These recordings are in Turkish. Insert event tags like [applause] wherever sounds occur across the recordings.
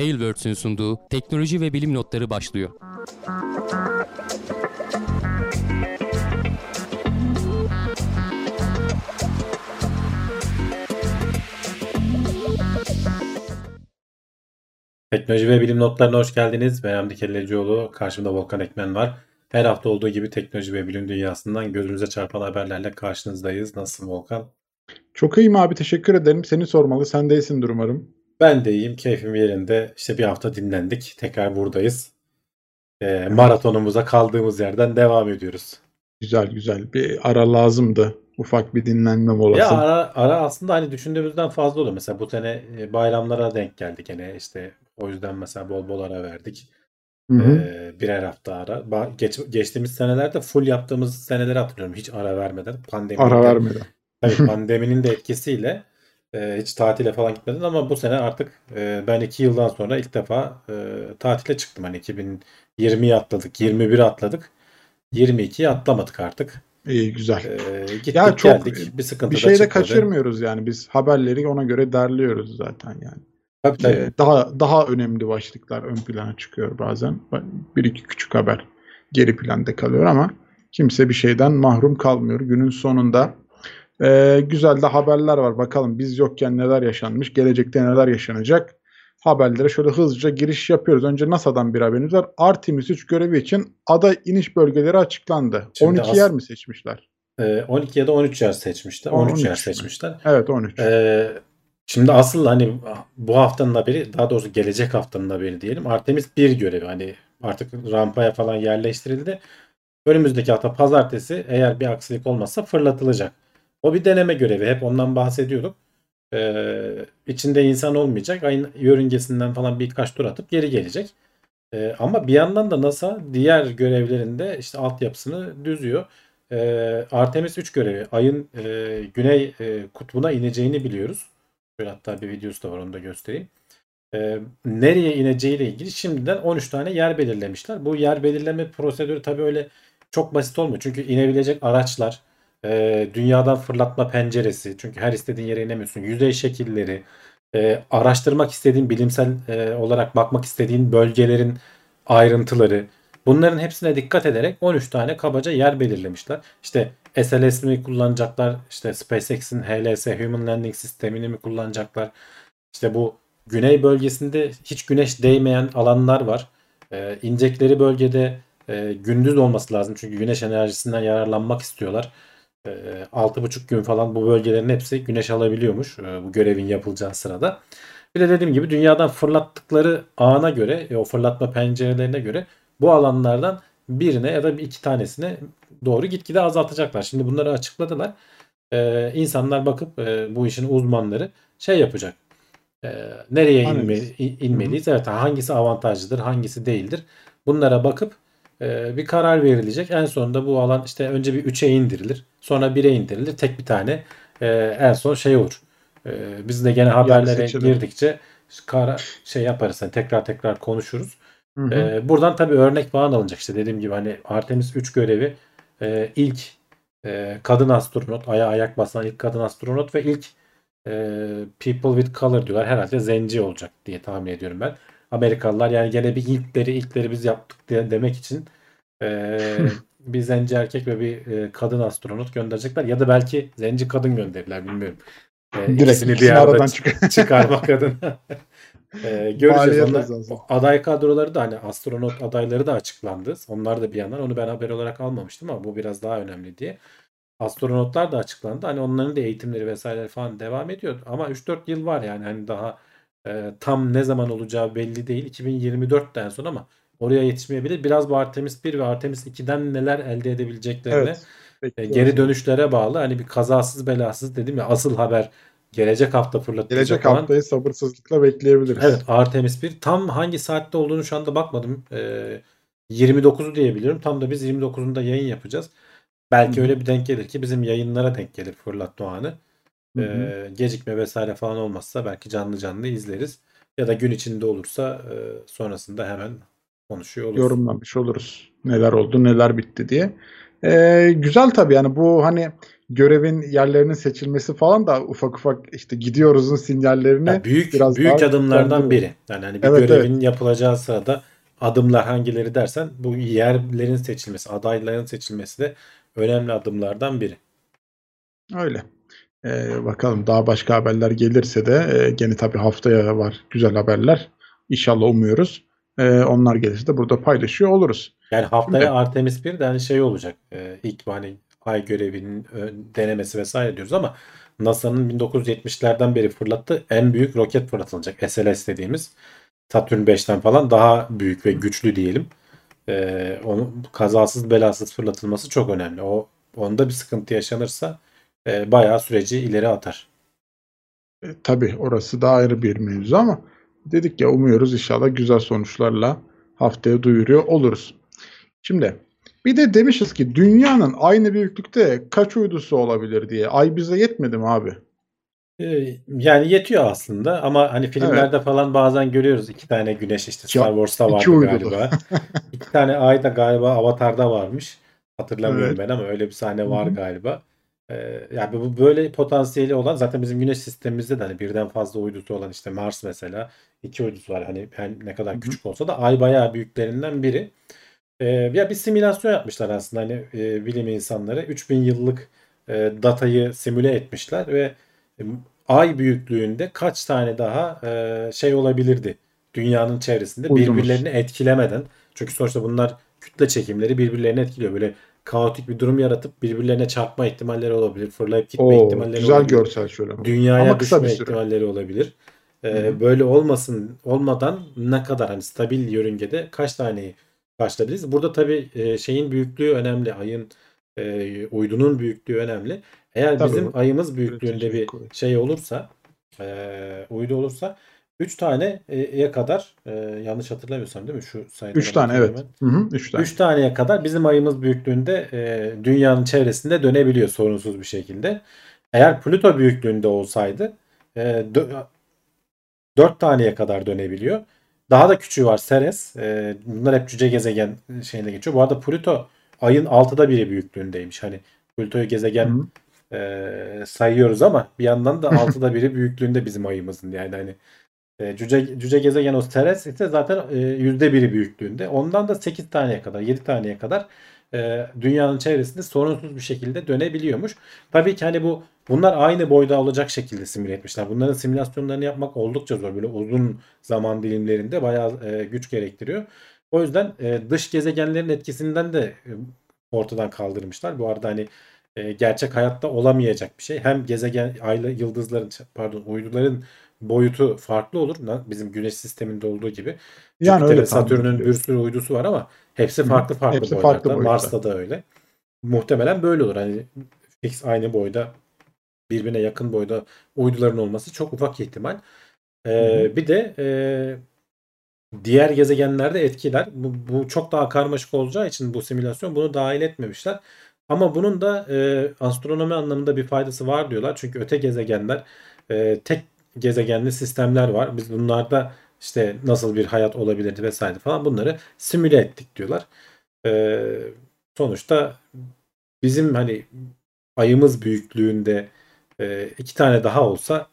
Tailwords'ün sunduğu teknoloji ve bilim notları başlıyor. Teknoloji ve bilim notlarına hoş geldiniz. Ben Hamdi Kellecioğlu. Karşımda Volkan Ekmen var. Her hafta olduğu gibi teknoloji ve bilim dünyasından gözümüze çarpan haberlerle karşınızdayız. Nasılsın Volkan? Çok iyiyim abi teşekkür ederim. Seni sormalı. Sen de iyisindir umarım. Ben de iyiyim. Keyfim yerinde. İşte bir hafta dinlendik. Tekrar buradayız. Ee, maratonumuza kaldığımız yerden devam ediyoruz. Güzel güzel. Bir ara lazımdı. Ufak bir dinlenme molası. Ya ara, ara aslında hani düşündüğümüzden fazla oluyor. Mesela bu sene e, bayramlara denk geldik gene işte o yüzden mesela bol bol ara verdik. Hı hı. Ee, birer hafta ara. Geç, geçtiğimiz senelerde full yaptığımız seneleri hatırlıyorum. Hiç ara vermeden. Pandemi Ara vermeden. Tabii pandeminin de etkisiyle e, hiç tatile falan gitmedim ama bu sene artık e, ben iki yıldan sonra ilk defa e, tatile çıktım. Hani 2020'yi atladık, 21'i atladık. 22'yi atlamadık artık. İyi güzel. E, gittik Ya çok geldik. Bir sıkıntı Bir da şey de kaçırmıyoruz yani biz haberleri ona göre derliyoruz zaten yani. Tabii tabii. Ee, daha daha önemli başlıklar ön plana çıkıyor bazen. Bir iki küçük haber geri planda kalıyor ama kimse bir şeyden mahrum kalmıyor. Günün sonunda e, güzel de haberler var. Bakalım biz yokken neler yaşanmış, gelecekte neler yaşanacak. Haberlere şöyle hızlıca giriş yapıyoruz. Önce NASA'dan bir haberimiz var. Artemis 3 görevi için aday iniş bölgeleri açıklandı. Şimdi 12 as- yer mi seçmişler? E, 12 ya da 13 yer seçmişler. 13, 13 yer mü? seçmişler. Evet 13. Ee, şimdi asıl hani bu haftanın haberi daha doğrusu gelecek haftanın haberi diyelim. Artemis 1 görevi hani artık rampaya falan yerleştirildi. Önümüzdeki hafta pazartesi eğer bir aksilik olmazsa fırlatılacak. O bir deneme görevi. Hep ondan bahsediyorduk. Ee, içinde insan olmayacak. Ayın yörüngesinden falan birkaç tur atıp geri gelecek. Ee, ama bir yandan da NASA diğer görevlerinde işte altyapısını düzüyor. Ee, Artemis 3 görevi ayın e, güney e, kutbuna ineceğini biliyoruz. Şöyle hatta bir videosu da var onu da göstereyim. Ee, nereye ineceğiyle ilgili şimdiden 13 tane yer belirlemişler. Bu yer belirleme prosedürü tabii öyle çok basit olmuyor. Çünkü inebilecek araçlar, e, dünyadan fırlatma penceresi. Çünkü her istediğin yere inemiyorsun. Yüzey şekilleri, e, araştırmak istediğin bilimsel e, olarak bakmak istediğin bölgelerin ayrıntıları. Bunların hepsine dikkat ederek 13 tane kabaca yer belirlemişler. İşte SLS mi kullanacaklar? İşte SpaceX'in HLS Human Landing Sistemini mi kullanacaklar? İşte bu güney bölgesinde hiç güneş değmeyen alanlar var. Ee, inecekleri bölgede e, gündüz olması lazım. Çünkü güneş enerjisinden yararlanmak istiyorlar. Ee, 6,5 gün falan bu bölgelerin hepsi güneş alabiliyormuş e, bu görevin yapılacağı sırada. Bir de dediğim gibi dünyadan fırlattıkları ana göre, e, o fırlatma pencerelerine göre bu alanlardan birine ya da bir iki tanesine doğru gitgide azaltacaklar. Şimdi bunları açıkladılar. Ee, insanlar bakıp e, bu işin uzmanları şey yapacak. Ee, nereye inme, in- inmeliyiz? Evet hangisi avantajlıdır, hangisi değildir? Bunlara bakıp e, bir karar verilecek. En sonunda bu alan işte önce bir 3'e indirilir. Sonra 1'e indirilir. Tek bir tane e, en son şey olur. E, biz de gene haberlere girdikçe kara, şey yaparız. hani tekrar tekrar konuşuruz. Hı hı. Ee, buradan tabii örnek falan alınacak işte dediğim gibi hani Artemis 3 görevi e, ilk e, kadın astronot aya ayak basan ilk kadın astronot ve ilk e, people with color diyorlar herhalde zenci olacak diye tahmin ediyorum ben. Amerikalılar yani gene bir ilkleri ilkleri biz yaptık diye demek için e, [laughs] bir zenci erkek ve bir e, kadın astronot gönderecekler ya da belki zenci kadın gönderirler bilmiyorum. E, Direkt ikisini bir aradan çı- çıkar. [laughs] çıkarmak [laughs] adına. Ee, göreceğiz. Onlar, aday kadroları da hani astronot adayları da açıklandı. Onlar da bir yandan onu ben haber olarak almamıştım ama bu biraz daha önemli diye. Astronotlar da açıklandı. Hani onların da eğitimleri vesaire falan devam ediyor. Ama 3-4 yıl var yani hani daha e, tam ne zaman olacağı belli değil. 2024'ten son ama oraya yetişmeyebilir. Biraz bu Artemis 1 ve Artemis 2'den neler elde edebileceklerine Evet. e, Bekliyoruz. geri dönüşlere bağlı. Hani bir kazasız belasız dedim ya asıl haber gelecek hafta fırlatılacak Gelecek olan haftayı sabırsızlıkla bekleyebiliriz. Evet Artemis 1. Tam hangi saatte olduğunu şu anda bakmadım. Ee, 29'u diye biliyorum. Tam da biz 29'unda yayın yapacağız. Belki hı. öyle bir denk gelir ki bizim yayınlara denk gelir fırlatma anı. Hı hı. Gecikme vesaire falan olmazsa belki canlı canlı izleriz. Ya da gün içinde olursa e, sonrasında hemen konuşuyor oluruz. yorumlamış oluruz. Neler oldu, neler bitti diye. Ee, güzel tabii yani bu hani görevin yerlerinin seçilmesi falan da ufak ufak işte gidiyoruzun sinyallerini Ya büyük biraz büyük daha adımlardan güçlendiriyor. biri. Yani hani bir Evet, görevin yapılacağı sırada adımlar hangileri dersen bu yerlerin seçilmesi, adayların seçilmesi de önemli adımlardan biri. Öyle. Ee, bakalım daha başka haberler gelirse de e, gene tabii haftaya var güzel haberler. İnşallah umuyoruz. Ee, onlar gelirse de burada paylaşıyor oluruz. Yani haftaya Şimdi- Artemis 1 de hani şey olacak. E, ilk hani ay görevinin e, denemesi vesaire diyoruz ama NASA'nın 1970'lerden beri fırlattığı en büyük roket fırlatılacak. SLS dediğimiz. Saturn 5'ten falan daha büyük ve güçlü diyelim. E, onun kazasız belasız fırlatılması çok önemli. O onda bir sıkıntı yaşanırsa e, bayağı süreci ileri atar. E, tabii orası da ayrı bir mevzu ama dedik ya umuyoruz inşallah güzel sonuçlarla haftaya duyuruyor oluruz. Şimdi bir de demişiz ki dünyanın aynı büyüklükte kaç uydusu olabilir diye. Ay bize yetmedi mi abi? E, yani yetiyor aslında ama hani filmlerde falan bazen görüyoruz iki tane güneş işte Star Wars'ta iki vardı uydulu. galiba. iki tane ay da galiba Avatar'da varmış. Hatırlamıyorum Evet. ben ama öyle bir sahne var Hı hı. galiba. Ee, yani bu böyle potansiyeli olan zaten bizim güneş sistemimizde de hani birden fazla uydusu olan işte Mars mesela iki uydusu var. Hani her ne kadar küçük olsa da ay bayağı büyüklerinden biri. Ee, ya bir simülasyon yapmışlar aslında hani e, bilim insanları 3000 yıllık e, datayı simüle etmişler ve e, ay büyüklüğünde kaç tane daha e, şey olabilirdi dünyanın çevresinde Uydumuz. birbirlerini etkilemeden. Çünkü sonuçta bunlar kütle çekimleri birbirlerini etkiliyor. Böyle kaotik bir durum yaratıp birbirlerine çarpma ihtimalleri olabilir. Fırlayıp gitme Oo, ihtimalleri güzel olabilir. görsel şöyle. Dünyaya Ama kısa düşme ihtimalleri olabilir. Ee, böyle olmasın olmadan ne kadar hani stabil yörüngede kaç taneyi karşılayabiliriz? Burada tabii e, şeyin büyüklüğü önemli. Ayın e, uydunun büyüklüğü önemli. Eğer Tabii bizim bu ayımız büyüklüğünde bir şey olursa e, uydu olursa 3 taneye kadar e, yanlış hatırlamıyorsam değil mi? Şu sayılara 3 tane evet. hemen. Hı hı, 3 tane. 3 taneye kadar bizim ayımız büyüklüğünde e, dünyanın çevresinde dönebiliyor sorunsuz bir şekilde. Eğer Plüto büyüklüğünde olsaydı e, 4 taneye kadar dönebiliyor. Daha da küçüğü var Ceres. E, bunlar hep cüce gezegen şeyine geçiyor. Bu arada Plüto ayın 6'da biri büyüklüğündeymiş. Hani Plüto'yu gezegen Hı hı. e, sayıyoruz ama bir yandan da [laughs] 6'da biri büyüklüğünde bizim ayımızın. Yani hani e, cüce, cüce gezegen o Ceres ise zaten e, yüzde biri büyüklüğünde. Ondan da 8 taneye kadar, 7 taneye kadar e, dünyanın çevresinde sorunsuz bir şekilde dönebiliyormuş. Tabii ki hani bu bunlar aynı boyda olacak şekilde simüle etmişler. Bunların simülasyonlarını yapmak oldukça zor. Böyle uzun zaman dilimlerinde bayağı e, güç gerektiriyor. O yüzden e, dış gezegenlerin etkisinden de e, ortadan kaldırmışlar. Bu arada hani e, gerçek hayatta olamayacak bir şey. Hem gezegen, aylı yıldızların, pardon uyduların boyutu farklı olur. Bizim güneş sisteminde olduğu gibi. Yani Jüpiter'in, öyle Satürn'ün bir sürü uydusu var ama hepsi farklı farklı Hepsi boylarda. farklı boyutta. Mars'ta da öyle. Muhtemelen böyle olur. Hani fix aynı boyda birbirine yakın boyda uyduların olması çok ufak ihtimal. Ee, bir de e, diğer gezegenlerde etkiler. Bu, bu çok daha karmaşık olacağı için bu simülasyon bunu dahil etmemişler. Ama bunun da e, astronomi anlamında bir faydası var diyorlar. Çünkü öte gezegenler e, tek gezegenli sistemler var. Biz bunlarda işte nasıl bir hayat olabilirdi vesaire falan bunları simüle ettik diyorlar. E, sonuçta bizim hani ayımız büyüklüğünde e, iki tane daha olsa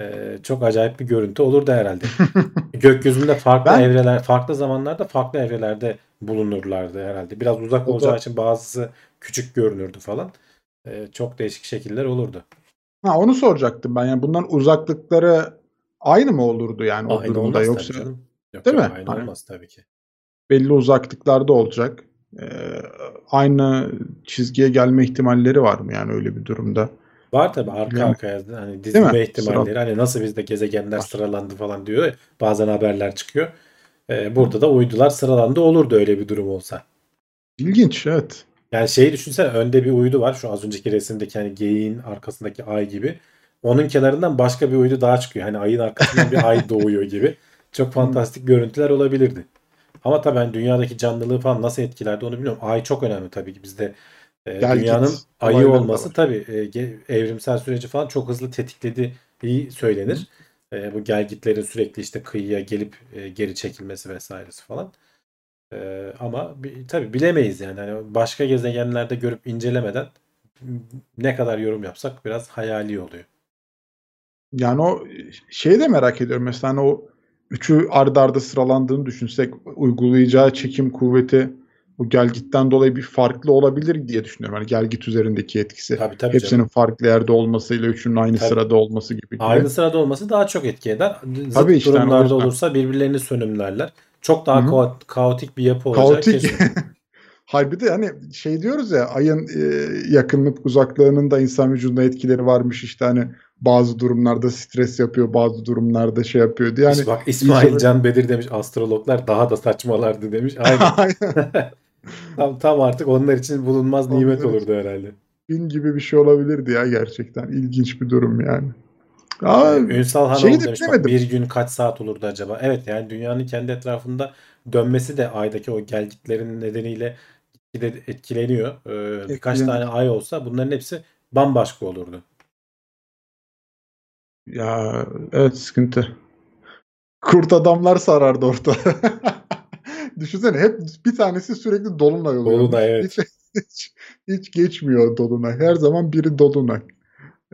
e, çok acayip bir görüntü olurdu herhalde. [laughs] Gökyüzünde farklı Ben- evreler, farklı zamanlarda farklı evrelerde bulunurlardı herhalde. Biraz uzak olacağı için bazısı küçük görünürdü falan. E, çok değişik şekiller olurdu. Ha, onu soracaktım ben. Yani bunların uzaklıkları aynı mı olurdu yani o Aynı durumda olmaz yoksa tabii canım. Yok, Değil yok, mi? Aynı Hani- olmaz tabii ki. belli uzaklıklarda olacak. Ee, aynı çizgiye gelme ihtimalleri var mı yani öyle bir durumda? Var tabii arka Yani- arkaya hani dizilme ihtimalleri. Hani nasıl bizde gezegenler Var. sıralandı falan diyor. ya, Bazen haberler çıkıyor. E, burada da uydular sıralandı olurdu öyle bir durum olsa. İlginç evet. Yani şeyi düşünsene önde bir uydu var. Şu az önceki resimdeki hani geyiğin arkasındaki ay gibi. Onun kenarından başka bir uydu daha çıkıyor. Hani ayın arkasından bir ay [laughs] doğuyor gibi. Çok fantastik görüntüler olabilirdi. Ama tabii hani dünyadaki canlılığı falan nasıl etkilerdi onu bilmiyorum. Ay çok önemli tabii ki bizde. e, Gel git dünyanın ayı olayları da olması var. tabii e, evrimsel süreci falan çok hızlı tetiklediği söylenir. E, bu gelgitlerin sürekli işte kıyıya gelip e, geri çekilmesi vesairesi falan. Ee, ama bi- tabii bilemeyiz yani. Hani başka gezegenlerde görüp incelemeden ne kadar yorum yapsak biraz hayali oluyor. Yani o şeyi de merak ediyorum. Mesela hani o üçü ardı arda sıralandığını düşünsek uygulayacağı çekim kuvveti bu gelgitten dolayı bir farklı olabilir diye düşünüyorum. Hani gelgit üzerindeki etkisi. Tabii tabii Hepsinin canım. farklı yerde olmasıyla üçünün aynı Tabii. sırada olması gibi. Aynı sırada olması daha çok etki eder. Zıt Tabii işte, hani durumlarda yüzden. olursa birbirlerini sönümlerler. Çok daha kao- kaotik bir yapı olacak Kaotik. [laughs] de hani şey diyoruz ya ayın e, yakınlık uzaklığının da insan vücuduna etkileri varmış işte hani bazı durumlarda stres yapıyor bazı durumlarda şey yapıyor diye. Yani bak İsmail Can Bedir demiş astrologlar daha da saçmalardı demiş. Aynen. [laughs] [laughs] Tam, tam artık onlar için bulunmaz nimet olurdu herhalde. Bin gibi bir şey olabilirdi ya gerçekten. İlginç bir durum yani. Aa, Ünsal Hanoğlu şeyi de demiş bak bilemedim. bir gün kaç saat olurdu acaba? Evet yani dünyanın kendi etrafında dönmesi de aydaki o gelgitlerin nedeniyle gitgide etkileniyor. Ee, birkaç Etkileniyor. tane ay olsa bunların hepsi bambaşka olurdu. ya evet sıkıntı. Kurt adamlar sarardı orta. [laughs] Düşünsene hep bir tanesi sürekli dolunay oluyor. Dolunay, evet. Hiç, hiç, hiç geçmiyor dolunay. Her zaman biri dolunay.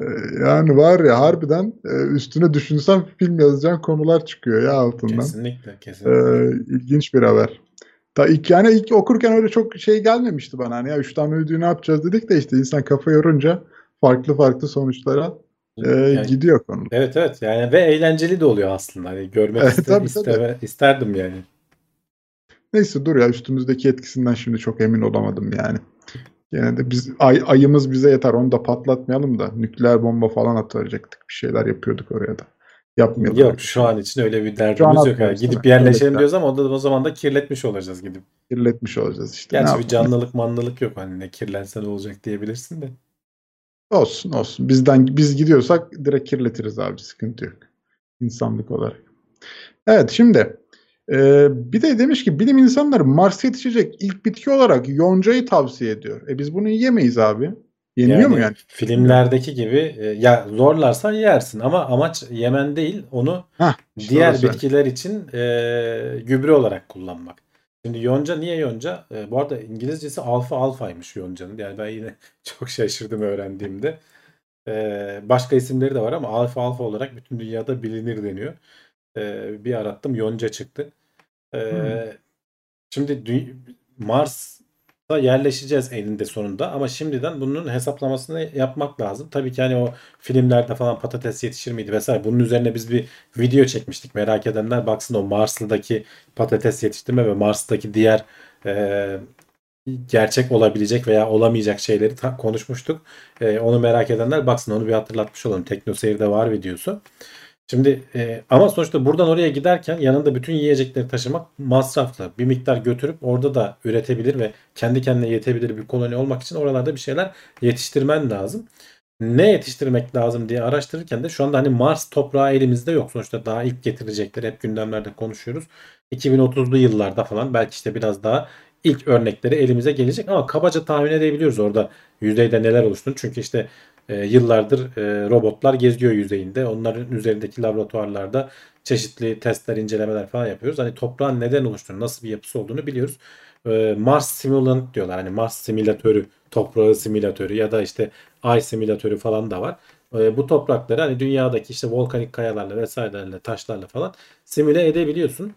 Ee, yani var ya harbiden e, üstüne düşünsem film yazacağın konular çıkıyor ya altından. Kesinlikle kesinlikle. Ee, ilginç bir haber. Ta ilk yani ilk okurken öyle çok şey gelmemişti bana. Hani ya üç tane ödüğü ne yapacağız dedik de işte insan kafa yorunca farklı farklı sonuçlara e, Yani- gidiyor konu. Evet evet yani ve eğlenceli de oluyor aslında. Hani görmek [laughs] Evet, iste- tabii, isteme- isterdim yani. Neyse dur ya üstümüzdeki etkisinden şimdi çok emin olamadım yani. Gene de biz ay, ayımız bize yeter. Onu da patlatmayalım da nükleer bomba falan atacaktık. Bir şeyler yapıyorduk oraya da. Yapmayalım. Yok şu an için öyle bir derdimiz yok. Yani gidip yerleşelim Evet. diyoruz ama o, da, o zaman da kirletmiş olacağız gidip. Kirletmiş olacağız işte. Ne Gerçi bir canlılık manlılık yok hani ne kirlense ne olacak diyebilirsin de. Olsun olsun. Bizden biz gidiyorsak direkt kirletiriz abi. Sıkıntı yok. İnsanlık olarak. Evet şimdi e, bir de demiş ki bilim insanları Mars'a yetişecek ilk bitki olarak yoncayı tavsiye ediyor. E biz bunu yiyemeyiz abi. Yeniyor mu yani? Filmlerdeki gibi e, ya zorlarsan yersin ama amaç yemen değil onu Hah, işte diğer bitkiler için e, gübre olarak kullanmak. Şimdi yonca niye yonca? E, bu arada İngilizcesi alfa alfaymış yoncanın. Yani ben yine [laughs] çok şaşırdım öğrendiğimde. E, başka isimleri de var ama alfa alfa olarak bütün dünyada bilinir deniyor. E, bir arattım yonca çıktı. E, Hmm. Şimdi Mars'a yerleşeceğiz eninde sonunda ama şimdiden bunun hesaplamasını yapmak lazım. Tabii ki hani o filmlerde falan patates yetişir miydi vesaire. Bunun üzerine biz bir video çekmiştik. Merak edenler baksın o Mars'lıdaki patates yetiştirme ve Mars'taki diğer e, gerçek olabilecek veya olamayacak şeyleri ta- konuşmuştuk. E, onu merak edenler baksın onu bir hatırlatmış olalım. TeknoSeyir'de var videosu. Şimdi e, ama sonuçta buradan oraya giderken yanında bütün yiyecekleri taşımak masraflı. Bir miktar götürüp orada da üretebilir ve kendi kendine yetebilir bir koloni olmak için oralarda bir şeyler yetiştirmen lazım. Ne yetiştirmek lazım diye araştırırken de şu anda hani Mars toprağı elimizde yok. Sonuçta daha ilk getirecekleri hep gündemlerde konuşuyoruz. 2030'lu yıllarda falan belki işte biraz daha ilk örnekleri elimize gelecek ama kabaca tahmin edebiliyoruz orada yüzeyde neler oluştuğunu. Çünkü işte e, yıllardır e, robotlar geziyor yüzeyinde. Onların üzerindeki laboratuvarlarda çeşitli testler, incelemeler falan yapıyoruz. Hani toprağın neden oluştuğunu, nasıl bir yapısı olduğunu biliyoruz. E, Mars Simulant diyorlar. Hani Mars simülatörü, toprağı simülatörü ya da işte Ay simülatörü falan da var. Bu toprakları hani dünyadaki işte volkanik kayalarla vesairelerle, taşlarla falan simüle edebiliyorsun.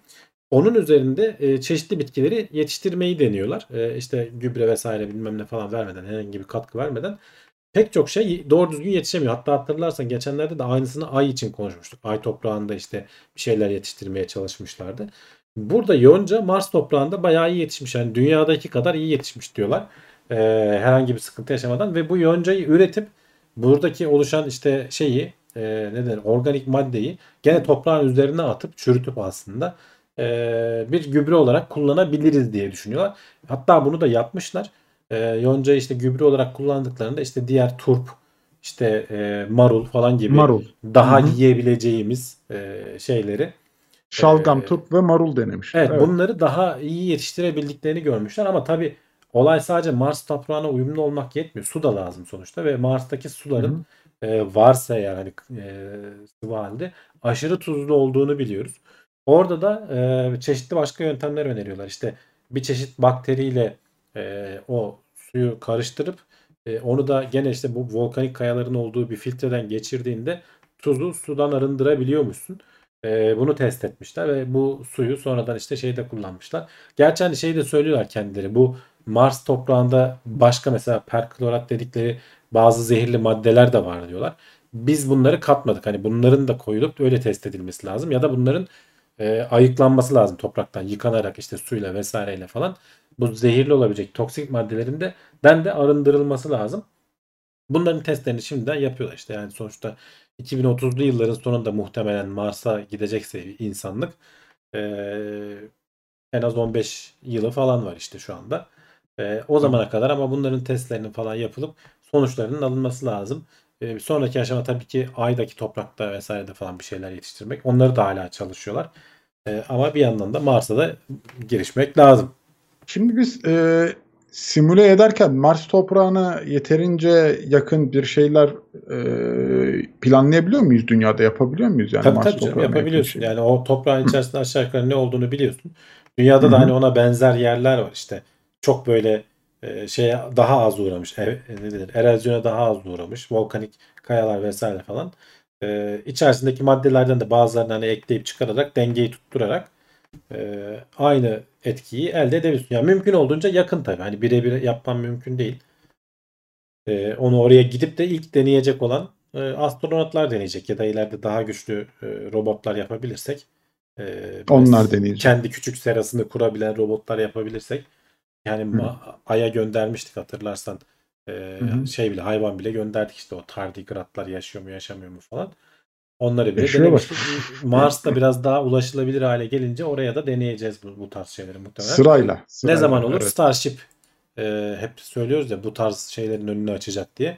Onun üzerinde çeşitli bitkileri yetiştirmeyi deniyorlar. E, işte gübre vesaire bilmem ne falan vermeden, herhangi bir katkı vermeden pek çok şey doğru düzgün yetişemiyor. Hatta hatırlarsan geçenlerde de aynısını ay için konuşmuştuk. Ay toprağında işte bir şeyler yetiştirmeye çalışmışlardı. Burada yonca Mars toprağında bayağı iyi yetişmiş. Yani dünyadaki kadar iyi yetişmiş diyorlar. Ee, herhangi bir sıkıntı yaşamadan ve bu yoncayı üretip buradaki oluşan işte şeyi e, ne denir organik maddeyi gene toprağın üzerine atıp çürütüp aslında e, bir gübre olarak kullanabiliriz diye düşünüyorlar. Hatta bunu da yapmışlar. E, yoncayı işte gübre olarak kullandıklarında işte diğer turp, işte e, marul falan gibi Marul. daha Hı hı. yiyebileceğimiz e, şeyleri. Şalgam, Ee, turp ve marul denemiş. Evet, bunları daha iyi yetiştirebildiklerini görmüşler ama tabii olay sadece Mars toprağına uyumlu olmak yetmiyor. Su da lazım sonuçta ve Mars'taki suların e, varsa hani e, sıvı halde aşırı tuzlu olduğunu biliyoruz. Orada da e, çeşitli başka yöntemler öneriyorlar. İşte bir çeşit bakteriyle e, o suyu karıştırıp e, onu da gene işte bu volkanik kayaların olduğu bir filtreden geçirdiğinde tuzu sudan arındırabiliyormuşsun. E, bunu test etmişler ve bu suyu sonradan işte şeyde kullanmışlar. Gerçi hani şey de söylüyorlar kendileri bu Mars toprağında başka mesela perklorat dedikleri bazı zehirli maddeler de var diyorlar. Biz bunları katmadık. Hani bunların da koyulup öyle test edilmesi lazım. Ya da bunların e, ayıklanması lazım topraktan yıkanarak işte suyla vesaireyle falan. Bu zehirli olabilecek toksik maddelerin de den de arındırılması lazım. Bunların testlerini şimdiden yapıyorlar işte. Yani sonuçta 2030'lu yılların sonunda muhtemelen Mars'a gidecekse insanlık e, en az 15 yılı falan var işte şu anda. E, o zamana kadar ama bunların testlerinin falan yapılıp sonuçlarının alınması lazım. E, sonraki aşama tabii ki Ay'daki toprakta vesairede falan bir şeyler yetiştirmek. Onları da hala çalışıyorlar. E, ama bir yandan da Mars'a da girişmek lazım. Şimdi biz e, simüle ederken Mars toprağına yeterince yakın bir şeyler e, planlayabiliyor muyuz dünyada yapabiliyor muyuz yani tabii Mars tabii canım, yapabiliyorsun. şey? Yani o toprağın içerisinde aşağı yukarı ne olduğunu biliyorsun. Dünyada Hı da hani ona benzer yerler var işte. Çok böyle e, şeye daha az uğramış. E, ne denir? Erozyona daha az uğramış. Volkanik kayalar vesaire falan. E, içerisindeki maddelerden de bazılarını hani ekleyip çıkararak dengeyi tutturarak e, aynı etkiyi elde edebiliyorsun. Yani mümkün olduğunca yakın tabii. Hani birebir yapman mümkün değil. E, onu oraya gidip de ilk deneyecek olan e, astronotlar deneyecek ya da ileride daha güçlü e, robotlar yapabilirsek e, Onlar deneyecek. kendi küçük serasını kurabilen robotlar yapabilirsek yani Hı. Ay'a göndermiştik hatırlarsan E, Hı hı. şey bile hayvan bile gönderdik işte o tardigratlar yaşıyor mu yaşamıyor mu falan. Onları bile denemiştik. Mars'ta biraz daha ulaşılabilir hale gelince oraya da deneyeceğiz bu, bu tarz şeyleri muhtemelen. Sırayla. Ne sırayla, zaman olur? evet. Starship e, hep söylüyoruz ya bu tarz şeylerin önünü açacak diye.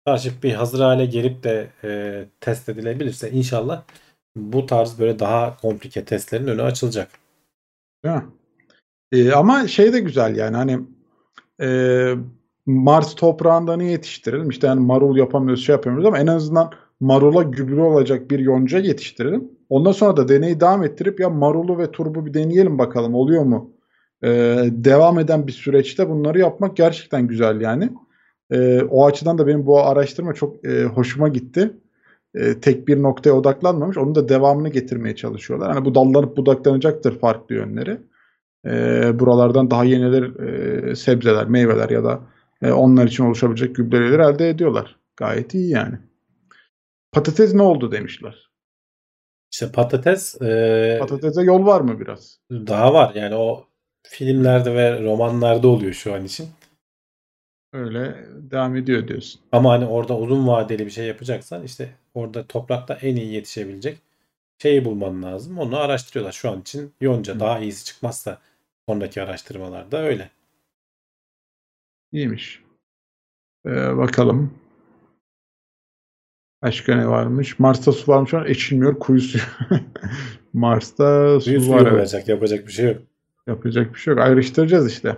Starship bir hazır hale gelip de e, test edilebilirse inşallah bu tarz böyle daha komplike testlerin önü açılacak. Mi? Ee, ama şey de güzel yani hani e, Mars toprağından iyi yetiştirelim. İşte yani marul yapamıyoruz, şey yapamıyoruz ama en azından marula gübre olacak bir yonca yetiştirelim. Ondan sonra da deneyi devam ettirip ya marulu ve turbu bir deneyelim bakalım oluyor mu? Ee, devam eden bir süreçte bunları yapmak gerçekten güzel yani. Ee, o açıdan da benim bu araştırma çok e, hoşuma gitti. Ee, tek bir noktaya odaklanmamış. Onun da devamını getirmeye çalışıyorlar. Hani bu dallanıp budaklanacaktır farklı yönleri e, buralardan daha yeniler e, sebzeler, meyveler ya da e, onlar için oluşabilecek gübreleri elde ediyorlar. Gayet iyi yani. Patates ne oldu demişler. İşte patates e, Patatese yol var mı biraz? daha var. Yani o filmlerde ve romanlarda oluyor şu an için. Öyle devam ediyor diyorsun. Ama hani orada uzun vadeli bir şey yapacaksan işte orada toprakta en iyi yetişebilecek şeyi bulman lazım. Onu araştırıyorlar şu an için. Yonca Hı. daha iyisi çıkmazsa sonraki araştırmalarda öyle. İyiymiş. Ee, bakalım. Başka ne varmış? Mars'ta su varmış ama içilmiyor kuyu suyu. [laughs] Mars'ta su Suyu var suyu evet. olacak. Yapacak bir şey yok. Yapacak bir şey yok. Ayrıştıracağız işte.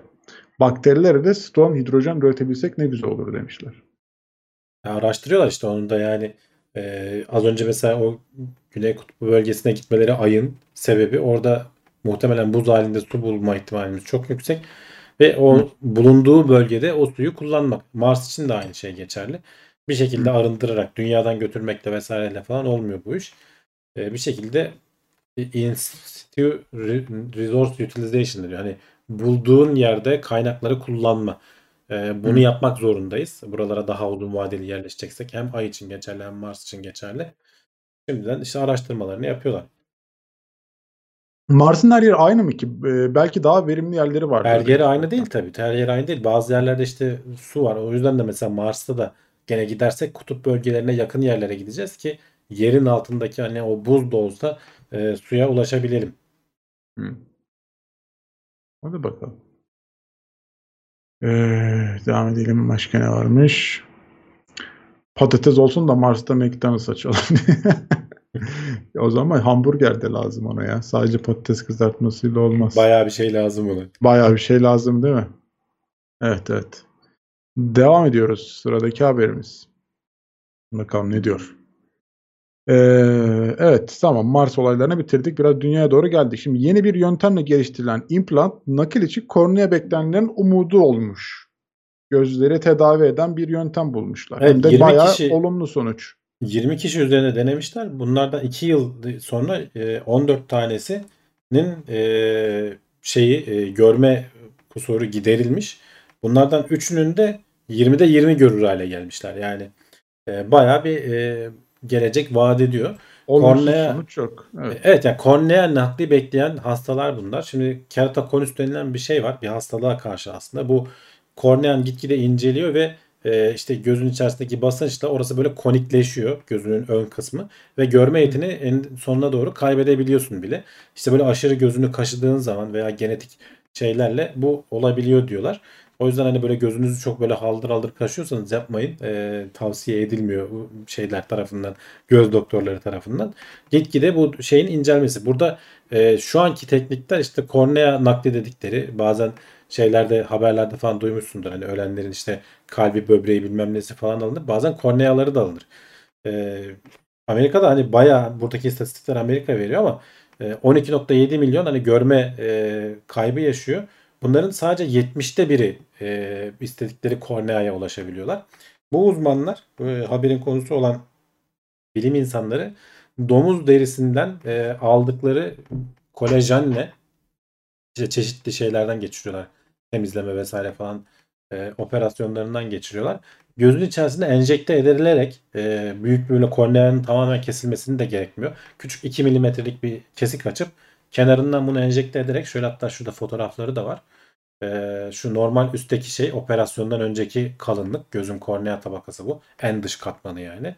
Bakterilere de ston hidrojen üretebilsek ne güzel olur demişler. Ya araştırıyorlar işte onu da yani e, az önce mesela o Güney Kutbu bölgesine gitmeleri ayın sebebi orada muhtemelen buz halinde su bulma ihtimalimiz çok yüksek ve o Hı. bulunduğu bölgede o suyu kullanmak. Mars için de aynı şey geçerli. Bir şekilde arındırarak dünyadan götürmekle vesaireyle falan olmuyor bu iş. E, bir şekilde in situ re- resource utilization diyor. Hani bulduğun yerde kaynakları kullanma. Ee, bunu Hı. yapmak zorundayız. Buralara daha uzun vadeli yerleşeceksek hem Ay için geçerli hem Mars için geçerli. Şimdiden işte araştırmalarını yapıyorlar. Mars'ın her yeri aynı mı ki? Ee, belki daha verimli yerleri vardır. Her yeri aynı değil tabii. Her yer aynı değil. Bazı yerlerde işte su var. O yüzden de mesela Mars'ta da gene gidersek kutup bölgelerine yakın yerlere gideceğiz ki yerin altındaki hani o buz da olsa e, suya ulaşabilelim. Hı. Hadi bakalım. Ee, devam edelim. Başka ne varmış? Patates olsun da Mars'ta McDonald's açalım. [laughs] o zaman hamburger de lazım ona ya. Sadece patates kızartmasıyla olmaz. Bayağı bir şey lazım ona. Bayağı bir şey lazım değil mi? Evet evet. Devam ediyoruz. Sıradaki haberimiz. Bakalım ne diyor. Ee, evet tamam Mars olaylarını bitirdik. Biraz dünyaya doğru geldik. Şimdi yeni bir yöntemle geliştirilen implant nakil için kornea beklenilen umudu olmuş. Gözleri tedavi eden bir yöntem bulmuşlar. Evet, Hem de 20 bayağı kişi- olumlu sonuç. 20 kişi üzerine denemişler. Bunlardan 2 yıl sonra e, 14 tanesinin e, şeyi e, görme kusuru giderilmiş. Bunlardan 3'ünün de 20'de 20 görür hale gelmişler. Yani e, bayağı bir e, gelecek vaat ediyor. Kornea- yok. Evet. Evet yani kornea nakli bekleyen hastalar bunlar. Şimdi keratokonüs denilen bir şey var. Bir hastalığa karşı aslında. Bu kornean gitgide inceliyor ve e, işte gözün içerisindeki basınçla orası böyle konikleşiyor gözünün ön kısmı ve görme yetini en sonuna doğru kaybedebiliyorsun bile. İşte böyle aşırı gözünü kaşıdığın zaman veya genetik şeylerle bu olabiliyor diyorlar. O yüzden hani böyle gözünüzü çok böyle haldır haldır kaşıyorsanız yapmayın. E, tavsiye edilmiyor şeyler tarafından, göz doktorları tarafından. Gitgide bu şeyin incelmesi. Burada e, şu anki teknikler işte kornea nakli dedikleri bazen şeylerde haberlerde falan duymuşsundur. Hani ölenlerin işte kalbi böbreği bilmem nesi falan alınır. Bazen korneaları da alınır. E, Amerika'da hani bayağı buradaki istatistikler Amerika veriyor ama e, 12.7 milyon hani görme e, kaybı yaşıyor. Bunların sadece 70'te biri e, istedikleri korneaya ulaşabiliyorlar. Bu uzmanlar e, haberin konusu olan bilim insanları domuz derisinden e, aldıkları kolajenle işte çeşitli şeylerden geçiriyorlar. Temizleme vesaire falan e, operasyonlarından geçiriyorlar. Gözün içerisinde enjekte edilerek e, büyük böyle korneanın tamamen kesilmesini de gerekmiyor. Küçük 2 milimetrelik bir kesik açıp kenarından bunu enjekte ederek şöyle hatta şurada fotoğrafları da var. E, şu normal üstteki şey operasyondan önceki kalınlık gözün kornea tabakası bu. En dış katmanı yani.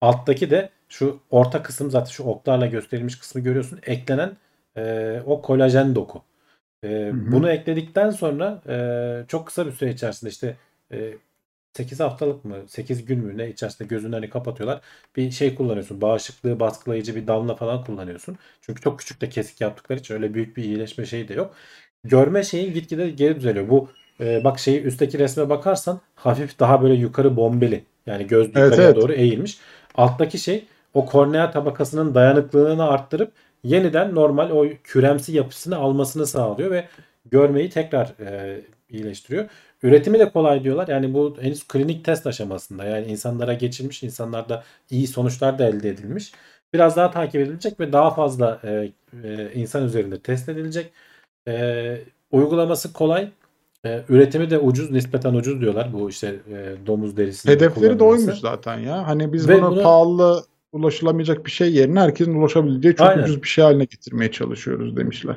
Alttaki de şu orta kısım zaten şu oklarla gösterilmiş kısmı görüyorsun. Eklenen e, o kolajen doku. E, hı. Bunu ekledikten sonra e, çok kısa bir süre içerisinde işte e, 8 haftalık mı 8 gün mü ne içerisinde gözünü hani kapatıyorlar. Bir şey kullanıyorsun. Bağışıklığı baskılayıcı bir damla falan kullanıyorsun. Çünkü çok küçük de kesik yaptıkları için öyle büyük bir iyileşme şeyi de yok. Görme şeyi gitgide geri düzeliyor. Bu e, bak şeyi üstteki resme bakarsan hafif daha böyle yukarı bombeli. Yani göz Evet, yukarıya evet. doğru eğilmiş. Alttaki şey o kornea tabakasının dayanıklılığını arttırıp yeniden normal o küremsi yapısını almasını sağlıyor ve görmeyi tekrar e, iyileştiriyor. Üretimi de kolay diyorlar. Yani bu henüz klinik test aşamasında. Yani insanlara geçilmiş, insanlarda iyi sonuçlar da elde edilmiş. Biraz daha takip edilecek ve daha fazla e, e, insan üzerinde test edilecek. E, uygulaması kolay. E, üretimi de ucuz, nispeten ucuz diyorlar. Bu işte e, domuz derisinin Hedefleri de oymuş zaten ya. Hani biz Ve bunu bunu- pahalı ulaşılamayacak bir şey yerine herkesin ulaşabileceği çok Aynen. ucuz bir şey haline getirmeye çalışıyoruz demişler.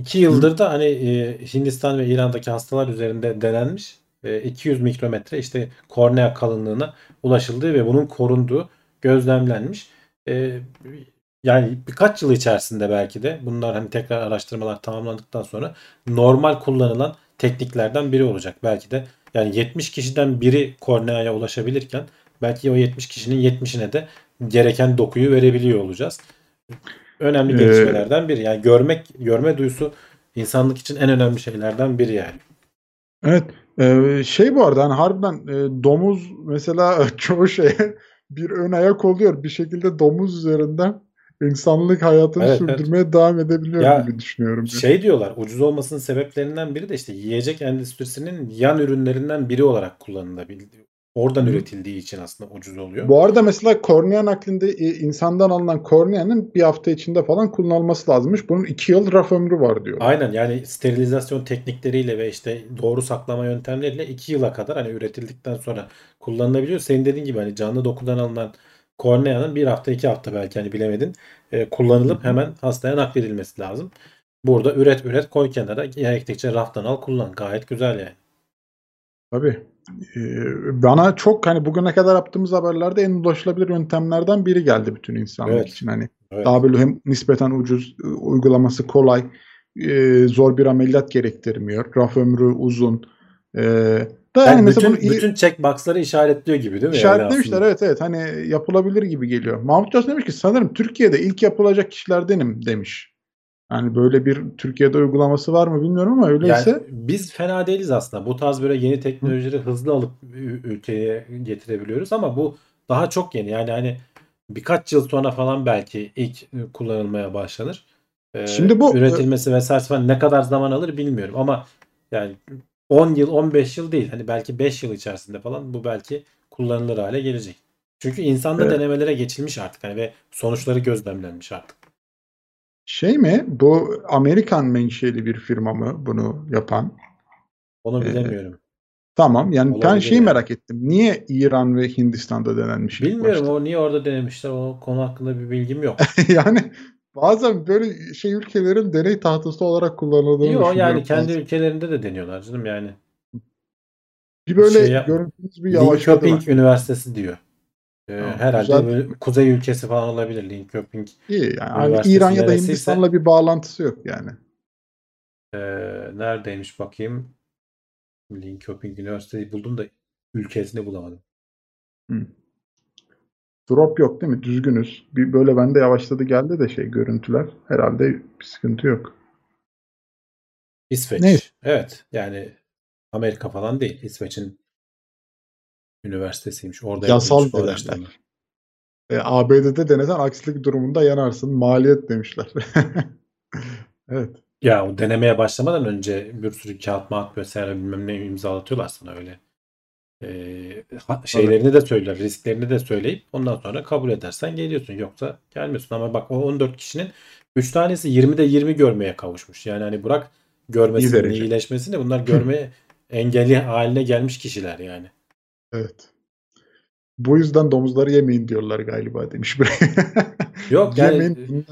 İki yıldır da hani e, Hindistan ve İran'daki hastalar üzerinde denenmiş. E, 200 mikrometre işte kornea kalınlığına ulaşıldığı ve bunun korunduğu gözlemlenmiş. E, yani birkaç yıl içerisinde belki de bunlar hani tekrar araştırmalar tamamlandıktan sonra normal kullanılan tekniklerden biri olacak. Belki de yani 70 kişiden biri korneaya ulaşabilirken belki o 70 kişinin 70'ine de gereken dokuyu verebiliyor olacağız. Önemli Ee, gelişmelerden biri. Yani görmek, görme duyusu insanlık için en önemli şeylerden biri yani. Evet. e, şey bu arada hani harbiden e, domuz mesela [laughs] çoğu şeye bir ön ayak oluyor. Bir şekilde domuz üzerinden insanlık hayatını Evet, evet. sürdürmeye devam edebiliyor Ya, gibi düşünüyorum. ben. Şey diyorlar ucuz olmasının sebeplerinden biri de işte yiyecek endüstrisinin yan ürünlerinden biri olarak kullanılabildiği. Oradan Hı. üretildiği için aslında ucuz oluyor. Bu arada mesela kornea naklinde e, insandan alınan korneanın bir hafta içinde falan kullanılması lazımmış. Bunun iki yıl raf ömrü var diyor. Aynen yani sterilizasyon teknikleriyle ve işte doğru saklama yöntemleriyle 2 yıla kadar hani üretildikten sonra kullanılabiliyor. Senin dediğin gibi hani canlı dokudan alınan korneanın bir hafta iki hafta belki hani bilemedin e, kullanılıp hemen hastaya nakledilmesi lazım. Burada üret üret koy kenara gerektikçe raftan al kullan gayet güzel yani. Tabii. Ee, bana çok hani bugüne kadar yaptığımız haberlerde en ulaşılabilir yöntemlerden biri geldi bütün insanlık Evet. için. Hani Evet. daha böyle hem nispeten ucuz, e, uygulaması kolay, e, zor bir ameliyat gerektirmiyor. Raf ömrü uzun. E, da yani Yani mesela bütün, bunu bütün checkbox'ları işaretliyor gibi değil mi? yani işaretlemişler. aslında? evet evet hani yapılabilir gibi geliyor. Mahmut Coşkun demiş ki sanırım Türkiye'de ilk yapılacak kişilerdenim demiş. Yani böyle bir Türkiye'de uygulaması var mı bilmiyorum ama öyleyse Yani biz fena değiliz aslında. Bu tarz böyle yeni teknolojileri hızlı alıp ülkeye getirebiliyoruz ama bu daha çok yeni. Yani hani birkaç yıl sonra falan belki ilk e, kullanılmaya başlanır. Ee, Şimdi bu- üretilmesi vesaire falan ne kadar zaman alır bilmiyorum ama yani 10 yıl 15 yıl değil hani belki 5 yıl içerisinde falan bu belki kullanılır hale gelecek. Çünkü insanda Evet. denemelere geçilmiş artık hani ve sonuçları gözlemlenmiş artık. Şey mi? Bu Amerikan menşeli bir firma mı bunu yapan? Onu Ee, bilemiyorum. Tamam. Yani ben Olabilir şeyi yani. merak ettim. Niye İran ve Hindistan'da denenmiş Bilmiyorum o niye orada denemişler o konu hakkında bir bilgim yok. [laughs] yani bazen böyle şey ülkelerin deney tahtası olarak kullanıldığını Yok yani kendi bazen. ülkelerinde de deniyorlar canım yani. Bir böyle şey görüntünüz bir yavaşladı. Linköping Üniversitesi diyor. Ee, Tamam, herhalde güzel. böyle kuzey ülkesi falan olabilir Linköping. İyi yani. Üniversitesi İran ya da Hindistan'la bir bağlantısı yok yani. Ee, neredeymiş bakayım. Linköping Üniversitesi'yi buldum da ülkesini bulamadım. Drop yok değil mi? Düzgünüz. Bir böyle bende yavaşladı geldi de şey görüntüler. Herhalde bir sıkıntı yok. İsveç. Neyse. Evet yani Amerika falan değil. İsveç'in üniversitesiymiş. Orada Yasal bu araştırma. E, ABD'de denesen aksilik durumunda yanarsın. Maliyet demişler. [laughs] evet. Ya o denemeye başlamadan önce bir sürü kağıt mağat vesaire bilmem ne imzalatıyorlar sana öyle. Ee, şeylerini de söyler, risklerini de söyleyip ondan sonra kabul edersen geliyorsun. Yoksa gelmiyorsun. Ama bak o 14 kişinin 3 tanesi 20'de 20 görmeye kavuşmuş. Yani hani bırak görmesini, iyileşmesini bunlar [laughs] görme engelli haline gelmiş kişiler yani. Evet. Bu yüzden domuzları yemeyin diyorlar galiba demiş buraya. [laughs] Yok yani Yemeyin.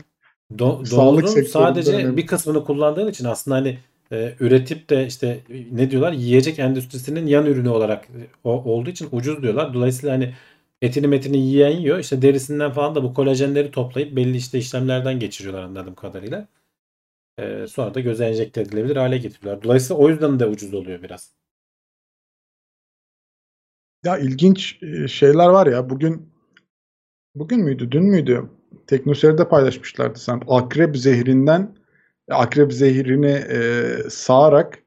Do- Sağlık domuzun sadece önemli. bir kısmını kullandığın için aslında hani e, üretip de işte ne diyorlar yiyecek endüstrisinin yan ürünü olarak e, o, olduğu için ucuz diyorlar. Dolayısıyla hani etini metini yiyen yiyor. İşte derisinden falan da bu kolajenleri toplayıp belli işte işlemlerden geçiriyorlar anladığım kadarıyla. E, sonra da göze enjekte edilebilir hale getiriyorlar. Dolayısıyla o yüzden de ucuz oluyor biraz. Ya ilginç e, şeyler var ya. Bugün bugün müydü, dün müydü? Teknoseyir'de paylaşmışlardı sen. Akrep zehrinden akrep zehrini e, sağarak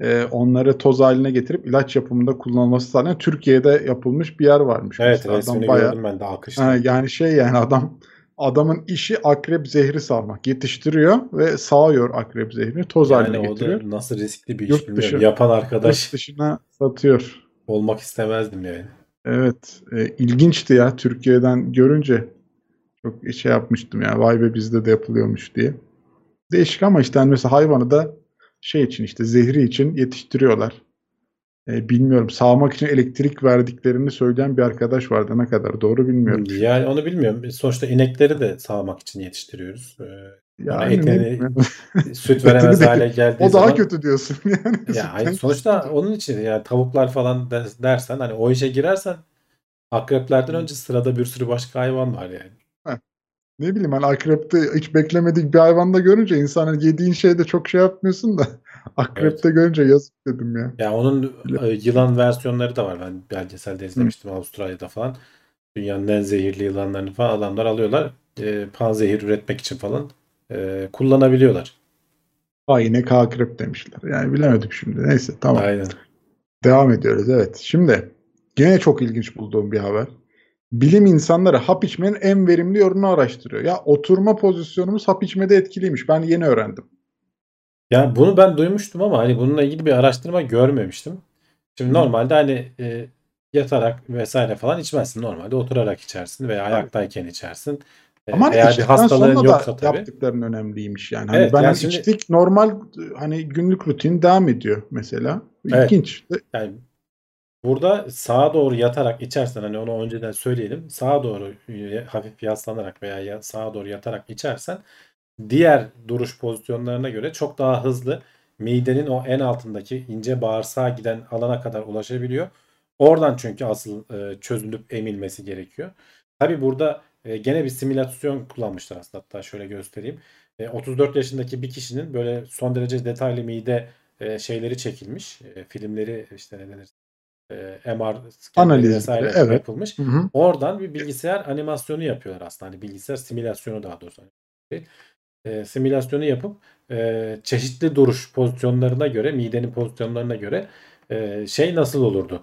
e, onları toz haline getirip ilaç yapımında kullanılması sağlayan Türkiye'de yapılmış bir yer varmış. Evet Mesela adam resmini bayağı- gördüm ben de alkışladım. Ha, yani şey yani adam adamın işi akrep zehri sağmak. Yetiştiriyor ve sağıyor akrep zehrini toz Yani haline o getiriyor. da nasıl riskli bir iş Yurt bilmiyorum. dışı- Yapan arkadaş Yurt dışına satıyor. Olmak istemezdim yani. Evet, e, ilginçti ya Türkiye'den görünce çok şey yapmıştım ya vay be bizde de yapılıyormuş diye. Değişik ama işte hani mesela hayvanı da şey için işte zehri için yetiştiriyorlar. E, bilmiyorum sağmak için elektrik verdiklerini söyleyen bir arkadaş vardı. Ne kadar doğru bilmiyorum. Yani onu bilmiyorum. Biz Sonuçta inekleri de sağmak için yetiştiriyoruz. Ee, Yani etini- bileyim. süt veremez de- hale [laughs] geldiği o daha zaman kötü diyorsun [laughs] yani. ya hayır, sonuçta onun için yani tavuklar falan de- dersen hani o işe girersen akreplerden önce sırada bir sürü başka hayvan var yani. Ne bileyim hani akrepte hiç beklemedik bir hayvanda görünce insan hani yediğin şeyde çok şey yapmıyorsun da [laughs] akrepte görünce yazık dedim ya. Ya onun e, yılan versiyonları da var. Ben belgeselde izlemiştim Avustralya'da falan. Dünyanın en zehirli yılanlarını falan adamlar alıyorlar. E, panzehir üretmek için falan e, kullanabiliyorlar. Aynen akrep demişler. Yani bilemedim şimdi. Neyse tamam. Aynen. Devam ediyoruz. Evet. Şimdi yine çok ilginç bulduğum bir haber. Bilim insanları hap içmenin en verimli yolunu araştırıyor. Ya oturma pozisyonumuz hap içmede etkiliymiş. Ben yeni öğrendim. Yani bunu ben duymuştum ama hani bununla ilgili bir araştırma görmemiştim. Şimdi Hı. normalde hani e, yatarak vesaire falan içmezsin. Normalde oturarak içersin veya ayaktayken içersin. E, Ama hani eğer bir hastalığın sonra yoksa da tabii. yaptıkların önemliymiş yani. Hani Evet, ben yani hani şimdi- içtik normal hani günlük rutin devam ediyor mesela. Evet. İlginç. Yani burada sağa doğru yatarak içersen hani onu önceden söyleyelim. Sağa doğru e, hafif yaslanarak veya ya- sağa doğru yatarak içersen diğer duruş pozisyonlarına göre çok daha hızlı midenin o en altındaki ince bağırsağa giden alana kadar ulaşabiliyor. Oradan çünkü asıl e, çözülüp emilmesi gerekiyor. Tabi burada e, gene bir simülasyon kullanmışlar aslında. Hatta şöyle göstereyim. E, 34 yaşındaki bir kişinin böyle son derece detaylı mide e, şeyleri çekilmiş. E, filmleri işte ne denir? E, MR Analizleri, vesaire evet. yapılmış. Hı hı. Oradan bir bilgisayar animasyonu yapıyorlar aslında. Hani bilgisayar simülasyonu daha doğrusu. E, simülasyonu yapıp e, çeşitli duruş pozisyonlarına göre, midenin pozisyonlarına göre e, şey nasıl olurdu?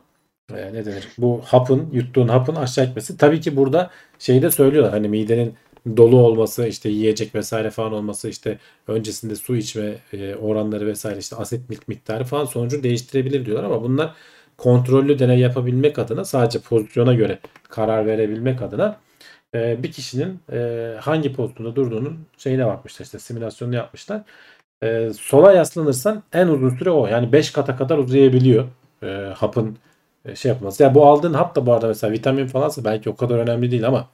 E, ne denir? Bu hapın, yuttuğun hapın aşağı gitmesi. Tabii ki burada şeyi de söylüyorlar. Hani midenin dolu olması, işte yiyecek vesaire falan olması, işte öncesinde su içme e, oranları vesaire, işte asit miktarı falan sonucu değiştirebilir diyorlar ama bunlar kontrollü deney yapabilmek adına sadece pozisyona göre karar verebilmek adına e, bir kişinin e, hangi pozisyonda durduğunun şeyine bakmışlar işte simülasyonunu yapmışlar. E, sola yaslanırsan en uzun süre o. Yani 5 kata kadar uzayabiliyor e, hapın e, şey yapması. Yani bu aldığın hap da bu arada mesela vitamin falansa belki o kadar önemli değil ama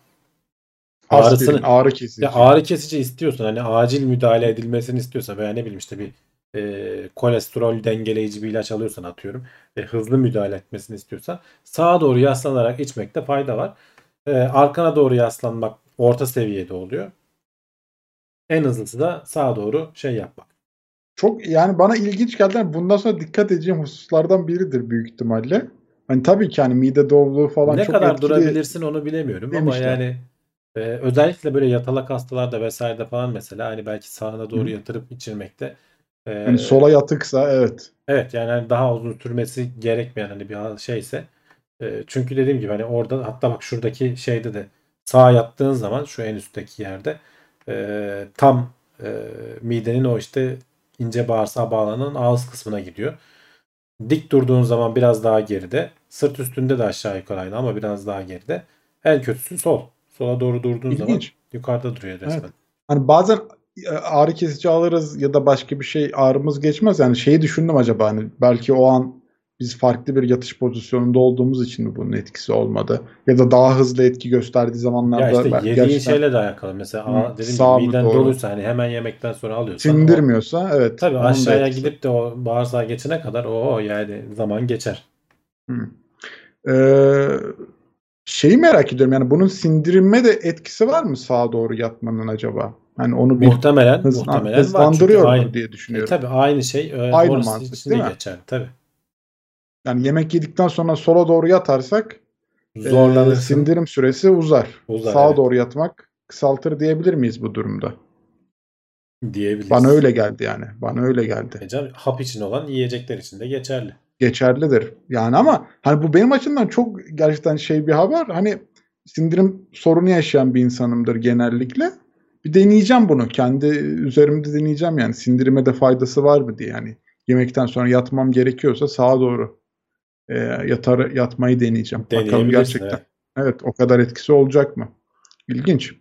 ağrısını ağrı kesici. ya ağrı kesici istiyorsan hani acil müdahale edilmesini istiyorsa veya ne bileyim işte bir e, kolesterol dengeleyici bir ilaç alıyorsan atıyorum ve hızlı müdahale etmesini istiyorsan sağa doğru yaslanarak içmekte fayda var. E, arkana doğru yaslanmak orta seviyede oluyor. En hızlısı da sağa doğru şey yapmak. Çok yani bana ilginç geldi. Bundan sonra dikkat edeceğim hususlardan biridir büyük ihtimalle. Hani tabii ki hani mide doluluğu falan ne çok kadar etkili. durabilirsin onu bilemiyorum ama demişler. yani e, özellikle böyle yatalak hastalarda vesairede falan mesela hani belki sağına doğru Hı. yatırıp içirmekte e, Hani sola yatıksa evet. Evet yani hani daha uzun sürmesi gerekmeyen hani bir şeyse e, çünkü dediğim gibi hani orada hatta bak şuradaki şeyde de sağa yattığın zaman şu en üstteki yerde e, tam e, midenin o işte ince bağırsağa bağlanan ağız kısmına gidiyor. Dik durduğun zaman biraz daha geride. Sırt üstünde de aşağı yukarı aynı ama biraz daha geride. En kötüsü sol. Sola doğru durduğun zaman İlginç. yukarıda duruyor resmen. Evet. Hani bazen e, ağrı kesici alırız ya da başka bir şey ağrımız geçmez. Yani şeyi düşündüm acaba hani belki o an biz farklı bir yatış pozisyonunda olduğumuz için mi bunun etkisi olmadı? Ya da daha hızlı etki gösterdiği zamanlarda Ya işte yediğin gerçekten şeyle de alakalı. Mesela Hı, gibi mı, miden doğru. doluysa hani hemen yemekten sonra alıyorsan o- sindirmiyorsa evet. Tabii aşağıya gidip de o bağırsağa geçene kadar o yani zaman geçer. Hı. Ee, şeyi merak ediyorum yani bunun sindirilme de etkisi var mı sağa doğru yatmanın acaba? Hani onu bir Muhtemelen hızlan- muhtemelen hızlandırıyordur aynı, diye e, düşünüyorum. tabii aynı şey e, Aynı orası mantık, için de geçer. Tabii. Yani yemek yedikten sonra sola doğru yatarsak e, Zorlanırsın. sindirim süresi uzar. Uzar, Sağa evet. doğru yatmak kısaltır diyebilir miyiz bu durumda? diyebiliriz. Bana öyle geldi yani. Bana öyle geldi. E canım, hap için olan yiyecekler için de geçerli. Geçerlidir. Yani ama hani bu benim açımdan çok gerçekten şey bir haber. Hani sindirim sorunu yaşayan bir insanımdır genellikle. Bir deneyeceğim bunu. Kendi üzerimde deneyeceğim yani. Sindirime de faydası var mı diye. Yani yemekten sonra yatmam gerekiyorsa sağa doğru e, yatar yatmayı deneyeceğim. Bakalım gerçekten. evet. Evet, o kadar etkisi olacak mı? İlginç.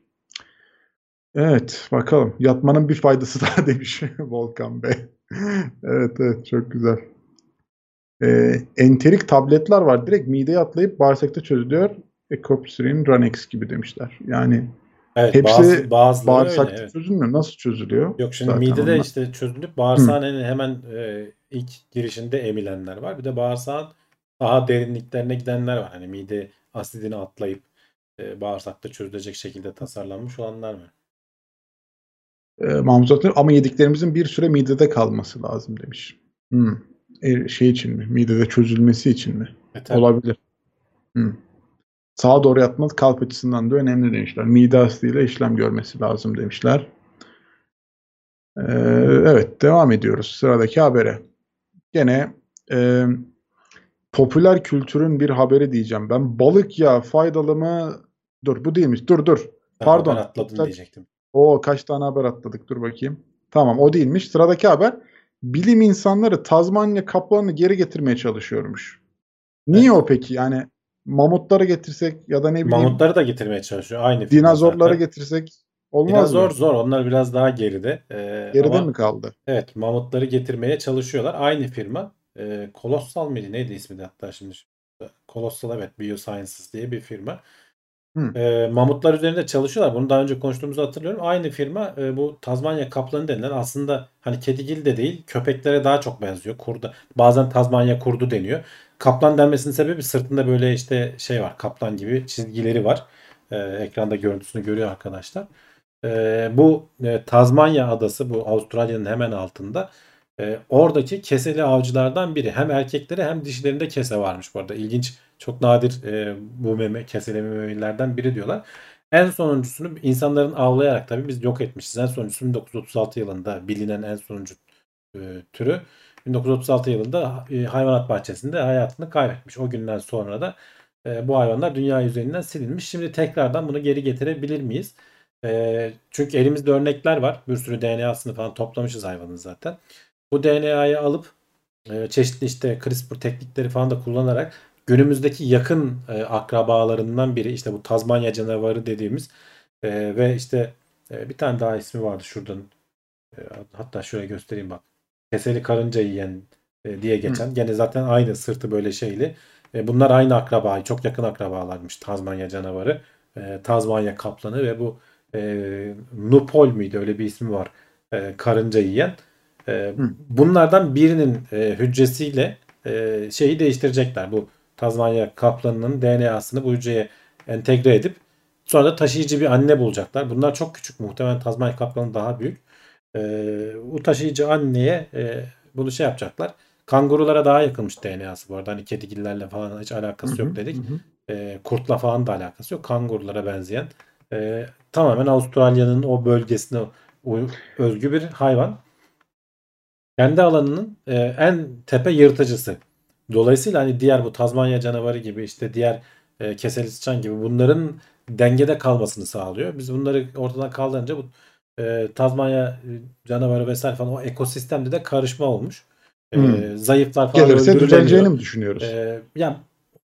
Evet, bakalım. Yatmanın bir faydası [laughs] daha demiş Volkan Bey. evet, evet, çok güzel. Ee, enterik tabletler var. Direkt mideye atlayıp bağırsakta çözülüyor. Ecopsyrin, Ranex gibi demişler. Yani Evet, Hepsi bazı, bazıları bağırsakta öyle. Evet. çözülmüyor. Nasıl çözülüyor? Yok şimdi Zaten midede onlar. işte çözülüp bağırsağın en- hemen e, ilk girişinde emilenler var. Bir de bağırsağın daha derinliklerine gidenler var. Hani mide asidini atlayıp e, bağırsakta çözülecek şekilde tasarlanmış olanlar var. Ee, Mahmut ama yediklerimizin bir süre midede kalması lazım demiş. Hmm. E, şey için mi? Midede çözülmesi için mi? E, tabii. Olabilir. Hı. Sağa doğru yatmak kalp açısından da önemli demişler. Mide asidıyla işlem görmesi lazım demişler. Ee, evet devam ediyoruz sıradaki habere. Gene e, popüler kültürün bir haberi diyeceğim ben. Balık yağı faydalı mı? Dur bu değilmiş. Dur dur. Ben Pardon. haber atladın Popüler- diyecektim. O kaç tane haber atladık dur bakayım. Tamam o değilmiş. Sıradaki haber bilim insanları Tazmanya kaplanını geri getirmeye çalışıyormuş. Niye o peki? Yani mamutları getirsek ya da ne bileyim Mamutları da getirmeye çalışıyor. Aynı dinozorları getirsek olmaz Dinozor mı? zor. Onlar biraz daha geride. Ee, Geride ama mi kaldı? evet mamutları getirmeye çalışıyorlar. Aynı firma. E, Colossal mıydı? Neydi ismi de hatta şimdi? Colossal evet Biosciences diye bir firma. Hı. E, mamutlar üzerinde çalışıyorlar. Bunu daha önce konuştuğumuzu hatırlıyorum. Aynı firma e, bu Tazmanya kaplanı denilen aslında hani kedigil de değil köpeklere daha çok benziyor. Kurda. Bazen Tazmanya kurdu deniyor. Kaplan denmesinin sebebi sırtında böyle işte şey var. Kaplan gibi çizgileri var. E, ekranda görüntüsünü görüyor arkadaşlar. E, bu e, Tazmanya adası bu Avustralya'nın hemen altında. E, oradaki keseli avcılardan biri. Hem erkekleri hem dişilerinde kese varmış bu arada. İlginç, çok nadir e, bu meme, keseli memelilerden biri diyorlar. En sonuncusunu insanların avlayarak tabii biz yok etmişiz. En sonuncusu 1936 yılında bilinen en sonuncu e, türü 1936 yılında e, hayvanat bahçesinde hayatını kaybetmiş. O günden sonra da e, bu hayvanlar dünya üzerinden silinmiş. Şimdi tekrardan bunu geri getirebilir miyiz? E, çünkü elimizde örnekler var. Bir sürü DNA'sını falan toplamışız hayvanın zaten. Bu DNA'yı alıp e, çeşitli işte CRISPR teknikleri falan da kullanarak günümüzdeki yakın e, akrabalarından biri işte bu Tazmanya canavarı dediğimiz e, ve işte e, bir tane daha ismi vardı şuradan. E, hatta şöyle göstereyim bak. Keseli karınca yiyen e, diye geçen. Gene zaten aynı sırtı böyle şeyli. E, bunlar aynı akraba, çok yakın akrabalarmış Tazmanya canavarı. E, Tazmanya kaplanı ve bu e, Nupol muydu öyle bir ismi var. E, karınca yiyen. E, bunlardan birinin e, hücresiyle e, şeyi değiştirecekler. Bu Tazmanya kaplanının DNA'sını bu hücreye entegre edip sonra da taşıyıcı bir anne bulacaklar. Bunlar çok küçük muhtemelen Tazmanya kaplanı daha büyük. E, bu taşıyıcı anneye e, bunu şey yapacaklar. Kangurulara daha yakınmış DNA'sı bu arada. Hani kedigillerle falan hiç alakası yok dedik. Hı hı. E, kurtla falan da alakası yok. Kangurulara benzeyen. e, tamamen Avustralya'nın o bölgesine özgü bir hayvan. Kendi alanının e, en tepe yırtıcısı. Dolayısıyla hani diğer bu Tazmanya canavarı gibi işte diğer e, keseli sıçan gibi bunların dengede kalmasını sağlıyor. Biz bunları ortadan kaldırınca bu e, Tazmanya e, canavarı vesaire falan o ekosistemde de karışma olmuş. E, Hmm. Zayıflar falan Gelirse düzeleceğini mi düşünüyoruz? Ee, yani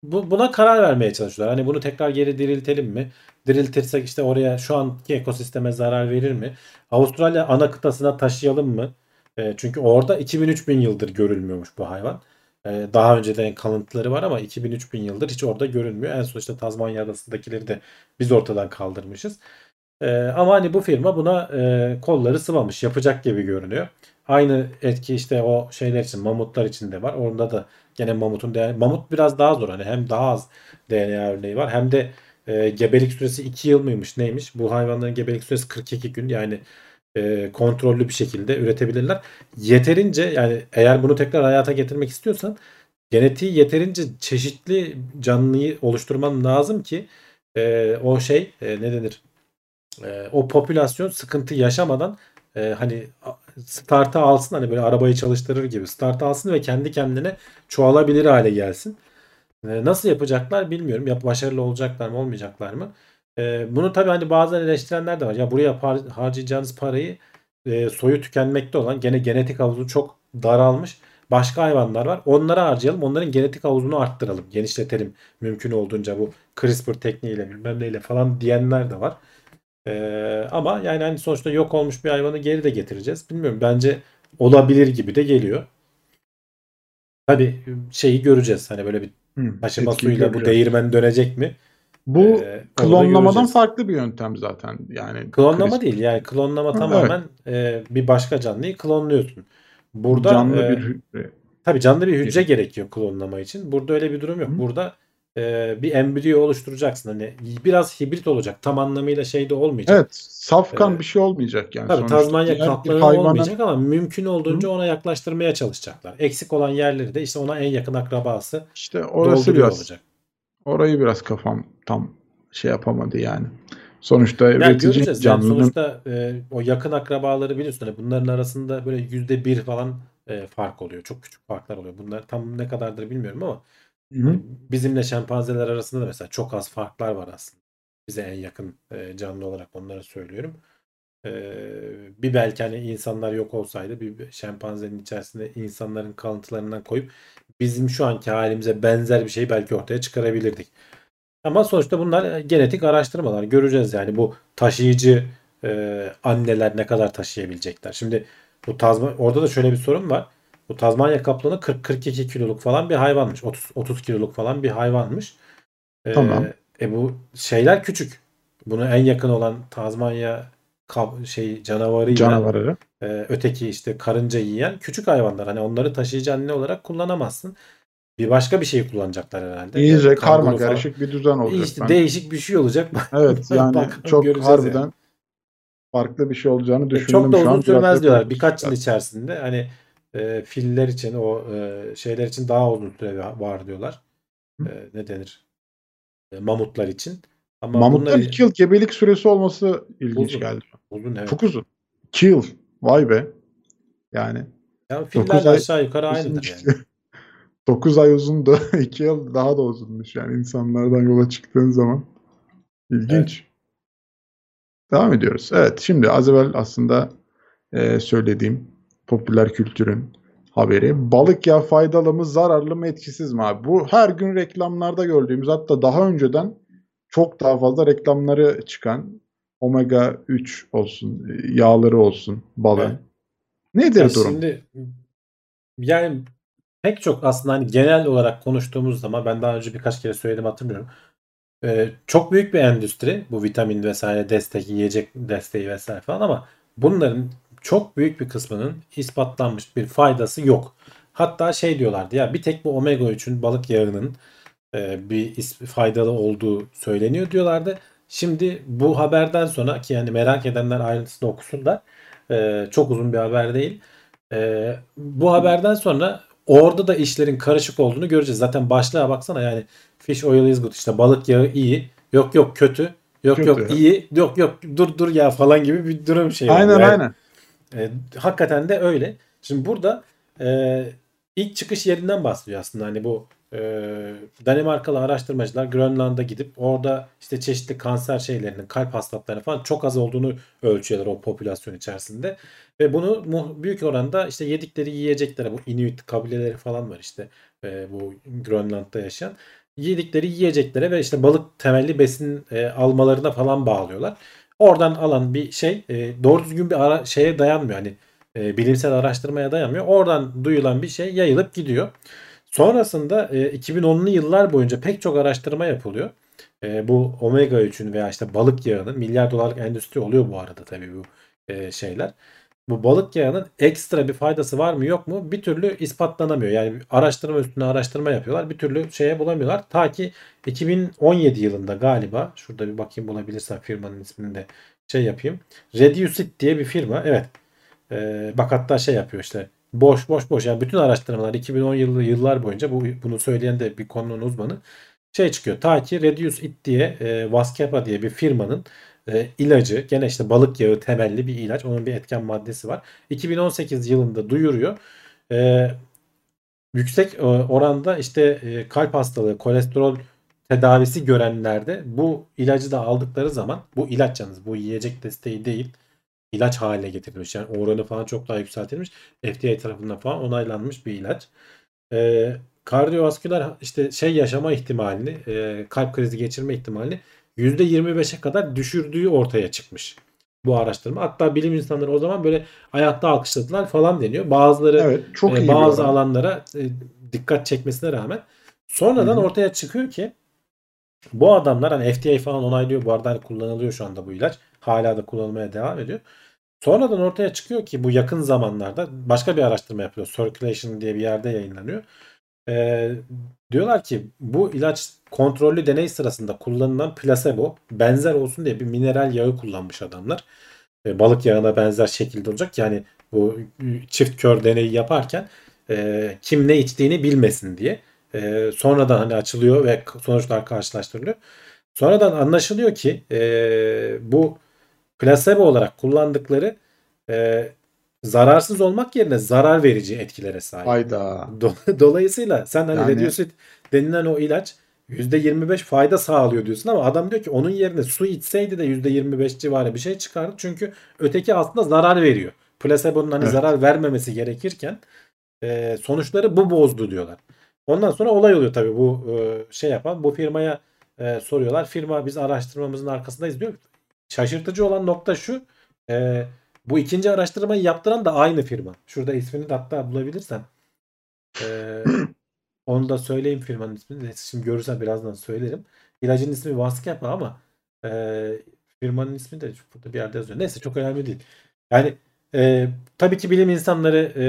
bu, buna karar vermeye çalışıyorlar. Hani bunu tekrar geri diriltelim mi? Diriltirsek işte oraya şu anki ekosisteme zarar verir mi? Avustralya ana kıtasına taşıyalım mı? Ee, çünkü orada 2000-3000 yıldır görülmüyormuş bu hayvan. Ee, daha önceden kalıntıları var ama 2000-3000 yıldır hiç orada görünmüyor. En son işte Tazmanya adasındakileri de biz ortadan kaldırmışız. Ee, ama hani bu firma buna e, kolları sıvamış. Yapacak gibi görünüyor. Aynı etki işte o şeyler için mamutlar için de var. Orada da gene mamutun DNA, mamut biraz daha zor hani hem daha az DNA örneği var hem de e, gebelik süresi 2 yıl mıymış neymiş? Bu hayvanların gebelik süresi 42 gün yani e, kontrollü bir şekilde üretebilirler. Yeterince yani eğer bunu tekrar hayata getirmek istiyorsan genetiği yeterince çeşitli canlıyı oluşturman lazım ki e, o şey e, ne denir? E, o popülasyon sıkıntı yaşamadan e, hani a- startı alsın hani böyle arabayı çalıştırır gibi startı alsın ve kendi kendine çoğalabilir hale gelsin. E, nasıl yapacaklar bilmiyorum. Ya başarılı olacaklar mı olmayacaklar mı? E, bunu tabii hani bazen eleştirenler de var. Ya buraya par- harcayacağınız parayı e, soyu tükenmekte olan gene genetik havuzu çok daralmış başka hayvanlar var. Onlara harcayalım. Onların genetik havuzunu arttıralım. Genişletelim mümkün olduğunca bu CRISPR tekniğiyle bilmem neyle falan diyenler de var. Ee, ama yani hani sonuçta yok olmuş bir hayvanı geri de getireceğiz. Bilmiyorum bence olabilir gibi de geliyor. Tabii şeyi göreceğiz. Hani böyle bir taşıma suyla bu değirmen dönecek mi? Bu Ee, klonlamadan farklı bir yöntem zaten. Yani Klonlama CRISPR. değil yani klonlama Ha, tamamen e, bir başka canlıyı klonluyorsun. Burada canlı e, bir hücre. Tabii canlı bir hücre gerekiyor klonlama için. Burada öyle bir durum yok. Hı. Burada e, bir embriyo oluşturacaksın. Hani biraz hibrit olacak. Tam anlamıyla şey de olmayacak. Evet, safkan Ee, bir şey olmayacak yani Tabii sonuçta. Tazmanya kaplanı hayvana- olmayacak ama mümkün olduğunca ona yaklaştırmaya çalışacaklar. Eksik olan yerleri de işte ona en yakın akrabası İşte orası biraz olacak. orayı biraz kafam tam şey yapamadı yani. Sonuçta Yani üretici göreceğiz. Yani canlının sonuçta e, o yakın akrabaları biliyorsun. hani bunların arasında böyle yüzde bir falan e, fark oluyor. Çok küçük farklar oluyor. Bunlar tam ne kadardır bilmiyorum ama Hı hı. Bizimle şempanzeler arasında da mesela çok az farklar var aslında. Bize en yakın e, canlı olarak onlara söylüyorum. E, bir belki hani insanlar yok olsaydı bir şempanzenin içerisinde insanların kalıntılarından koyup bizim şu anki halimize benzer bir şeyi belki ortaya çıkarabilirdik. Ama sonuçta bunlar e, genetik araştırmalar. Göreceğiz yani bu taşıyıcı e, anneler ne kadar taşıyabilecekler. Şimdi bu Tazma orada da şöyle bir sorun var. Bu Tazmanya kaplanı 40-42 kiloluk falan bir hayvanmış. 30 30 kiloluk falan bir hayvanmış. E, Tamam. E bu şeyler küçük. Buna en yakın olan Tazmanya kap, şey canavarıyla canavarı. e, öteki işte karınca yiyen küçük hayvanlar. Hani onları taşıyıcı anne olarak kullanamazsın. Bir başka bir şey kullanacaklar herhalde. İyice Yani karma falan. karışık bir düzen olacak. İşte Ben- değişik bir şey olacak. Evet [laughs] yani Bakalım çok harbiden yani. farklı bir şey olacağını E, düşündüm Çok da uzun sürmez diyorlar. Birkaç yıl içerisinde hani e, filler için o e, şeyler için daha uzun süre var diyorlar. Hı. E, ne denir? E, mamutlar için. Ama Mamutların bunlar 2 yıl gebelik süresi olması ilginç Uzun. geldi. uzun evet. Çok uzun. 2 yıl. Vay be. Yani Ya filler ay aşağı yukarı aynıdır yani. 9 ay uzundu. [laughs] 2 yıl daha da uzunmuş yani insanlardan yola çıktığın zaman. İlginç. Devam ediyoruz. Evet şimdi az evvel aslında e, söylediğim popüler kültürün haberi. Balık yağı faydalı mı zararlı mı etkisiz mi abi? Bu her gün reklamlarda gördüğümüz hatta daha önceden çok daha fazla reklamları çıkan omega 3 olsun, e, yağları olsun balığın. Evet. Nedir Ya durum? şimdi yani pek çok aslında hani genel olarak konuştuğumuz zaman ben daha önce birkaç kere söyledim hatırlıyorum. Ee, çok büyük bir endüstri bu vitamin vesaire destek, yiyecek desteği vesaire falan ama bunların çok büyük bir kısmının ispatlanmış bir faydası yok. Hatta şey diyorlardı ya bir tek bu omega 3'ün balık yağının e, bir faydalı olduğu söyleniyor diyorlardı. Şimdi bu haberden sonra ki yani merak edenler ayrıntısını okusunlar. E, çok uzun bir haber değil. E, bu haberden sonra orada da işlerin karışık olduğunu göreceğiz. Zaten başlığa baksana yani fish oil is good işte balık yağı iyi. Yok yok kötü. Yok Kötü. yok iyi. Yok yok dur dur ya falan gibi bir durum şey. Aynen Yani- aynen. e, hakikaten de öyle. Şimdi burada e, ilk çıkış yerinden bahsediyor aslında. Hani bu e, Danimarkalı araştırmacılar Grönland'a gidip orada işte çeşitli kanser şeylerinin, kalp hastalıklarının falan çok az olduğunu ölçüyorlar o popülasyon içerisinde. Ve bunu büyük oranda işte yedikleri yiyeceklere bu Inuit kabileleri falan var işte e, bu Grönland'da yaşayan yedikleri yiyeceklere ve işte balık temelli besin e, almalarına falan bağlıyorlar. Oradan alan bir şey e, doğru düzgün bir ara, şeye dayanmıyor. Hani e, bilimsel araştırmaya dayanmıyor. Oradan duyulan bir şey yayılıp gidiyor. Sonrasında e, 2010'lu yıllar boyunca pek çok araştırma yapılıyor. E, bu omega 3'ün veya işte balık yağının milyar dolarlık endüstri oluyor bu arada tabii bu e, şeyler. Bu balık yağının ekstra bir faydası var mı yok mu bir türlü ispatlanamıyor. Yani araştırma üstüne araştırma yapıyorlar. Bir türlü şeye bulamıyorlar. Ta ki 2017 yılında galiba şurada bir bakayım bulabilirsem firmanın ismini de şey yapayım. Reducit diye bir firma. Evet. Ee, bak hatta şey yapıyor işte. Boş boş boş. Yani bütün araştırmalar 2010 yılı yıllar boyunca bu bunu söyleyen de bir konunun uzmanı şey çıkıyor. Ta ki Reduce It diye e, Vascepa diye bir firmanın e, ilacı gene işte balık yağı temelli bir ilaç. Onun bir etken maddesi var. 2018 yılında duyuruyor. E, yüksek e, oranda işte e, kalp hastalığı, kolesterol tedavisi görenlerde bu ilacı da aldıkları zaman bu ilaç yalnız bu yiyecek desteği değil ilaç haline getirilmiş. Yani oranı falan çok daha yükseltilmiş. FDA tarafından falan onaylanmış bir ilaç. Ee, kardiyovasküler işte şey yaşama ihtimalini, e, kalp krizi geçirme ihtimalini %25'e kadar düşürdüğü ortaya çıkmış. Bu araştırma. Hatta bilim insanları o zaman böyle ayakta alkışladılar falan deniyor. Bazıları Evet çok e, bazı alanlara e, dikkat çekmesine rağmen sonradan Hı hı. ortaya çıkıyor ki bu adamlar hani FDA falan onaylıyor bu arada hani kullanılıyor şu anda bu ilaç. Hala da kullanılmaya devam ediyor. Sonradan ortaya çıkıyor ki bu yakın zamanlarda başka bir araştırma yapıyor. Circulation diye bir yerde yayınlanıyor. Ee, diyorlar ki bu ilaç kontrollü deney sırasında kullanılan plasebo benzer olsun diye bir mineral yağı kullanmış adamlar. Ee, balık yağına benzer şekilde olacak. Yani bu çift kör deneyi yaparken e, kim ne içtiğini bilmesin diye. E, sonradan hani açılıyor ve sonuçlar karşılaştırılıyor. Sonradan anlaşılıyor ki e, bu plasebo olarak kullandıkları e, zararsız olmak yerine zarar verici etkilere sahip. Hayda. Do- Dolayısıyla sen hani Yani- denilen o ilaç %25 fayda sağlıyor diyorsun ama adam diyor ki onun yerine su içseydi de %25 civarı bir şey çıkardı. Çünkü öteki aslında zarar veriyor. Plasebo'nun hani Evet. zarar vermemesi gerekirken e, sonuçları bu bozdu diyorlar. Ondan sonra olay oluyor tabii bu e, şey yapan bu firmaya e, soruyorlar. Firma biz araştırmamızın arkasındayız diyor. Şaşırtıcı olan nokta şu. e, bu ikinci araştırmayı yaptıran da aynı firma. Şurada ismini de hatta bulabilirsem. E, [clears throat] onu da söyleyeyim firmanın ismini. Şimdi görürsen birazdan söylerim. İlacın ismi Vascepa ama e, firmanın ismi de burada bir yerde yazıyor. Neyse çok önemli değil. Yani e, tabii ki bilim insanları e,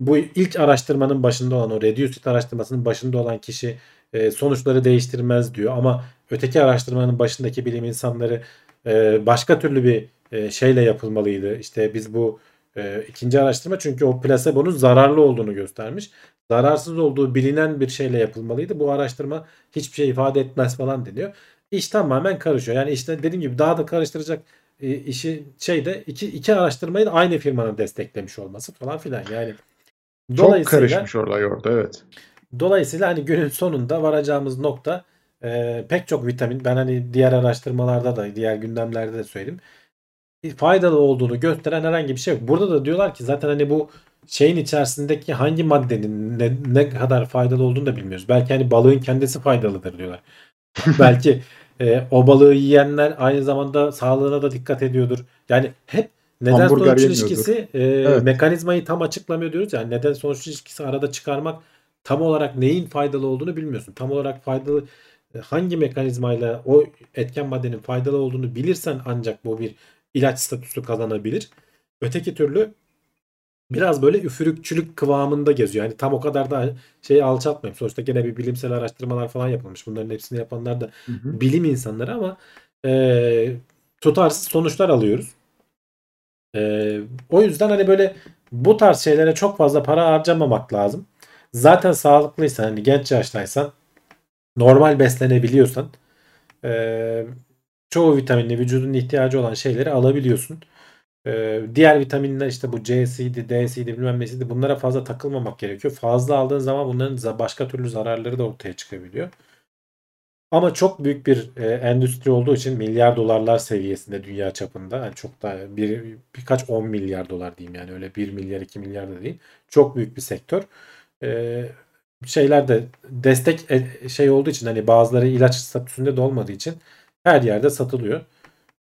bu ilk araştırmanın başında olan o Reduced araştırmasının başında olan kişi e, sonuçları değiştirmez diyor ama öteki araştırmanın başındaki bilim insanları e, başka türlü bir e, şeyle yapılmalıydı. İşte biz bu e, ikinci araştırma çünkü o plasebonun zararlı olduğunu göstermiş. Zararsız olduğu bilinen bir şeyle yapılmalıydı. Bu araştırma hiçbir şey ifade etmez falan deniyor. İş tamamen karışıyor. Yani işte dediğim gibi daha da karıştıracak e, işi şeyde iki, iki araştırmayı da aynı firmanın desteklemiş olması falan filan. Yani Çok karışmış olay orada evet. Dolayısıyla hani günün sonunda varacağımız nokta e, pek çok vitamin ben hani diğer araştırmalarda da diğer gündemlerde de söyledim. Faydalı olduğunu gösteren herhangi bir şey yok. Burada da diyorlar ki zaten hani bu şeyin içerisindeki hangi maddenin ne, ne kadar faydalı olduğunu da bilmiyoruz. Belki hani balığın kendisi faydalıdır diyorlar. [laughs] Belki e, o balığı yiyenler aynı zamanda sağlığına da dikkat ediyordur. Yani hep neden Hamburger sonuç ilişkisi e, Evet. mekanizmayı tam açıklamıyor diyoruz. Yani neden sonuç ilişkisi arada çıkarmak tam olarak neyin faydalı olduğunu bilmiyorsun. Tam olarak faydalı e, hangi mekanizmayla o etken maddenin faydalı olduğunu bilirsen ancak bu bir ilaç statüsü kazanabilir. Öteki türlü biraz böyle üfürükçülük kıvamında geziyor. Yani tam o kadar da şey alçaltmayayım. Sonuçta gene bir bilimsel araştırmalar falan yapılmış. Bunların hepsini yapanlar da Hı hı. bilim insanları ama e, tutarsız sonuçlar alıyoruz. E, o yüzden hani böyle bu tarz şeylere çok fazla para harcamamak lazım. Zaten sağlıklıysan hani genç yaştaysan normal beslenebiliyorsan e, çoğu vitaminli vücudun ihtiyacı olan şeyleri alabiliyorsun. E, diğer vitaminler işte bu C'siydi, D'siydi bilmem nesiydi bunlara fazla takılmamak gerekiyor. Fazla aldığın zaman bunların başka türlü zararları da ortaya çıkabiliyor. Ama çok büyük bir e, endüstri olduğu için milyar dolarlar seviyesinde dünya çapında. Yani çok da bir birkaç 10 milyar dolar diyeyim yani öyle 1 milyar 2 milyar da değil. Çok büyük bir sektör. E, şeyler de destek e, şey olduğu için hani bazıları ilaç statüsünde de olmadığı için her yerde satılıyor.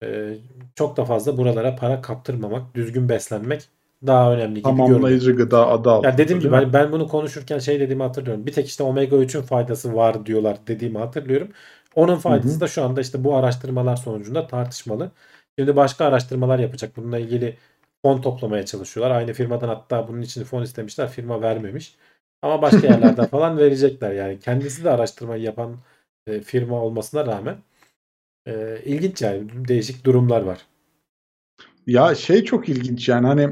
E, çok da fazla buralara para kaptırmamak, düzgün beslenmek daha önemli gibi görünüyor. Tamamlayıcı gıda adı altında. Ya dediğim gibi hani ben bunu konuşurken şey dediğimi hatırlıyorum. Bir tek işte omega 3'ün faydası var diyorlar dediğimi hatırlıyorum. Onun faydası Hı hı. da şu anda işte bu araştırmalar sonucunda tartışmalı. Şimdi başka araştırmalar yapacak. Bununla ilgili fon toplamaya çalışıyorlar. Aynı firmadan hatta bunun için fon istemişler. Firma vermemiş. Ama başka yerlerden falan [laughs] verecekler yani. Kendisi de araştırmayı yapan e, firma olmasına rağmen e, ilginç yani. Değişik durumlar var. Ya şey çok ilginç yani hani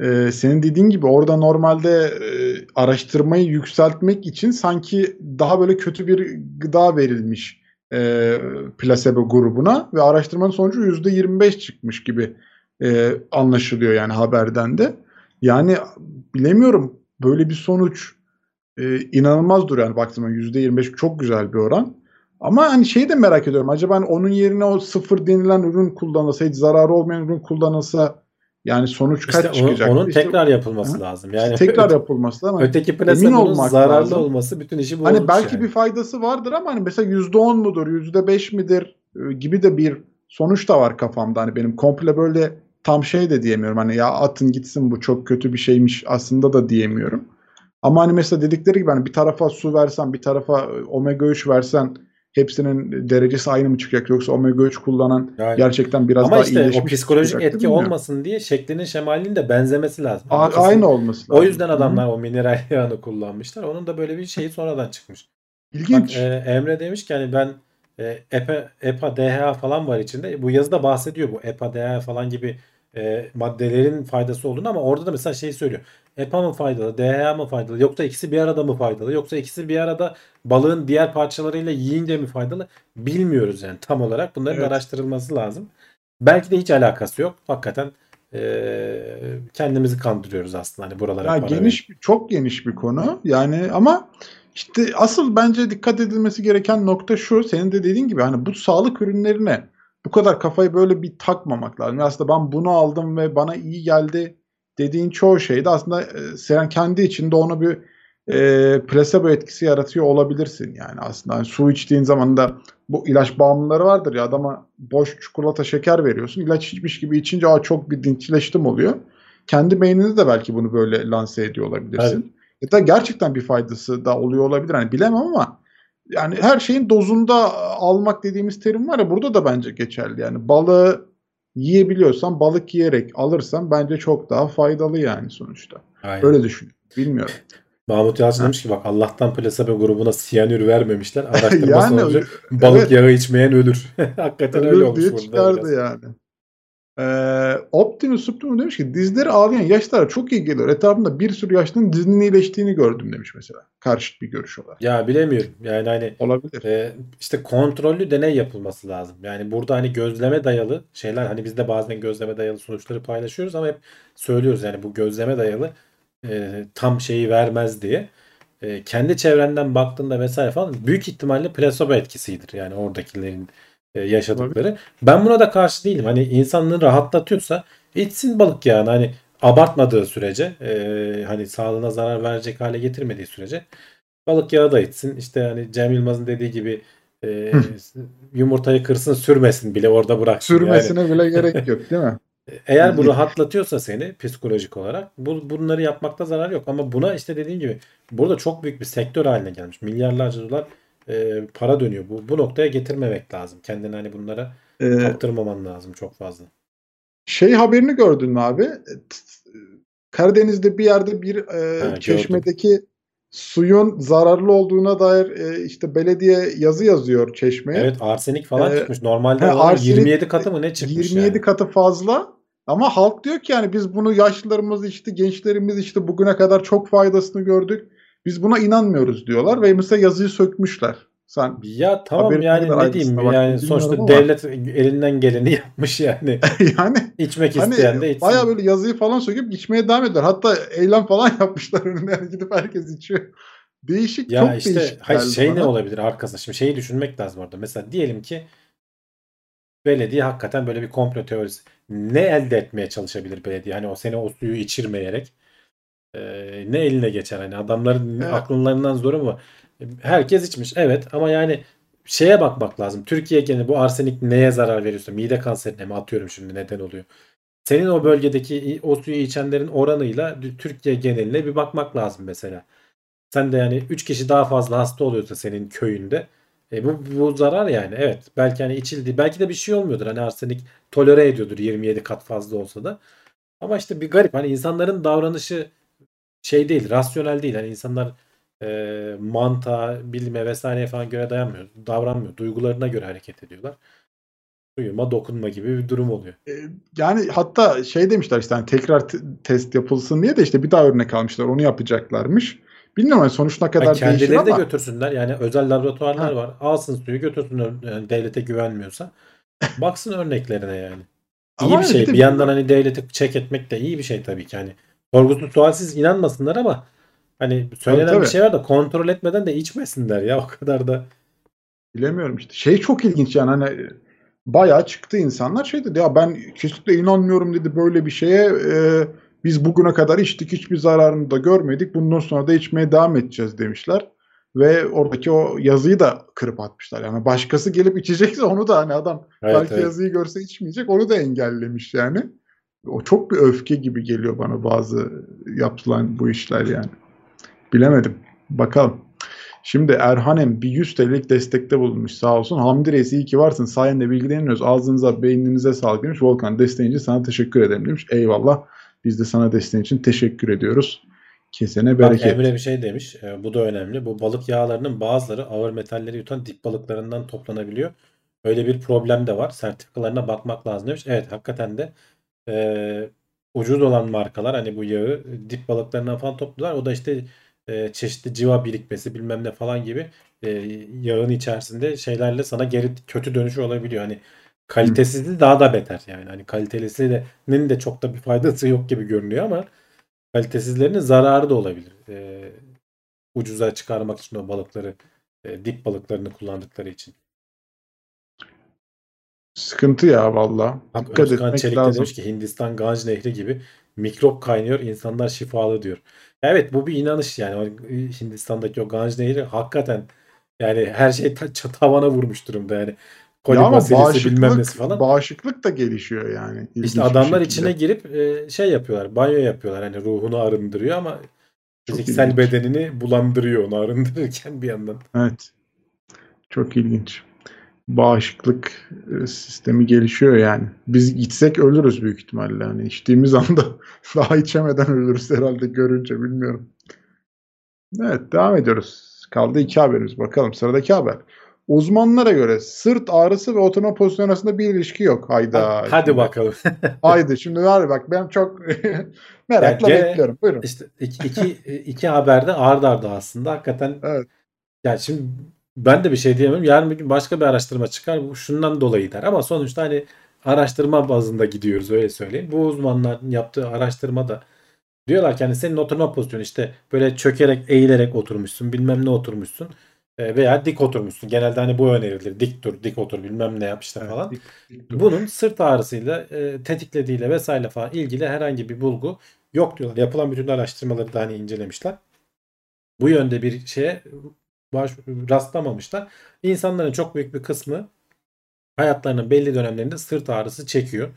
e, senin dediğin gibi orada normalde e, araştırmayı yükseltmek için sanki daha böyle kötü bir gıda verilmiş e, plasebo grubuna ve araştırmanın sonucu %25 çıkmış gibi e, anlaşılıyor yani haberden de. Yani bilemiyorum böyle bir sonuç e, inanılmaz duruyor yani baktığımda %25 çok güzel bir oran. Ama hani şeyi de merak ediyorum. Acaba hani onun yerine o sıfır denilen ürün kullanılsa, hiç zararı olmayan ürün kullanılsa yani sonuç kaç İşte çıkacak? onun İşte tekrar yapılması Hı. lazım. Yani tekrar yapılması ama öteki plasebonun olmak zararlı lazım. olması bütün işi bozmuş hani belki yani. bir faydası vardır ama hani mesela %10 mudur, %5 midir e, gibi de bir sonuç da var kafamda. Hani benim komple böyle tam şey de diyemiyorum. Hani ya atın gitsin bu çok kötü bir şeymiş aslında da diyemiyorum. Ama hani mesela dedikleri gibi hani bir tarafa su versen, bir tarafa e, omega 3 versen hepsinin derecesi aynı mı çıkacak yoksa omega 3 kullanan Yani- gerçekten biraz Ama daha işte o iyileşmiş psikolojik çıkacaktır, etki bilmiyorum. olmasın diye şeklinin şemalinin de benzemesi lazım. A- kesin- aynı olması lazım. O yüzden adamlar o mineral [laughs] yağını kullanmışlar. Onun da böyle bir şeyi sonradan çıkmış. Bak İlginç. e, Emre demiş ki hani ben e, EPA, EPA, DHA falan var içinde. Bu yazıda bahsediyor bu EPA, DHA falan gibi e, maddelerin faydası olduğunu ama orada da mesela şey söylüyor. EPA mı faydalı, DHA mı faydalı yoksa ikisi bir arada mı faydalı yoksa ikisi bir arada balığın diğer parçalarıyla yiyince mi faydalı bilmiyoruz yani tam olarak. Bunların Evet. araştırılması lazım. Belki de hiç alakası yok. Hakikaten e, kendimizi kandırıyoruz aslında hani buralara Ya geniş bir- çok geniş bir konu. Yani ama işte asıl bence dikkat edilmesi gereken nokta şu. Senin de dediğin gibi hani bu sağlık ürünlerine bu kadar kafayı böyle bir takmamak lazım. Aslında ben bunu aldım ve bana iyi geldi dediğin çoğu şeyde aslında e, sen kendi içinde onu bir e, plasebo etkisi yaratıyor olabilirsin yani aslında. Hani su içtiğin zaman da bu ilaç bağımlıları vardır ya adama boş çikolata şeker veriyorsun. İlaç içmiş gibi içince Aa, çok bir dinçleştim oluyor. Kendi beyniniz de belki bunu böyle lanse ediyor olabilirsin. Ya da gerçekten bir faydası da oluyor olabilir. Hani bilemem ama yani her şeyin dozunda almak dediğimiz terim var ya burada da bence geçerli. Yani balığı yiyebiliyorsan balık yiyerek alırsan bence çok daha faydalı yani sonuçta. Aynen. Öyle düşünüyorum. Bilmiyorum. [laughs] Mahmut Yalçın demiş ki bak Allah'tan plasebo grubuna siyanür vermemişler. Araştırma [laughs] Yani sonucu öyle- balık evet. yağı içmeyen ölür. [laughs] Hakikaten öyle Ölür olmuş diye burada çıkardı biraz. yani. Ee, Optimus Supreme demiş ki dizleri ağlayan yaşlara çok iyi geliyor. Etrafımda bir sürü yaşlının dizinin iyileştiğini gördüm demiş mesela. Karşıt bir görüş olarak. Ya bilemiyorum. Yani hani Olabilir. e, işte kontrollü deney yapılması lazım. Yani burada hani gözleme dayalı şeyler hani biz de bazen gözleme dayalı sonuçları paylaşıyoruz ama hep söylüyoruz yani bu gözleme dayalı e, tam şeyi vermez diye. E, kendi çevrenden baktığında vesaire falan büyük ihtimalle plasebo etkisidir. Yani oradakilerin e, yaşadıkları. Ben buna da karşı değilim. Hani insanlığı rahatlatıyorsa içsin balık yağını. Hani abartmadığı sürece e, hani sağlığına zarar verecek hale getirmediği sürece balık yağı da içsin. İşte hani Cem Yılmaz'ın dediği gibi e, yumurtayı kırsın sürmesin bile orada bıraksın. Yani Sürmesine bile gerek [laughs] yok değil mi? eğer bu Yani- rahatlatıyorsa seni psikolojik olarak bu, bunları yapmakta zarar yok. Ama buna işte dediğim gibi burada çok büyük bir sektör haline gelmiş. Milyarlarca dolar e, para dönüyor. Bu, bu noktaya getirmemek lazım. Kendini hani bunlara Ee, kaptırmaman lazım çok fazla. şey haberini gördün mü abi? T- Karadeniz'de bir yerde bir e, gördüm. çeşmedeki suyun zararlı olduğuna dair e, işte belediye yazı yazıyor çeşmeye. Evet arsenik falan Ee, çıkmış. Normalde he, arsenik- 27 katı mı ne çıkmış 27 yani. katı fazla. Ama halk diyor ki yani biz bunu yaşlılarımız içti, gençlerimiz işte bugüne kadar çok faydasını gördük. Biz buna inanmıyoruz diyorlar ve mesela yazıyı sökmüşler. Sen Ya tamam yani ne diyeyim ayrıntısına yani sonuçta ama. devlet elinden geleni [laughs] yapmış yani. [laughs] yani İçmek hani isteyen de içsin. baya böyle yazıyı falan söküp içmeye devam ediyorlar. Hatta eylem falan [laughs] yapmışlar önünde yani gidip herkes içiyor. Değişik Ya çok işte değişik hayır, şey ne bana. olabilir arkasında? Şimdi şeyi düşünmek lazım orada. Mesela diyelim ki belediye hakikaten böyle bir komplo teorisi. Ne elde etmeye çalışabilir belediye? Hani o seni o suyu içirmeyerek e, ne eline geçer? Hani adamların Evet. akllarından zoru mu? Herkes içmiş. Evet ama yani şeye bakmak lazım. Türkiye geneli bu arsenik neye zarar veriyorsa mide kanserine mi atıyorum şimdi neden oluyor? Senin o bölgedeki o suyu içenlerin oranıyla Türkiye geneline bir bakmak lazım mesela. Sen de yani 3 kişi daha fazla hasta oluyorsa senin köyünde e bu, bu zarar yani. Evet. Belki hani içildi. Belki de bir şey olmuyordur. Hani arsenik tolere ediyordur 27 kat fazla olsa da. Ama işte bir garip. Hani insanların davranışı şey değil. Rasyonel değil. Hani insanlar e, mantığa, bilime vesaireye falan göre dayanmıyor. Davranmıyor. Duygularına göre hareket ediyorlar. Duyuma dokunma gibi bir durum oluyor. Yani hatta şey demişler işte hani tekrar t- test yapılsın diye de işte bir daha örnek almışlar. Onu yapacaklarmış. Bilmiyorum hani sonuç ne kadar Ha, değişir kendileri de ama götürsünler. Yani özel laboratuvarlar Ha. var. Alsın suyu götürsün ör- yani devlete güvenmiyorsa. Baksın örneklerine yani. İyi Ama bir yani şey. bir Bir yandan hani devleti çek etmek de iyi bir şey tabii ki. Hani sorgusuz sualsiz inanmasınlar ama hani söylenen tabii. bir şey var da kontrol etmeden de içmesinler ya [laughs] o kadar da. bilemiyorum işte. Şey çok ilginç yani hani bayağı çıktı insanlar şey dedi ya ben kesinlikle inanmıyorum dedi böyle bir şeye e, biz bugüne kadar içtik hiçbir zararını da görmedik bundan sonra da içmeye devam edeceğiz demişler ve oradaki o yazıyı da kırıp atmışlar yani başkası gelip içecekse onu da hani adam Evet, belki evet. yazıyı görse içmeyecek onu da engellemiş yani o çok bir öfke gibi geliyor bana bazı yapılan bu işler yani bilemedim bakalım. Şimdi Erhanem bir 100 TL'lik destekte bulunmuş sağ olsun. Hamdi Reis iyi ki varsın. Sayende bilgileniyoruz. Ağzınıza beyninize sağlık demiş. Volkan desteğin için sana teşekkür ederim demiş. Eyvallah. Biz de sana desteğin için teşekkür ediyoruz. Kesene Bak bereket. Emre bir şey demiş. e, bu da önemli. Bu balık yağlarının bazıları ağır metalleri yutan dip balıklarından toplanabiliyor. Öyle bir problem de var. Sertifikalarına bakmak lazım demiş. Evet hakikaten de e, ucuz olan markalar hani bu yağı dip balıklarından falan topluyorlar. O da işte e, çeşitli civa birikmesi bilmem ne falan gibi e, yağın içerisinde şeylerle sana geri kötü dönüşü olabiliyor. Hani kalitesizliği daha da beter yani. Hani kalitelisinin de çok da bir faydası yok gibi görünüyor ama kalitesizlerinin zararı da olabilir. E, ucuza çıkarmak için o balıkları e, dip balıklarını kullandıkları için. Sıkıntı ya valla. Dikkat Özkan etmek Çelik de lazım. demiş ki Hindistan Ganj Nehri gibi mikrop kaynıyor insanlar şifalı diyor. Evet bu bir inanış yani. O Hindistan'daki o Ganj Nehri hakikaten yani her şey ta- tavana vurmuş durumda yani. Koli Ya basilyası bilmem nesi falan. bağışıklık da gelişiyor yani. İşte adamlar içine girip e, şey yapıyorlar. Banyo yapıyorlar. Hani ruhunu arındırıyor ama Çok fiziksel ilginç. bedenini bulandırıyor onu arındırırken bir yandan. Evet. Çok ilginç. Bağışıklık e, sistemi gelişiyor yani. Biz gitsek ölürüz büyük ihtimalle. Hani içtiğimiz [laughs] anda daha içemeden ölürüz herhalde görünce bilmiyorum. Evet devam ediyoruz. Kaldı iki haberimiz. Bakalım sıradaki haber. Uzmanlara göre sırt ağrısı ve oturma pozisyonu arasında bir ilişki yok. Hayda. Hadi Şimdi- bakalım. [laughs] Haydi şimdi var bak ben çok [laughs] merakla gene- bekliyorum. Buyurun. İşte iki, iki, iki haberde ard arda aslında hakikaten Evet. yani şimdi ben de bir şey diyemem. Yarın bir gün başka bir araştırma çıkar. Bu şundan dolayı der. Ama sonuçta hani araştırma bazında gidiyoruz öyle söyleyeyim. Bu uzmanların yaptığı araştırma da Diyorlar ki hani senin oturma pozisyonu işte böyle çökerek eğilerek oturmuşsun bilmem ne oturmuşsun e, veya dik oturmuşsun. Genelde hani bu önerilir. Dik dur, dik otur bilmem ne yap işte Evet, falan. dik- dik dur. Bunun sırt ağrısıyla e, tetiklediğiyle vesaire falan ilgili herhangi bir bulgu yok diyorlar. Yapılan bütün araştırmaları da hani incelemişler. Bu yönde bir şeye baş, rastlamamışlar. İnsanların çok büyük bir kısmı hayatlarının belli dönemlerinde sırt ağrısı çekiyor.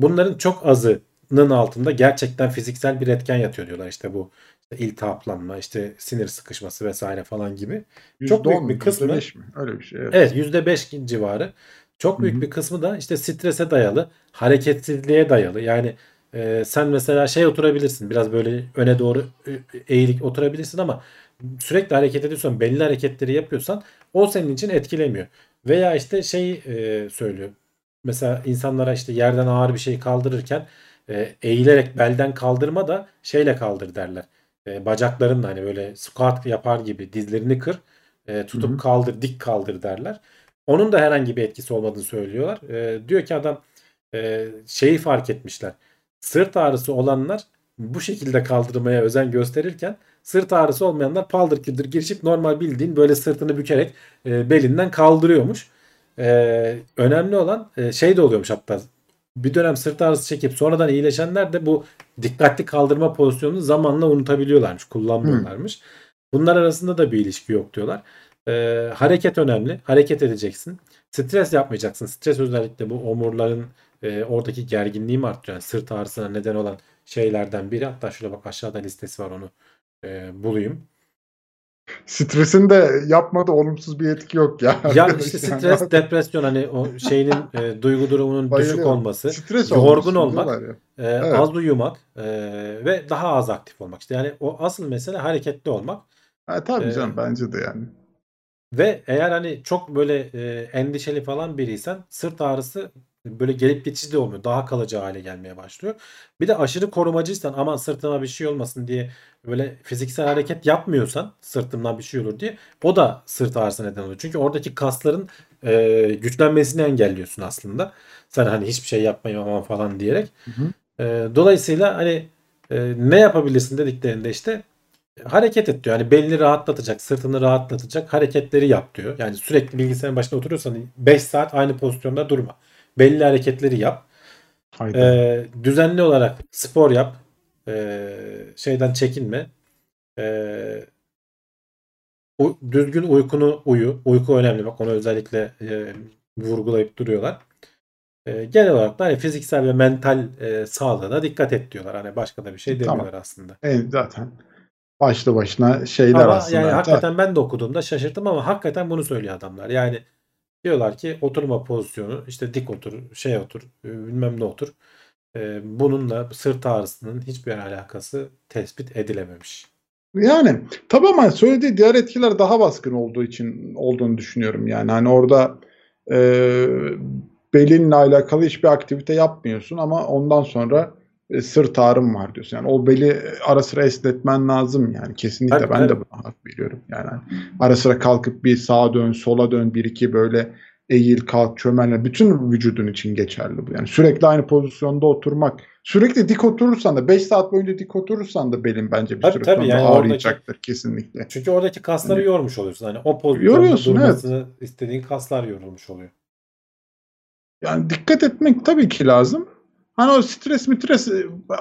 Bunların çok azının altında gerçekten fiziksel bir etken yatıyor diyorlar. İşte bu işte iltihaplanma, işte sinir sıkışması vesaire falan gibi. çok büyük bir kısmı- yüzde beş mi? Öyle bir şey. Evet. Evet %5 civarı. Çok büyük Hı hı. bir kısmı da işte strese dayalı, hareketsizliğe dayalı. Yani e, sen mesela şey oturabilirsin. Biraz böyle öne doğru e, eğilik oturabilirsin ama sürekli hareket ediyorsan, belli hareketleri yapıyorsan o senin için etkilemiyor. Veya işte şey e, söylüyor. Mesela insanlara işte yerden ağır bir şey kaldırırken e, eğilerek belden kaldırma da şeyle kaldır derler. E, bacaklarınla hani böyle squat yapar gibi dizlerini kır, e, tutup Hı hı. kaldır, dik kaldır derler. Onun da herhangi bir etkisi olmadığını söylüyorlar. E, diyor ki adam e, şeyi fark etmişler. Sırt ağrısı olanlar bu şekilde kaldırmaya özen gösterirken sırt ağrısı olmayanlar paldır küldür girişip normal bildiğin böyle sırtını bükerek e, belinden kaldırıyormuş. E, önemli olan e, şey de oluyormuş hatta bir dönem sırt ağrısı çekip sonradan iyileşenler de bu dikkatli kaldırma pozisyonunu zamanla unutabiliyorlarmış, kullanmıyorlarmış. Bunlar arasında da bir ilişki yok diyorlar. E, hareket önemli. Hareket edeceksin. Stres yapmayacaksın. Stres özellikle bu omurların e, oradaki gerginliği mi artırıyor? Yani sırt ağrısına neden olan şeylerden biri. Hatta şurada bak aşağıda listesi var onu e, bulayım. Stresin de yapmadı olumsuz bir etki yok ya. Ya işte [laughs] yani. stres, [laughs] depresyon hani o şeyinin e, duygu durumunun düşük Bayılıyorum. olması, Stres yorgun olmak, ya. e, Evet. az uyumak e, ve daha az aktif olmak. İşte yani o asıl mesele hareketli olmak. Ha, tabii Ee, canım bence de yani. Ve eğer hani çok böyle e, endişeli falan biriysen sırt ağrısı böyle gelip geçici de olmuyor. Daha kalıcı hale gelmeye başlıyor. Bir de aşırı korumacıysan aman sırtıma bir şey olmasın diye böyle fiziksel hareket yapmıyorsan sırtımdan bir şey olur diye o da sırt ağrısı neden oluyor. Çünkü oradaki kasların e, güçlenmesini engelliyorsun aslında. Sen hani hiçbir şey yapmayayım aman falan diyerek. Hı hı. E, dolayısıyla hani e, ne yapabilirsin dediklerinde işte hareket et diyor. Yani belini rahatlatacak, sırtını rahatlatacak hareketleri yap diyor. Yani sürekli bilgisayarın başında oturuyorsan 5 saat aynı pozisyonda durma. Belli hareketleri yap. Haydi. Ee, düzenli olarak spor yap. Ee, şeyden çekinme. Ee, u- düzgün uykunu uyu. Uyku önemli. Bak onu özellikle e, vurgulayıp duruyorlar. Ee, genel olarak da hani fiziksel ve mental e, sağlığına dikkat et diyorlar. Hani başka da bir şey Tamam. demiyorlar aslında. En zaten başlı başına şeyler Ama aslında. yani hakikaten ben de okuduğumda şaşırdım ama hakikaten bunu söylüyor adamlar. Yani diyorlar ki oturma pozisyonu işte dik otur, şey otur, e, bilmem ne otur. E, bununla sırt ağrısının hiçbir alakası tespit edilememiş. Yani tabii ama söylediği diğer etkiler daha baskın olduğu için olduğunu düşünüyorum. Yani hani orada e, belinle alakalı hiçbir aktivite yapmıyorsun ama ondan sonra e, sırt ağrım var diyorsun. Yani o beli ara sıra esnetmen lazım yani kesinlikle Tabii, ben tabii. de buna hak veriyorum. Yani ara sıra kalkıp bir sağa dön, sola dön, bir iki böyle eğil, kalk, çömelme bütün vücudun için geçerli bu. Yani sürekli aynı pozisyonda oturmak, sürekli dik oturursan da 5 saat boyunca dik oturursan da belin bence bir Tabii, süre tabii. sonra Yani oradaki- ağrıyacaktır kesinlikle. Çünkü oradaki kasları Hani- yormuş oluyorsun. Hani o pozisyonda durmasını istediğin kaslar yorulmuş oluyor. Yani dikkat etmek tabii ki lazım. Hani o stres stres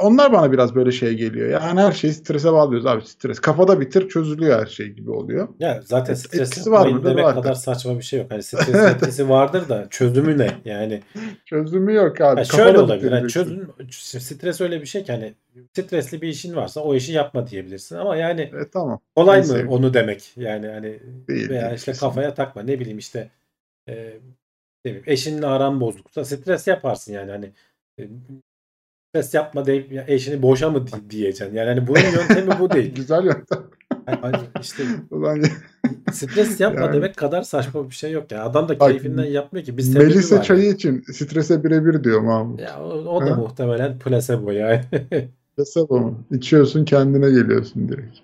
onlar bana biraz böyle şey geliyor. Yani her şeyi strese bağlıyoruz abi stres. Kafada bitir çözülüyor her şey gibi oluyor. Ya zaten Et- stres etkisi var mıdır? demek Vardır. kadar saçma bir şey yok. Hani stresin [laughs] etkisi vardır da çözümü ne? Yani Çözümü yok abi. Ha, şöyle Kafada olabilir. Yani çözüm, stres öyle bir şey ki hani stresli bir işin varsa o işi yapma diyebilirsin. Ama yani E, tamam. kolay mı onu demek? Yani hani Değil, veya değil, işte kesinlikle. kafaya takma. Ne bileyim işte e, ne bileyim, eşinle aran bozuksa stres yaparsın yani hani stres yapma deyip ya eşini boşa mı di- diyeceksin? Yani hani bunun yöntemi bu değil. [laughs] Güzel yöntem. Yani hani işte [laughs] Ulan stres yapma Yani. demek kadar saçma bir şey yok ya. Adam da Bak, keyfinden yapmıyor ki. Sebebi Melisa çayı için strese birebir diyor Mahmut. Ya o, o da muhtemelen placebo yani. [laughs] Placebo mu? İçiyorsun kendine geliyorsun direkt.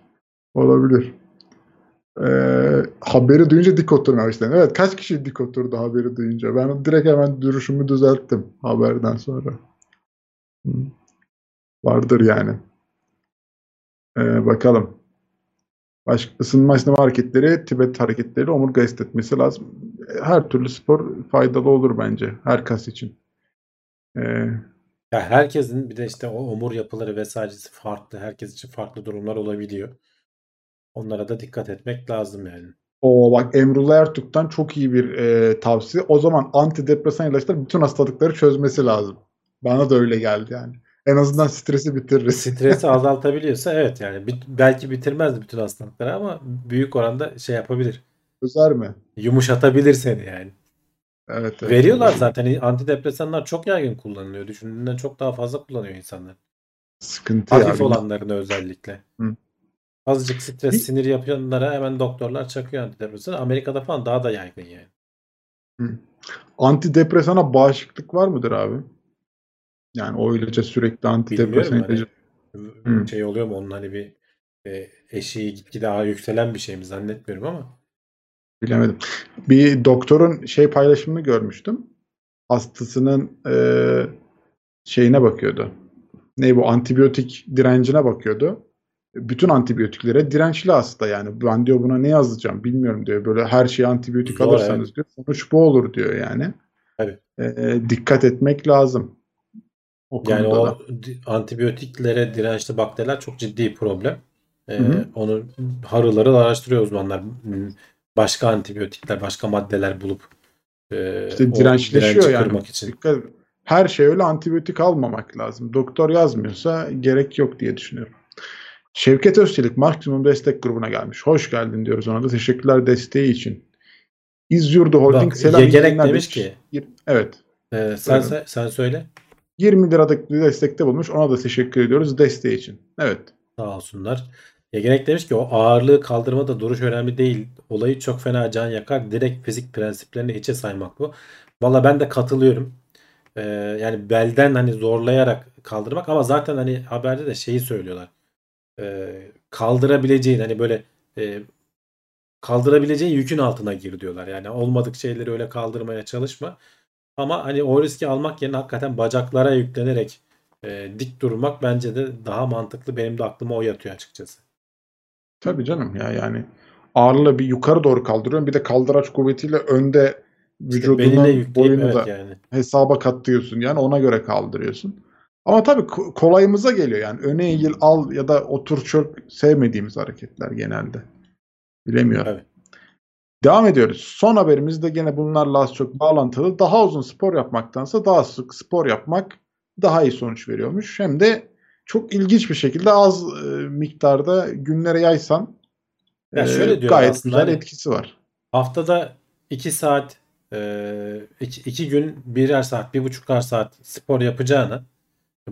Olabilir. Ee, haberi duyunca dik oturmaya başladım. Evet kaç kişi dik oturdu haberi duyunca? Ben direkt hemen duruşumu düzelttim haberden sonra. Hı. Vardır yani. Ee, bakalım. Başka ısınma esneme hareketleri, Tibet hareketleri omurga esnetmesi lazım. Her türlü spor faydalı olur bence her kas için. Ee, Ya herkesin bir de işte o omur yapıları vesairesi farklı. Herkes için farklı durumlar olabiliyor. Onlara da dikkat etmek lazım yani. o bak Emrullah Ertuk'tan çok iyi bir e, tavsiye. O zaman antidepresan ilaçlar bütün hastalıkları çözmesi lazım. Bana da öyle geldi yani. En azından stresi bitiririz. Stresi [laughs] azaltabiliyorsa evet yani bit- belki bitirmez bütün hastalıkları ama büyük oranda şey yapabilir. Çözer mi? Yumuşatabilir seni yani. Evet, evet. Veriyorlar zaten antidepresanlar çok yaygın kullanılıyor. Düşündüğünden çok daha fazla kullanıyor insanlar. Sıkıntı. Hafif olanlarını özellikle. Hı. Azıcık stres, Bir- sinir yapılanlara hemen doktorlar çakıyor antidepresan. Amerika'da falan daha da yaygın yani. Antidepresana bağışıklık var mıdır abi? Yani o ilaca sürekli antidepresan Bilmiyorum hani ilacı. şey oluyor mu onun hani bir e, eşiği gitgide daha yükselen bir şey mi zannetmiyorum ama. Bilemedim. Bir doktorun şey paylaşımını görmüştüm. Hastasının eee, şeyine bakıyordu. Ne bu antibiyotik direncine bakıyordu. Bütün antibiyotiklere dirençli hasta yani. Ben diyor buna ne yazacağım bilmiyorum diyor. Böyle her şeye antibiyotik Zor, alırsanız evet. diyor. Sonuç bu olur diyor yani. Tabii. Eee, dikkat etmek lazım. O Yani o da. antibiyotiklere dirençli bakteriler çok ciddi problem. Ee, Hı hı. onu harıl araştırıyor uzmanlar. Başka antibiyotikler, başka maddeler bulup e, İşte dirençleşiyor yani. için. Dikkat, her şey öyle antibiyotik almamak lazım. Doktor yazmıyorsa gerek yok diye düşünüyorum. Şevket Özçelik maksimum destek grubuna gelmiş. Hoş geldin diyoruz ona da. Teşekkürler desteği için. İzyurdu Holding Bak, selam. Yayınlar demiş ki- Evet. Ee, sen, sen, sen söyle. 20 liralık bir destekte bulmuş. Ona da teşekkür ediyoruz desteği için. Evet. Sağ olsunlar. Yegenek demiş ki o ağırlığı kaldırmada duruş önemli değil. Olayı çok fena can yakar. Direkt fizik prensiplerini hiçe saymak bu. Valla ben de katılıyorum. Ee, yani belden hani zorlayarak kaldırmak ama zaten hani haberde de şeyi söylüyorlar. Ee, kaldırabileceğin hani böyle e, kaldırabileceğin yükün altına gir diyorlar. Yani olmadık şeyleri öyle kaldırmaya çalışma. Ama hani o riski almak yerine hakikaten bacaklara yüklenerek e, dik durmak bence de daha mantıklı. Benim de aklıma o yatıyor açıkçası. Tabii canım ya yani ağırlığı bir yukarı doğru kaldırıyorum. Bir de kaldıraç kuvvetiyle önde İşte vücudunun beline yükleyip boyunu evet da yani. hesaba katlıyorsun yani ona göre kaldırıyorsun. Ama tabii ko- kolayımıza geliyor yani öne eğil al ya da otur çök sevmediğimiz hareketler genelde. Bilemiyorum. Tabii. Devam ediyoruz. Son haberimiz de gene bunlarla az çok bağlantılı. Daha uzun spor yapmaktansa daha sık spor yapmak daha iyi sonuç veriyormuş. Hem de çok ilginç bir şekilde az e, miktarda günlere yaysan Ya e, şöyle diyor gayet aslında güzel hani- etkisi var. Haftada 2 saat 2 gün birer saat, bir buçuklar saat spor yapacağına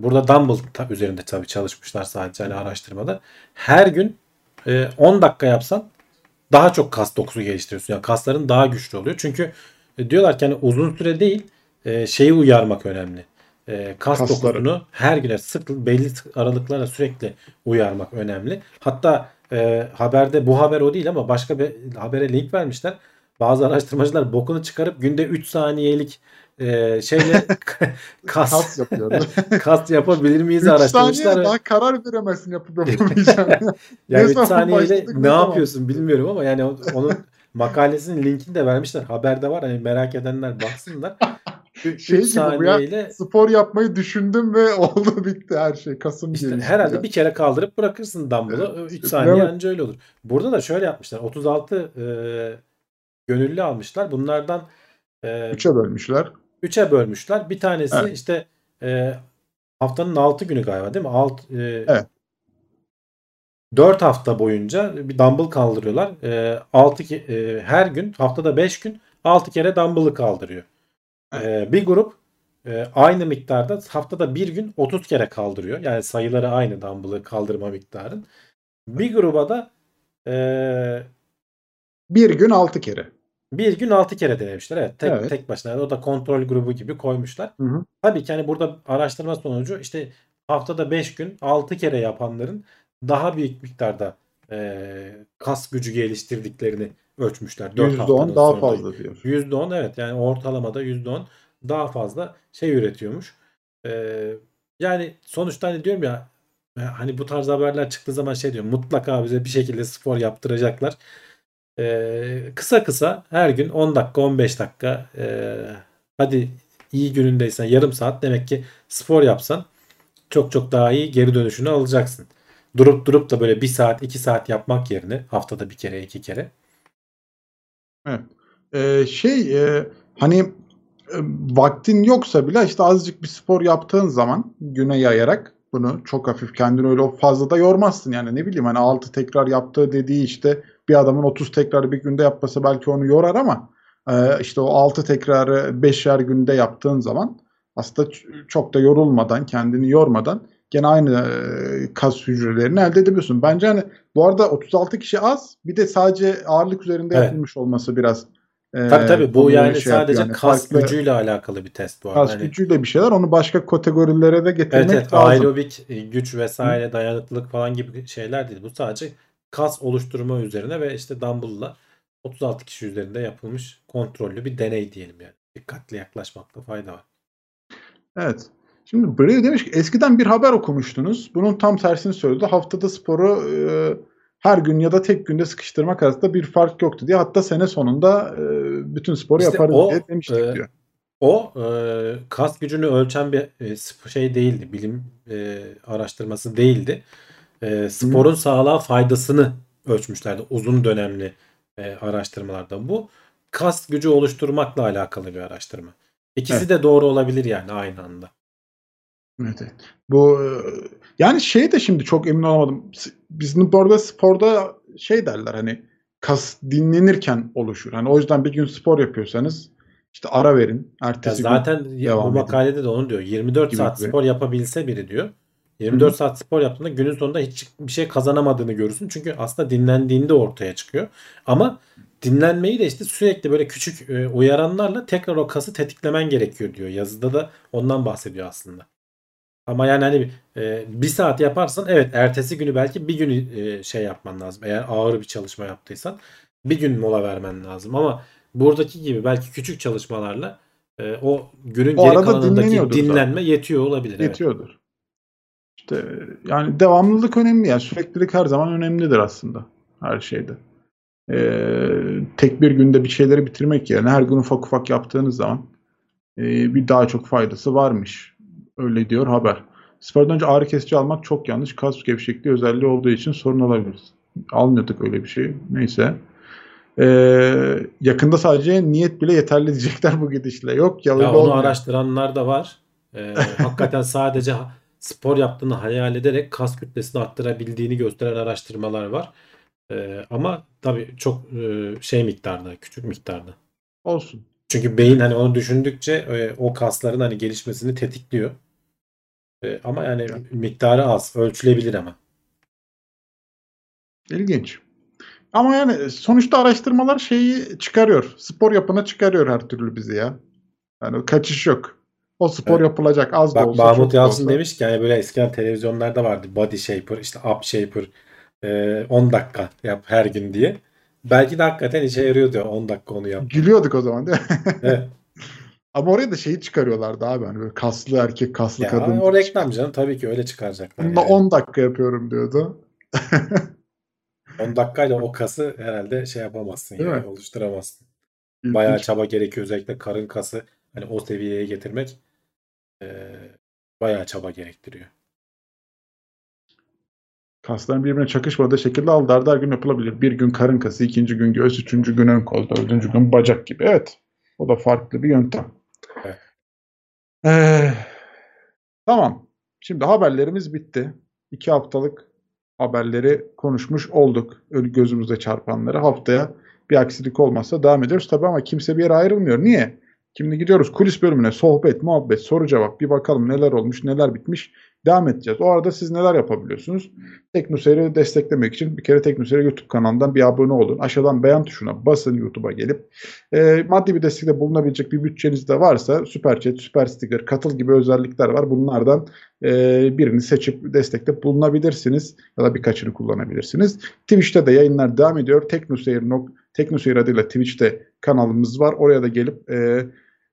burada dumbbell ta- üzerinde tabii çalışmışlar sadece hani araştırmada. Her gün e, 10 dakika yapsan daha çok kas dokusu geliştiriyorsun. Yani kasların daha güçlü oluyor. Çünkü e, diyorlar ki hani uzun süre değil e, şeyi uyarmak önemli. E, kas Kasları. dokusunu her güne sık belli aralıklarla sürekli uyarmak önemli. Hatta e, haberde bu haber o değil ama başka bir habere link vermişler. Bazı araştırmacılar bokunu çıkarıp günde 3 saniyelik e, şeyle [laughs] kas Kas yapıyoruz. [laughs] kas yapabilir miyiz 3 araştırmışlar. daha karar veremezsin [laughs] yapıp yapamayacağım. Yani 3 zaman saniyeyle ne zaman? yapıyorsun bilmiyorum ama yani onun makalesinin linkini de vermişler. Haberde var. Hani merak edenler baksınlar. 3 Şey gibi bu ya. saniyeyle Spor yapmayı düşündüm ve oldu bitti her şey. Kasım işte gelişti herhalde ya. bir kere kaldırıp bırakırsın dumbbell'ı. Evet. 3 saniye Evet. anca öyle olur. Burada da şöyle yapmışlar. 36 e, gönüllü almışlar. Bunlardan e, bölmüşler. 3'e bölmüşler. Bir tanesi Evet. işte e, haftanın 6 günü galiba değil mi? Alt, e, Evet. 4 hafta boyunca bir dumbbell kaldırıyorlar. E, 6 ki- e, her gün haftada 5 gün 6 kere dumbbell'ı kaldırıyor. E, bir grup e, aynı miktarda haftada bir gün 30 kere kaldırıyor. Yani sayıları aynı dumbbell'ı kaldırma miktarın. Bir gruba da e, Bir gün altı kere. Bir gün 6 kere denemişler. Evet, tek, Evet. tek başına. O da kontrol grubu gibi koymuşlar. Hı hı. Tabii ki hani burada araştırma sonucu işte haftada 5 gün 6 kere yapanların daha büyük miktarda e, kas gücü geliştirdiklerini ölçmüşler. 4 %10 daha fazla diyor. %10 evet yani ortalamada %10 daha fazla şey üretiyormuş. E, yani sonuçta hani diyorum ya e, hani bu tarz haberler çıktığı zaman şey diyor mutlaka bize bir şekilde spor yaptıracaklar. Ee, kısa kısa her gün 10 dakika 15 dakika e, hadi iyi günündeysen yarım saat demek ki spor yapsan çok çok daha iyi geri dönüşünü alacaksın. Durup durup da böyle bir saat iki saat yapmak yerine haftada bir kere iki kere. Evet. Ee, şey e, hani e, vaktin yoksa bile işte azıcık bir spor yaptığın zaman güne yayarak bunu çok hafif kendini öyle fazla da yormazsın yani ne bileyim hani 6 tekrar yaptığı dediği işte bir adamın 30 tekrarı bir günde yapması belki onu yorar ama e, işte o 6 tekrarı 5'er günde yaptığın zaman aslında çok da yorulmadan kendini yormadan gene aynı e, kas hücrelerini elde edebiliyorsun. Bence hani bu arada 36 kişi az bir de sadece ağırlık üzerinde Evet. yapılmış olması biraz e, Tabii tabii bu yani şey sadece. Yani kas farklı gücüyle alakalı bir test bu arada. kas Hani- gücüyle bir şeyler onu başka kategorilere de getirmek Evet evet lazım. aerobik e, güç vesaire dayanıklılık falan gibi şeyler değil. Bu sadece kas oluşturma üzerine ve işte dumbbell'la 36 kişi üzerinde yapılmış kontrollü bir deney diyelim yani. Dikkatli yaklaşmakta fayda var. Evet. Şimdi Bray demiş ki eskiden bir haber okumuştunuz. Bunun tam tersini söyledi. Haftada sporu e, her gün ya da tek günde sıkıştırmak arasında bir fark yoktu diye. Hatta sene sonunda e, bütün sporu İşte yaparız o, diye demiştik e, diyor. O e, kas gücünü ölçen bir e, şey değildi. Bilim e, araştırması değildi. E, sporun sağlığa faydasını ölçmüşlerdi uzun dönemli e, araştırmalarda. Bu kas gücü oluşturmakla alakalı bir araştırma. İkisi Evet. de doğru olabilir yani aynı anda. Evet, evet. Bu e, yani şey de şimdi çok emin olamadım. Bizim bu arada sporda şey derler hani kas dinlenirken oluşur. Hani o yüzden bir gün spor yapıyorsanız işte ara verin. Ya Ertesi gün zaten ya- devam bu edin. makalede de onu diyor. 24 Gibi saat gibi. spor yapabilse biri diyor. 24 Hı hı. saat spor yaptığında günün sonunda hiç bir şey kazanamadığını görürsün. Çünkü aslında dinlendiğinde ortaya çıkıyor. Ama dinlenmeyi de işte sürekli böyle küçük e, uyaranlarla tekrar o kası tetiklemen gerekiyor diyor. Yazıda da ondan bahsediyor aslında. Ama yani hani e, bir saat yaparsan evet ertesi günü belki bir gün e, şey yapman lazım. Eğer ağır bir çalışma yaptıysan bir gün mola vermen lazım. Ama buradaki gibi belki küçük çalışmalarla e, o günün O geri kalanındaki dinlenme yetiyor olabilir. Evet. yetiyordur. İşte yani devamlılık önemli yani süreklilik her zaman önemlidir aslında her şeyde. Ee, tek bir günde bir şeyleri bitirmek yerine her gün ufak ufak yaptığınız zaman e, bir daha çok faydası varmış. Öyle diyor haber. Spordan önce ağrı kesici almak çok yanlış. Kas gevşekliği özelliği olduğu için sorun olabilir. Almıyorduk öyle bir şey. Neyse. Ee, yakında sadece niyet bile yeterli diyecekler bu gidişle. Yok ya Ya onu olmuyor. araştıranlar da var. E, [laughs] hakikaten sadece spor yaptığını hayal ederek kas kütlesini arttırabildiğini gösteren araştırmalar var. E, ama tabii çok e, şey miktarda, küçük miktarda. Olsun. Çünkü beyin hani onu düşündükçe e, o kasların hani gelişmesini tetikliyor. E, ama yani miktarı az, ölçülebilir ama. İlginç. Ama yani sonuçta araştırmalar şeyi çıkarıyor. Spor yapına çıkarıyor her türlü bizi ya. Yani kaçış yok. O spor Evet. yapılacak az da Bak olsa Mahmut da Yalçın olsa. demiş ki yani böyle eskiden televizyonlarda vardı body shaper, işte up shaper e, 10 dakika yap her gün diye. Belki de hakikaten işe yarıyor diyor 10 dakika onu yap. Gülüyorduk o zaman değil mi? Evet. [laughs] Ama oraya da şeyi çıkarıyorlardı abi. Hani böyle kaslı erkek, kaslı Ya, kadın. o reklam canım tabii ki öyle çıkaracaklar. Bunda yani. 10 dakika yapıyorum diyordu. 10 dakikayla o kası herhalde şey yapamazsın Değil yani mi? oluşturamazsın. İlginç. Bayağı çaba gerekiyor özellikle karın kası hani o seviyeye getirmek e, bayağı çaba gerektiriyor. Kasların birbirine çakışmadığı şekilde al dar dar gün yapılabilir. Bir gün karın kası, ikinci gün göğüs, üçüncü gün ön kol, dördüncü gün bacak gibi. Evet. O da farklı bir yöntem. Ee, tamam. Şimdi haberlerimiz bitti. İki haftalık haberleri konuşmuş olduk. Ölü gözümüzde çarpanları. Haftaya bir aksilik olmazsa devam ediyoruz. Tabii ama kimse bir yere ayrılmıyor. Niye? Şimdi gidiyoruz kulis bölümüne. Sohbet, muhabbet, soru cevap. Bir bakalım neler olmuş, neler bitmiş. Devam edeceğiz. O arada siz neler yapabiliyorsunuz? Teknoseyir'i desteklemek için bir kere Teknoseyir YouTube kanalından bir abone olun. Aşağıdan beğen tuşuna basın YouTube'a gelip. E, maddi bir destekte bulunabilecek bir bütçeniz de varsa Süper Chat, Süper Sticker, Katıl gibi özellikler var. Bunlardan e, birini seçip destekte bulunabilirsiniz. Ya da birkaçını kullanabilirsiniz. Twitch'te de yayınlar devam ediyor. Teknoseyir, Teknoseyir adıyla Twitch'te kanalımız var. Oraya da gelip e,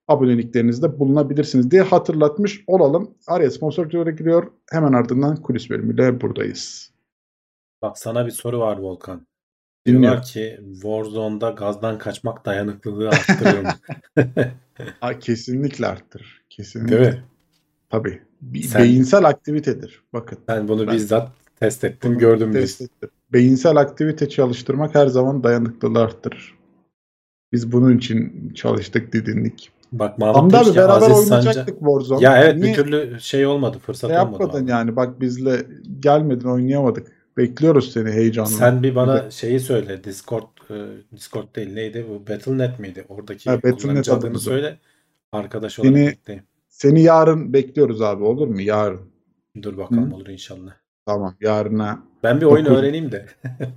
aboneliklerinizde bulunabilirsiniz diye hatırlatmış olalım. Araya sponsorluklara giriyor. Hemen ardından kulis bölümüyle buradayız. Bak sana bir soru var Volkan. Dinliyorum. Diyorlar ki Warzone'da gazdan kaçmak dayanıklılığı arttırır mı? [laughs] Ha, kesinlikle arttırır. Kesinlikle. Değil mi? Tabii. Bir Sen- Beyinsel aktivitedir. Bakın. Ben bunu Ben- bizzat test ettim, Bunu gördüm test biz. ettim. Beyinsel aktivite çalıştırmak her zaman dayanıklılığı arttırır. Biz bunun için çalıştık, didindik. Bak Mahmut Hamdi abi beraber Aziz oynayacaktık Sancar. Warzone. Ya evet Niye bir türlü şey olmadı, fırsat şey olmadı. yapmadın vallahi. yani? Bak bizle gelmedin, oynayamadık. Bekliyoruz seni heyecanla. Sen bir Bir bana de- şeyi söyle. Discord e, Discord değil neydi bu? Battle.net miydi? Oradaki Ha, Battle.net adını adımızı. söyle. Arkadaş olarak Seni- ekleyeyim. Seni yarın bekliyoruz abi olur mu? Yarın. Dur bakalım Hı. olur inşallah. Tamam yarına. Ben bir oyun Dokuz- öğreneyim de.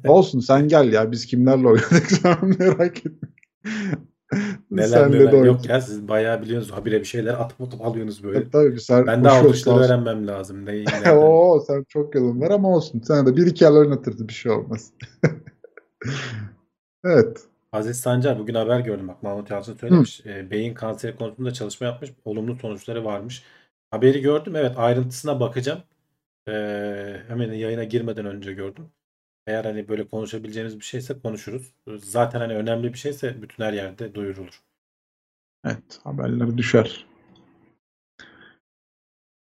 Olsun sen gel ya. Biz kimlerle oynadık [laughs] sen merak etme. Neler Senle neler de yok ya siz bayağı biliyorsunuz. Habire bir şeyler atıp atıp alıyorsunuz böyle. Tabii, tabii sen Ben de olsun. öğrenmem lazım. Ne? [laughs] Oo sen çok yolun var ama olsun. Sen de bir iki el oynatırdı bir şey olmaz. [laughs] evet. Aziz Sancar bugün haber gördüm bak Mahmut Yalçın söylemiş. E, beyin kanseri konusunda çalışma yapmış. Olumlu sonuçları varmış. Haberi gördüm. Evet ayrıntısına bakacağım. E, hemen yayına girmeden önce gördüm. Eğer hani böyle konuşabileceğimiz bir şeyse konuşuruz. Zaten hani önemli bir şeyse bütün her yerde duyurulur. Evet haberler düşer.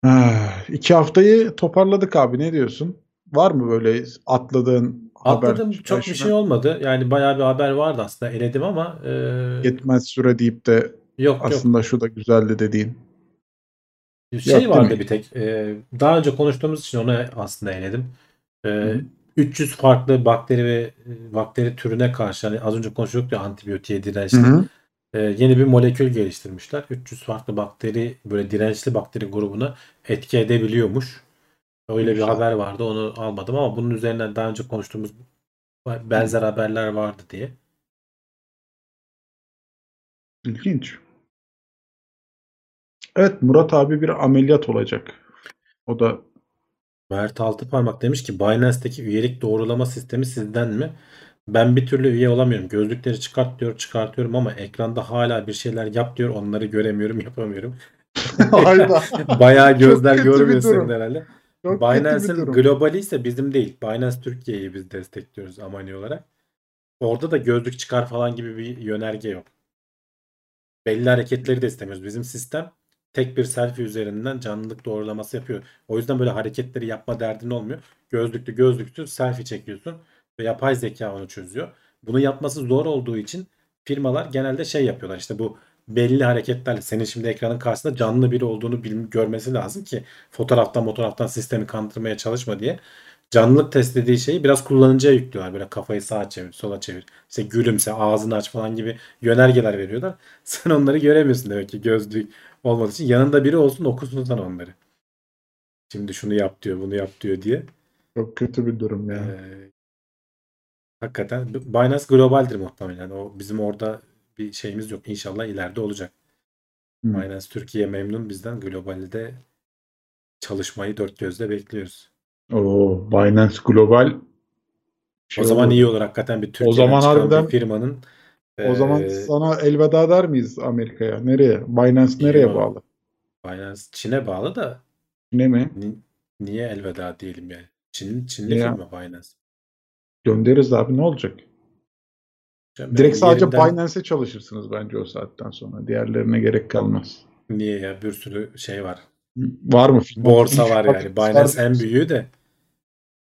Ah, iki haftayı toparladık abi ne diyorsun? Var mı böyle atladığın haber? Atladığım çok bir başına? şey olmadı. Yani bayağı bir haber vardı aslında. Eledim ama e, Yetmez süre deyip de yok yok. aslında şu da güzeldi dediğin. Şey Yok, vardı bir tek. e, daha önce konuştuğumuz için onu aslında eledim. E, hı. 300 farklı bakteri ve e, bakteri türüne karşı hani az önce konuşuyorduk ya antibiyotiğe dirençli. Hı hı. E, yeni bir molekül geliştirmişler. 300 farklı bakteri böyle dirençli bakteri grubuna etki edebiliyormuş. Öyle bir Güzel. haber vardı. Onu almadım ama bunun üzerinden daha önce konuştuğumuz benzer haberler vardı diye. İlginç. Evet Murat abi bir ameliyat olacak. O da Mert Altıparmak demiş ki Binance'deki üyelik doğrulama sistemi sizden mi? Ben bir türlü üye olamıyorum. Gözlükleri çıkart diyor çıkartıyorum ama ekranda hala bir şeyler yap diyor. Onları göremiyorum [laughs] yapamıyorum. Hayda. [laughs] Bayağı gözler görmüyor senin herhalde. Binance'in globali ise bizim değil. Binance Türkiye'yi biz destekliyoruz Amani olarak. Orada da gözlük çıkar falan gibi bir yönerge yok. Belli hareketleri de istemiyoruz. Bizim sistem tek bir selfie üzerinden canlılık doğrulaması yapıyor. O yüzden böyle hareketleri yapma derdin olmuyor. Gözlüklü gözlüklü selfie çekiyorsun ve yapay zeka onu çözüyor. Bunu yapması zor olduğu için firmalar genelde şey yapıyorlar. İşte bu belli hareketlerle senin şimdi ekranın karşısında canlı biri olduğunu bil- görmesi lazım ki fotoğraftan fotoğraftan sistemi kandırmaya çalışma diye. Canlılık test dediği şeyi biraz kullanıcıya yüklüyorlar. Böyle kafayı sağa çevir, sola çevir. İşte gülümse, ağzını aç falan gibi yönergeler veriyorlar. [laughs] Sen onları göremiyorsun demek ki gözlük olmadığı için. Yanında biri olsun okusun sana onları. Şimdi şunu yap diyor, bunu yap diyor diye. Çok kötü bir durum ya. Ee, hakikaten Binance globaldir muhtemelen. O bizim orada bir şeyimiz yok. İnşallah ileride olacak. Hı. Binance Türkiye memnun bizden. Globalde çalışmayı dört gözle bekliyoruz. Oo, Binance Global şey o zaman olur. iyi olur hakikaten bir Türkiye'den zaman çıkan harbiden- bir firmanın O zaman ee, sana elveda der miyiz Amerika'ya? Nereye? Binance nereye Eyvah. bağlı? Binance Çin'e bağlı da Ne mi? ni- niye elveda diyelim yani. Çin, Çinli Niye? firma Binance. Göndeririz abi ne olacak? Ben Direkt sadece Binance'e çalışırsınız bence o saatten sonra. Diğerlerine gerek kalmaz. Niye ya bir sürü şey var. Var mı? Borsa var [laughs] yani. Binance en büyüğü de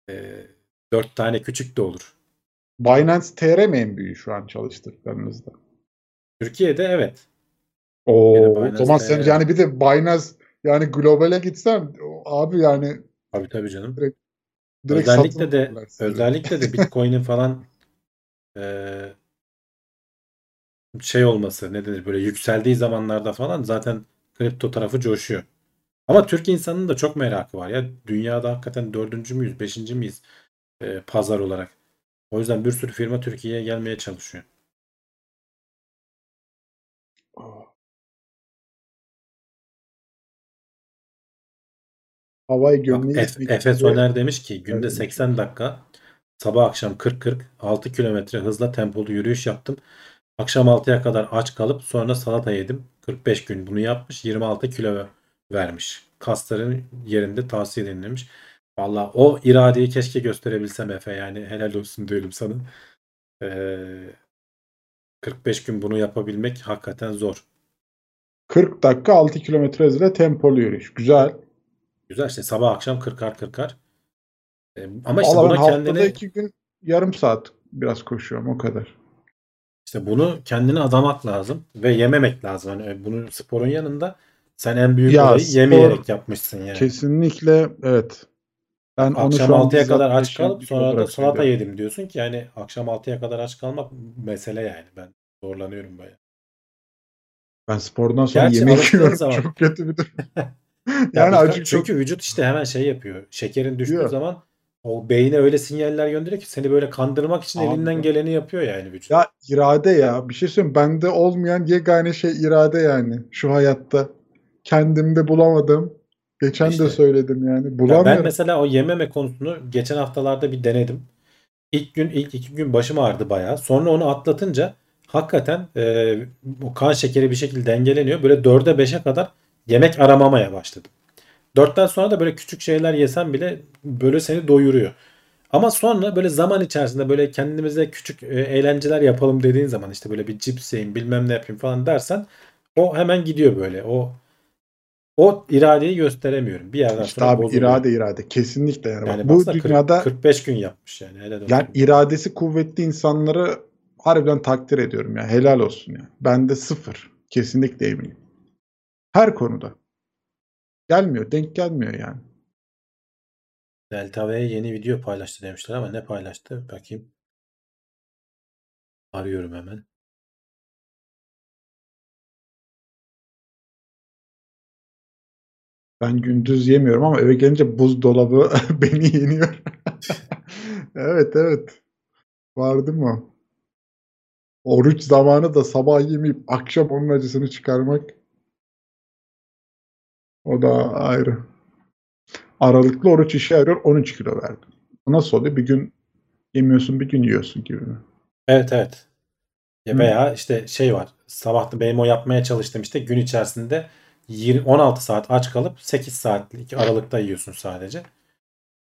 e, dört tane küçük de olur. Binance TR mi en büyüğü şu an çalıştıklarınızda? Türkiye'de evet. O zaman sen yani bir de Binance yani globale gitsen o- abi yani Tabii tabii canım. direkt özellikle satın de özellikle de [laughs] Bitcoin'in falan e, şey olması ne denir böyle yükseldiği zamanlarda falan zaten kripto tarafı coşuyor. Ama Türk insanının da çok merakı var ya. Dünyada hakikaten dördüncü müyüz, beşinci miyiz e, pazar olarak. O yüzden bir sürü firma Türkiye'ye gelmeye çalışıyor. Havai gömleği Efe. Soner demiş ki günde Evet. 80 dakika sabah akşam 40-40 6 kilometre hızla tempolu yürüyüş yaptım. Akşam 6'ya kadar aç kalıp sonra salata yedim. 45 gün bunu yapmış. 26 kilo vermiş. Kasların yerinde tavsiye edilmiş. Valla o iradeyi keşke gösterebilsem Efe yani helal olsun diyorum sana. Ee, 45 gün bunu yapabilmek hakikaten zor. 40 dakika 6 kilometre hızla tempolu yürüyüş. Güzel. Güzel işte sabah akşam 40'ar 40'ar. Ee, ama işte Valla ben buna haftada kendini iki gün yarım saat biraz koşuyorum o kadar. işte bunu kendine adamak lazım ve yememek lazım. Hani bunu sporun yanında sen en büyük Ya olayı spor yemeyerek yapmışsın yani. Kesinlikle evet. Ben onu Akşam şu an 6'ya bizzat kadar aç kalıp sonra da salata söylüyorum. yedim diyorsun ki yani akşam 6'ya kadar aç kalmak mesele yani. Ben zorlanıyorum bayağı. Ben spordan sonra Gerçi yemek yiyorum. [laughs] zaman- Çok kötü bir durum. [laughs] Ya yani birkaç- acık çok çünkü vücut işte hemen şey yapıyor. Şekerin düştüğü Diyor. zaman o beyine öyle sinyaller gönderiyor ki seni böyle kandırmak için elinden Anladım. geleni yapıyor yani vücut. Ya irade ya. Bir şey söyleyeyim. Bende olmayan yegane şey irade yani. Şu hayatta. Kendimde bulamadım. Geçen İşte. de söyledim yani. Ya Bulamıyorum. ben mesela o yememe konusunu geçen haftalarda bir denedim. İlk gün ilk iki gün başım ağrıdı bayağı. Sonra onu atlatınca hakikaten e, o kan şekeri bir şekilde dengeleniyor. Böyle 4'e 5'e kadar yemek aramamaya başladım. 4'ten sonra da böyle küçük şeyler yesem bile böyle seni doyuruyor. Ama sonra böyle zaman içerisinde böyle kendimize küçük e, eğlenceler yapalım dediğin zaman işte böyle bir cips yiyeyim bilmem ne yapayım falan dersen o hemen gidiyor böyle. O o iradeyi gösteremiyorum. Bir yerden İşte sonra abi bozuluyor. irade irade. Kesinlikle yani. Yani bu dünyada 45 gün yapmış yani. Helal olsun. yani iradesi kuvvetli insanları harbiden takdir ediyorum ya. Helal olsun ya. Bende sıfır. Kesinlikle eminim. Her konuda. Gelmiyor. Denk gelmiyor yani. Delta V yeni video paylaştı demişler ama ne paylaştı? Bakayım. Arıyorum hemen. Ben gündüz yemiyorum ama eve gelince buzdolabı [laughs] beni yeniyor. [laughs] evet evet. Vardı mı? Oruç zamanı da sabah yemeyip akşam onun acısını çıkarmak o da ayrı. Aralıklı oruç işe yarıyor 13 kilo verdim. Nasıl oluyor? Bir gün yemiyorsun bir gün yiyorsun gibi mi? Evet evet. Ya veya işte şey var. Sabah da benim o yapmaya çalıştım işte gün içerisinde 20, 16 saat aç kalıp 8 saatlik aralıkta yiyorsun sadece.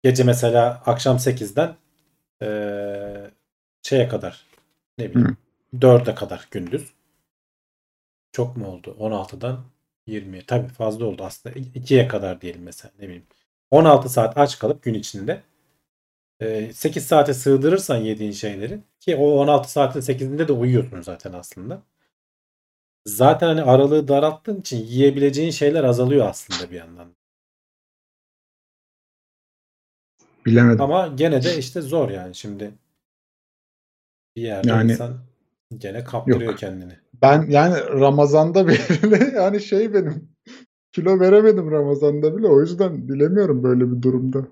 Gece mesela akşam 8'den eee, şeye kadar ne bileyim 4'e kadar gündüz. Çok mu oldu? 16'dan 20'ye. Tabii fazla oldu aslında. 2'ye kadar diyelim mesela ne bileyim. 16 saat aç kalıp gün içinde e, 8 saate sığdırırsan yediğin şeyleri ki o 16 saatin 8'inde de uyuyorsun zaten aslında. Zaten hani aralığı daralttığın için yiyebileceğin şeyler azalıyor aslında bir yandan. Bilemedim. Ama gene de işte zor yani şimdi bir yerde Yani- insan gene kaptırıyor Yok. kendini. Ben yani Ramazan'da [laughs] bile yani şey benim kilo veremedim Ramazan'da bile o yüzden bilemiyorum böyle bir durumda.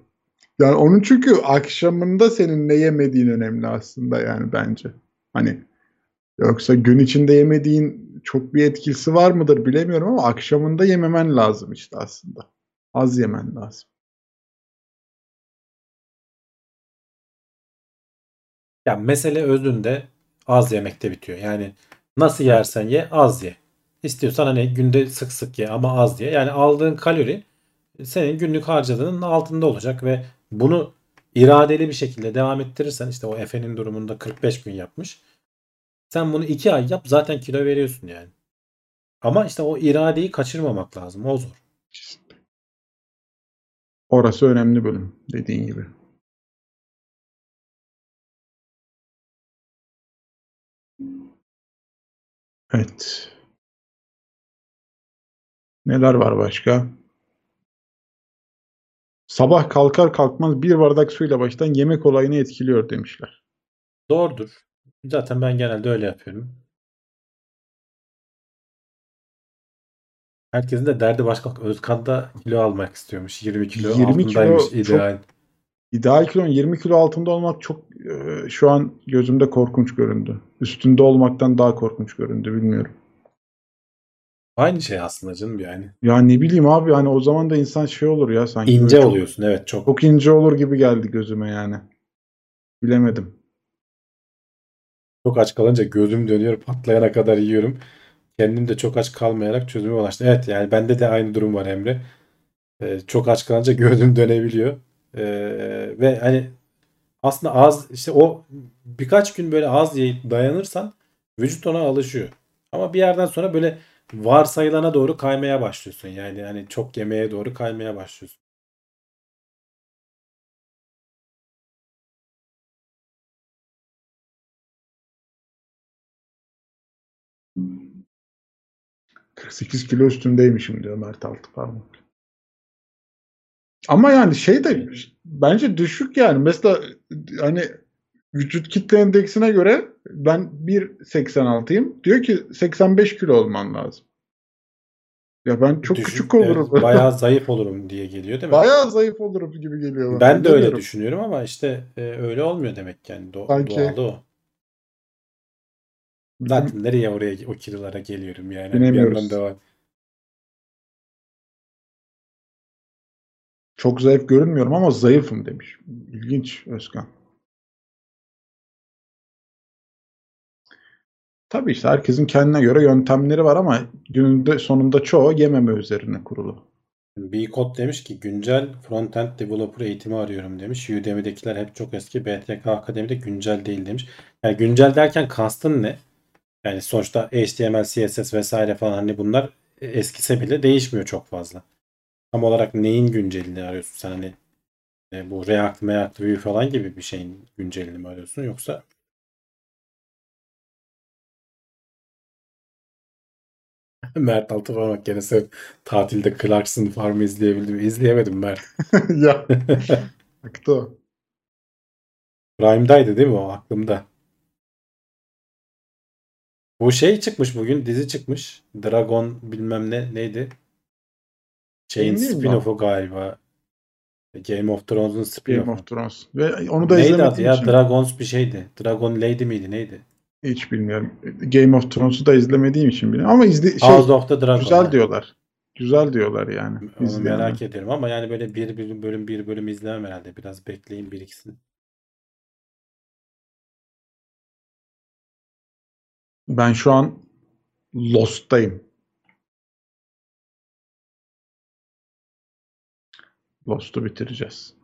Yani onun çünkü akşamında senin ne yemediğin önemli aslında yani bence. Hani yoksa gün içinde yemediğin çok bir etkisi var mıdır bilemiyorum ama akşamında yememen lazım işte aslında. Az yemen lazım. Ya mesele özünde az yemekte bitiyor. Yani nasıl yersen ye az ye. İstiyorsan hani günde sık sık ye ama az ye. Yani aldığın kalori senin günlük harcadığının altında olacak ve bunu iradeli bir şekilde devam ettirirsen işte o Efe'nin durumunda 45 gün yapmış. Sen bunu 2 ay yap zaten kilo veriyorsun yani. Ama işte o iradeyi kaçırmamak lazım. O zor. Orası önemli bölüm dediğin gibi. Evet. Neler var başka? Sabah kalkar kalkmaz bir bardak suyla baştan yemek olayını etkiliyor demişler. Doğrudur. Zaten ben genelde öyle yapıyorum. Herkesin de derdi başka. Özkan da kilo almak istiyormuş. 20 kilo 20 kilo altındaymış çok- ideal. İdeal kilonun 20 kilo altında olmak çok e, şu an gözümde korkunç göründü. Üstünde olmaktan daha korkunç göründü bilmiyorum. Aynı şey aslında canım yani. Ya ne bileyim abi hani o zaman da insan şey olur ya sanki İnce çok- oluyorsun evet çok. Çok ince olur gibi geldi gözüme yani. Bilemedim. Çok aç kalınca gözüm dönüyor patlayana kadar yiyorum. kendim de çok aç kalmayarak çözüme ulaştım. Evet yani bende de aynı durum var Emre. Ee, çok aç kalınca gözüm [laughs] dönebiliyor. Ee, ve hani aslında az işte o birkaç gün böyle az yiyip dayanırsan vücut ona alışıyor. Ama bir yerden sonra böyle varsayılana doğru kaymaya başlıyorsun. Yani hani çok yemeye doğru kaymaya başlıyorsun. 48 kilo üstündeymişim diyor Mert Altıparmak. Ama yani şey de bence düşük yani. Mesela hani vücut kitle endeksine göre ben 1.86'yım. Diyor ki 85 kilo olman lazım. Ya ben çok Düşün- küçük olurum. evet, bayağı zayıf olurum diye geliyor değil mi? Bayağı zayıf olurum gibi geliyor bana. Ben de öyle düşünüyorum ama işte e, öyle olmuyor demek yani. Do- Sanki- doğalı o. Zaten nereye oraya o kilolara geliyorum yani. Bir devam. Çok zayıf görünmüyorum ama zayıfım demiş. İlginç Özkan. Tabii işte herkesin kendine göre yöntemleri var ama gününde sonunda çoğu yememe üzerine kurulu. B-Code demiş ki güncel frontend developer eğitimi arıyorum demiş. Udemy'dekiler hep çok eski. BTK Akademi'de güncel değil demiş. Yani güncel derken kastın ne? Yani sonuçta HTML, CSS vesaire falan hani bunlar eskise bile değişmiyor çok fazla. Tam olarak neyin güncelini arıyorsun sen hani e, bu React, React, Vue falan gibi bir şeyin güncelini mi arıyorsun yoksa [laughs] Mert Altıparmak gene sen tatilde Clarkson Farm'ı izleyebildim. İzleyemedim Mert. [laughs] ya [laughs] baktı o. Prime'daydı değil mi o aklımda. Bu şey çıkmış bugün dizi çıkmış. Dragon bilmem ne neydi? Şeyin spin-off'u galiba. Game of Thrones'un Game spin-off'u. of Thrones. Ve onu da Neydi adı izlemediğim ya? için Dragons bir şeydi. Dragon Lady miydi neydi? hiç bilmiyorum. Game of Thrones'u da izlemediğim için bilmiyorum. Ama izle, şey, House of the Dragon. güzel diyorlar. Güzel diyorlar yani. Onu merak ediyorum ama yani böyle bir bölüm bir bölüm izlemem herhalde. Biraz bekleyin bir ikisini. Ben şu an Lost'tayım. Lost'u bitireceğiz.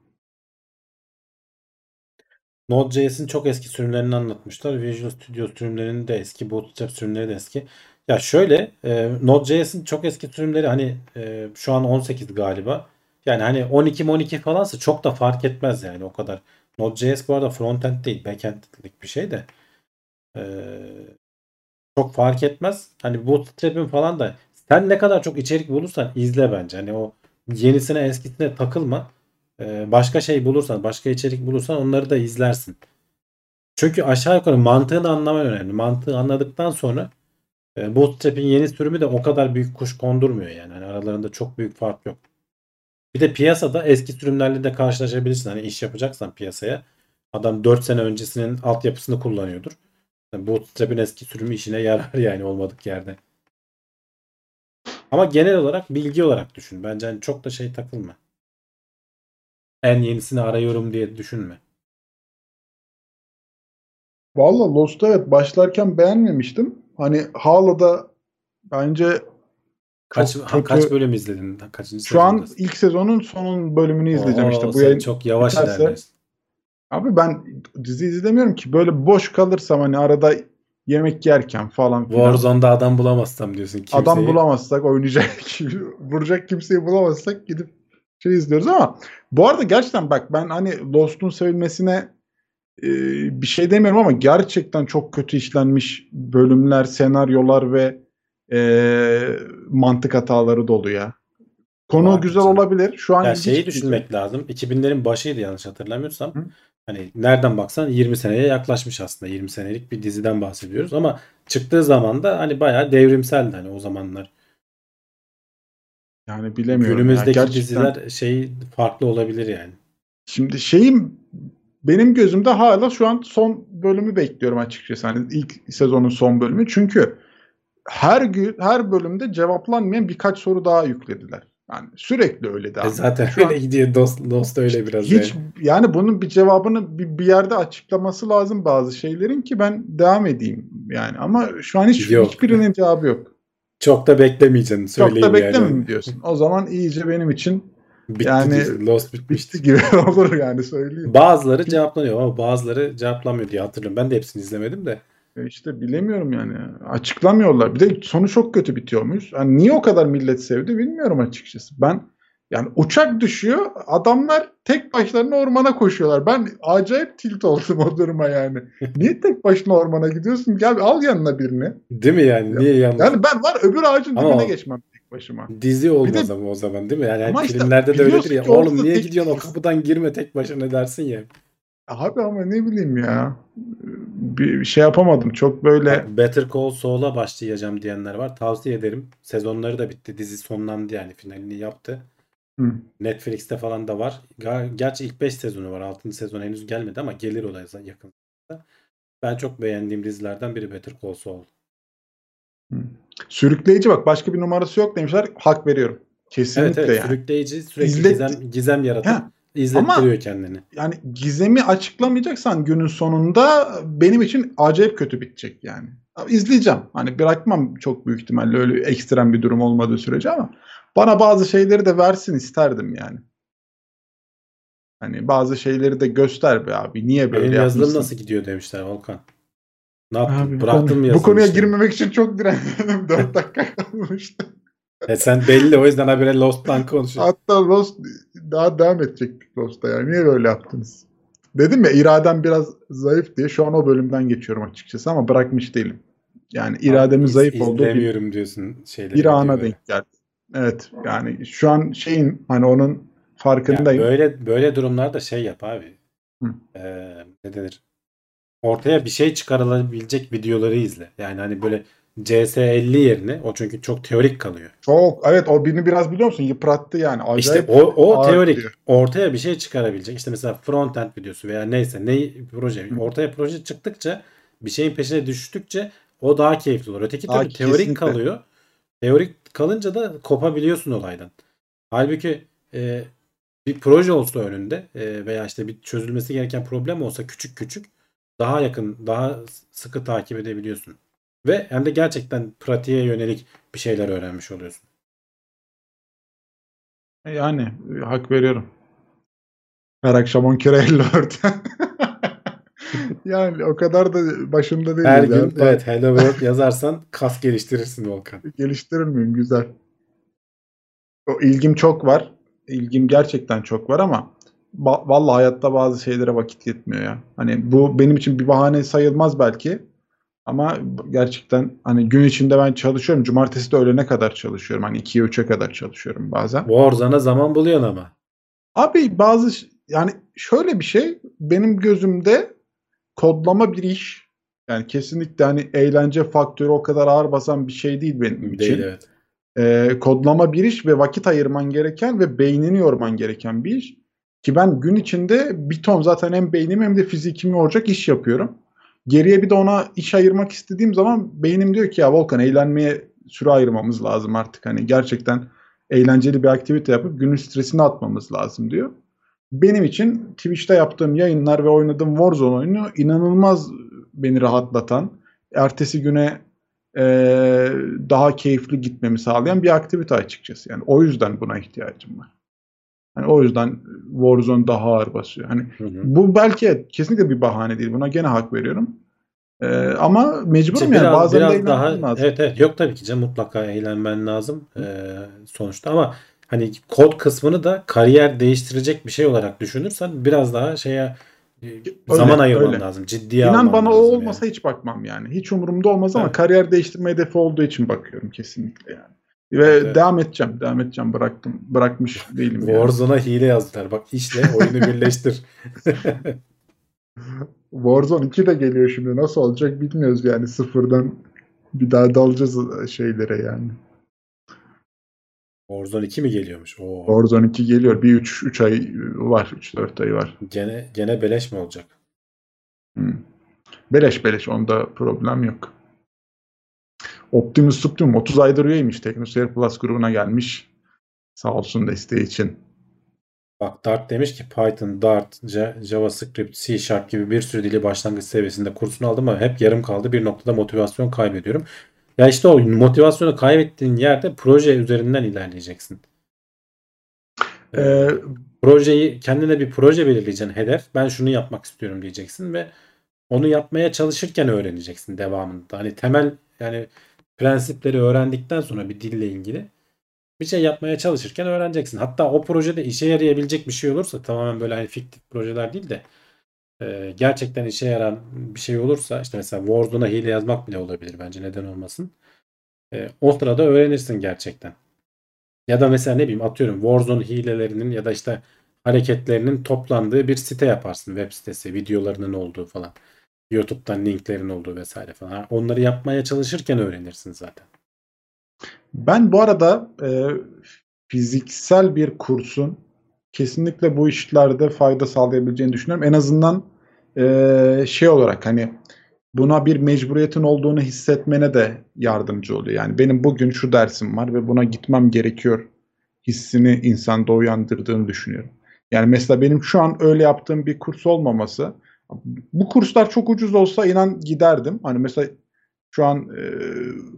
Node.js'in çok eski sürümlerini anlatmışlar. Visual Studio sürümlerinin de eski, Bootstrap sürümleri de eski. Ya şöyle, e, Node.js'in çok eski sürümleri hani e, şu an 18 galiba. Yani hani 12 12 falansa çok da fark etmez yani o kadar. Node.js bu arada frontend değil, backend'lik bir şey de. E, çok fark etmez. Hani Bootstrap'in falan da sen ne kadar çok içerik bulursan izle bence. Hani o yenisine eskisine takılma. Ee, başka şey bulursan, başka içerik bulursan onları da izlersin. Çünkü aşağı yukarı mantığını anlaman önemli. Mantığı anladıktan sonra e, Bootstrap'in yeni sürümü de o kadar büyük kuş kondurmuyor yani. Hani aralarında çok büyük fark yok. Bir de piyasada eski sürümlerle de karşılaşabilirsin. Hani iş yapacaksan piyasaya adam 4 sene öncesinin altyapısını kullanıyordur. Yani Bootstrap'in eski sürümü işine yarar [laughs] yani olmadık yerde. Ama genel olarak bilgi olarak düşün. Bence hani çok da şey takılma. En yenisini arıyorum diye düşünme. Valla Lost'u evet başlarken beğenmemiştim. Hani hala da bence Kaç Çok ha, kaç bölüm izledin? Kaçıncı şu an ilk sezonun son bölümünü izleyeceğim Oo, işte. Bu yayın çok yavaş ilerliyorsun. Abi ben dizi izlemiyorum ki. Böyle boş kalırsam hani arada yemek yerken falan filan. Warzone'da adam bulamazsam diyorsun. Kimseyi. Adam bulamazsak oynayacak, [laughs] vuracak kimseyi bulamazsak gidip şey izliyoruz ama bu arada gerçekten bak ben hani Lost'un sevilmesine e, bir şey demiyorum ama gerçekten çok kötü işlenmiş bölümler, senaryolar ve e, mantık hataları dolu ya. Konu Var güzel canım. olabilir. Şu an Ya şeyi düşünmek lazım. 2000'lerin başıydı yanlış hatırlamıyorsam. Hı. Hani nereden baksan 20 seneye yaklaşmış aslında. 20 senelik bir diziden bahsediyoruz ama çıktığı zaman da hani bayağı devrimseldi hani o zamanlar. Yani bilemiyorum. Günümüzdeki Gerçekten- diziler şey farklı olabilir yani. Şimdi şeyim benim gözümde hala şu an son bölümü bekliyorum açıkçası. Hani ilk sezonun son bölümü. Çünkü her gün her bölümde cevaplanmayan birkaç soru daha yüklediler. Yani sürekli öyle devam. E zaten Şu an öyle gidiyor. Dost, dost öyle biraz hiç yani. yani bunun bir cevabını bir, bir yerde açıklaması lazım bazı şeylerin ki ben devam edeyim yani ama şu an hiç Yok. hiçbirinin cevabı yok. Çok da beklemeyeceksin Çok söyleyeyim da beklemem yani. diyorsun. O zaman iyice benim için Bitti Yani Lost bitmişti. gibi [laughs] olur yani söyleyeyim. Bazıları cevaplanıyor ama bazıları cevaplanmıyor diye hatırlıyorum. Ben de hepsini izlemedim de. E İşte bilemiyorum yani. Açıklamıyorlar. Bir de sonu çok kötü bitiyormuş. Yani niye o kadar millet sevdi bilmiyorum açıkçası. Ben yani uçak düşüyor. Adamlar tek başlarına ormana koşuyorlar. Ben acayip tilt oldum [laughs] o duruma yani. Niye tek başına ormana gidiyorsun? Gel al yanına birini. Değil mi yani? Niye yalnız? Yani ben var öbür ağacın Ama dibine geçmem tek başıma. Dizi olmaz de- ama o zaman değil mi? Yani Ama işte filmlerde de öyledir ya. Oğlum niye gidiyorsun o kapıdan girme tek başına dersin ya. Abi ama ne bileyim ya. Bir şey yapamadım. Çok böyle Better Call Saul'a başlayacağım diyenler var. Tavsiye ederim. Sezonları da bitti. Dizi sonlandı yani finalini yaptı. Hı. Netflix'te falan da var. Ger- Gerçi ilk 5 sezonu var. 6. sezon henüz gelmedi ama gelir o da yakın. Ben çok beğendiğim dizilerden biri Better Call Saul. sürükleyici bak başka bir numarası yok demişler. Hak veriyorum. Kesinlikle Evet evet yani. sürükleyici sürekli İzlet- gizem, gizem yaratıp Ha, izlettiriyor kendini. yani gizemi açıklamayacaksan günün sonunda benim için acayip kötü bitecek yani. İzleyeceğim. Hani bırakmam çok büyük ihtimalle öyle ekstrem bir durum olmadığı sürece ama bana bazı şeyleri de versin isterdim yani. Hani bazı şeyleri de göster be abi. Niye böyle Benim yazılım yapmışsın? nasıl gidiyor demişler Volkan. Ne yaptın? Abi, bu, Bıraktın mı bu yazılım konuya işini? girmemek için çok direndim. [laughs] 4 dakika kalmıştı. E sen belli o yüzden habire Lost'tan konuşuyorsun. Hatta Lost daha devam edecektik Lost'ta yani. Niye böyle yaptınız? Dedim ya iradem biraz zayıf diye şu an o bölümden geçiyorum açıkçası ama bırakmış değilim. Yani irademin İz- zayıf olduğu bir, diyorsun şeyleri. bir ana denk geldi. Evet yani şu an şeyin hani onun farkındayım. böyle böyle durumlarda şey yap abi. Hı. Ee, ne denir? Ortaya bir şey çıkarılabilecek videoları izle. Yani hani böyle CS50 yerine o çünkü çok teorik kalıyor. Çok evet o birini biraz biliyor musun yıprattı yani. Acayip İşte o o teorik gidiyor. ortaya bir şey çıkarabilecek. İşte mesela frontend videosu veya neyse ne proje. Hı. Ortaya proje çıktıkça bir şeyin peşine düştükçe o daha keyifli olur. Öteki türlü teorik kesinlikle. kalıyor. Teorik kalınca da kopabiliyorsun olaydan. Halbuki e, bir proje olsa önünde e, veya işte bir çözülmesi gereken problem olsa küçük küçük daha yakın, daha sıkı takip edebiliyorsun. Ve hem de gerçekten pratiğe yönelik bir şeyler öğrenmiş oluyorsun. Yani hak veriyorum. Her akşam 10 kere 54. [laughs] yani o kadar da başında değil. Her gün evet Hello World yazarsan kas geliştirirsin Volkan. Geliştirir miyim? Güzel. O ilgim çok var. İlgim gerçekten çok var ama ba- vallahi hayatta bazı şeylere vakit yetmiyor ya. Hani bu benim için bir bahane sayılmaz belki. Ama gerçekten hani gün içinde ben çalışıyorum. Cumartesi de öğlene kadar çalışıyorum. Hani 2'ye 3'e kadar çalışıyorum bazen. Warzone'a zaman buluyorsun ama. Abi bazı yani şöyle bir şey benim gözümde kodlama bir iş. Yani kesinlikle hani eğlence faktörü o kadar ağır basan bir şey değil benim için. Değil evet. Ee, kodlama bir iş ve vakit ayırman gereken ve beynini yorman gereken bir iş. Ki ben gün içinde bir ton zaten hem beynimi hem de fizikimi yoracak iş yapıyorum. Geriye bir de ona iş ayırmak istediğim zaman beynim diyor ki ya Volkan eğlenmeye süre ayırmamız lazım artık. Hani gerçekten eğlenceli bir aktivite yapıp günün stresini atmamız lazım diyor. Benim için Twitch'te yaptığım yayınlar ve oynadığım Warzone oyunu inanılmaz beni rahatlatan, ertesi güne eee, daha keyifli gitmemi sağlayan bir aktivite açıkçası. Yani o yüzden buna ihtiyacım var. Hani o yüzden Warzone daha ağır basıyor. Hani Hı hı. bu belki kesinlikle bir bahane değil. Buna gene hak veriyorum. Eee, ama mecburum İşte yani biraz, bazen de biraz eğlenmem daha lazım. evet evet yok tabii ki canım mutlaka eğlenmen lazım ee, sonuçta ama hani kod kısmını da kariyer değiştirecek bir şey olarak düşünürsen biraz daha şeye e, zaman ayırman öyle. lazım. Ciddiye İnan alman bana o olmasa yani. hiç bakmam yani. Hiç umurumda olmaz ama Evet. kariyer değiştirme hedefi olduğu için bakıyorum kesinlikle yani. Ve Evet, devam edeceğim. Devam edeceğim. Bıraktım. Bırakmış değilim yani. Warzone'a hile yazdılar. Bak işle oyunu birleştir. [laughs] Warzone 2 de geliyor şimdi. Nasıl olacak bilmiyoruz yani. Sıfırdan bir daha dalacağız şeylere yani. Warzone 2 mi geliyormuş? Oo. Warzone 2 geliyor. Bir 3 3 ay var. 3-4 ay var. Gene gene beleş mi olacak? Hmm. Beleş beleş. Onda problem yok. Optimus Supreme 30 aydır üyeymiş. TeknoSeyir Plus grubuna gelmiş. Sağ olsun desteği için. Bak Dart demiş ki Python, Dart, Ja- JavaScript, C Sharp gibi bir sürü dili başlangıç seviyesinde kursunu aldım ama hep yarım kaldı. Bir noktada motivasyon kaybediyorum. Ya işte o motivasyonu kaybettiğin yerde proje üzerinden ilerleyeceksin. Ee, Projeyi kendine bir proje belirleyeceksin hedef. Ben şunu yapmak istiyorum diyeceksin ve onu yapmaya çalışırken öğreneceksin devamında. Hani temel yani prensipleri öğrendikten sonra bir dille ilgili bir şey yapmaya çalışırken öğreneceksin. Hatta o projede işe yarayabilecek bir şey olursa tamamen böyle hani fiktif projeler değil de e, gerçekten işe yaran bir şey olursa işte mesela Warzone'a hile yazmak bile olabilir bence neden olmasın. E, o sırada öğrenirsin gerçekten. Ya da mesela ne bileyim atıyorum Warzone hilelerinin ya da işte hareketlerinin toplandığı bir site yaparsın. Web sitesi, videolarının olduğu falan. YouTube'dan linklerin olduğu vesaire falan. Onları yapmaya çalışırken öğrenirsin zaten. Ben bu arada e, fiziksel bir kursun kesinlikle bu işlerde fayda sağlayabileceğini düşünüyorum. En azından e, şey olarak hani buna bir mecburiyetin olduğunu hissetmene de yardımcı oluyor. Yani benim bugün şu dersim var ve buna gitmem gerekiyor hissini insanda uyandırdığını düşünüyorum. Yani mesela benim şu an öyle yaptığım bir kurs olmaması bu kurslar çok ucuz olsa inan giderdim. Hani mesela şu an e,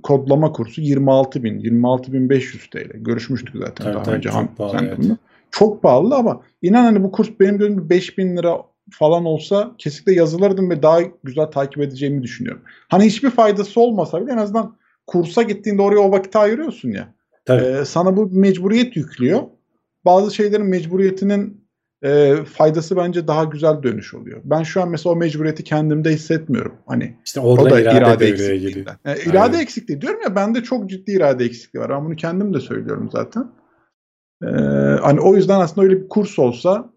kodlama kursu 26 bin, 26 bin 500 TL. Görüşmüştük zaten Evet, daha evet, önce. çok Han- pahalı, evet. Çok pahalı ama inan hani bu kurs benim gözümde 5 bin lira falan olsa kesinlikle yazılırdım ve daha güzel takip edeceğimi düşünüyorum. Hani hiçbir faydası olmasa bile en azından kursa gittiğinde oraya o vakit ayırıyorsun ya. Tabii. Ee, sana bu mecburiyet yüklüyor. Bazı şeylerin mecburiyetinin e, faydası bence daha güzel dönüş oluyor. Ben şu an mesela o mecburiyeti kendimde hissetmiyorum. Hani işte o orada da irade, irade, giriyor. Yani irade Aynen. eksikliği diyorum ya bende çok ciddi irade eksikliği var. Ben bunu kendim de söylüyorum zaten. Ee, hani o yüzden aslında öyle bir kurs olsa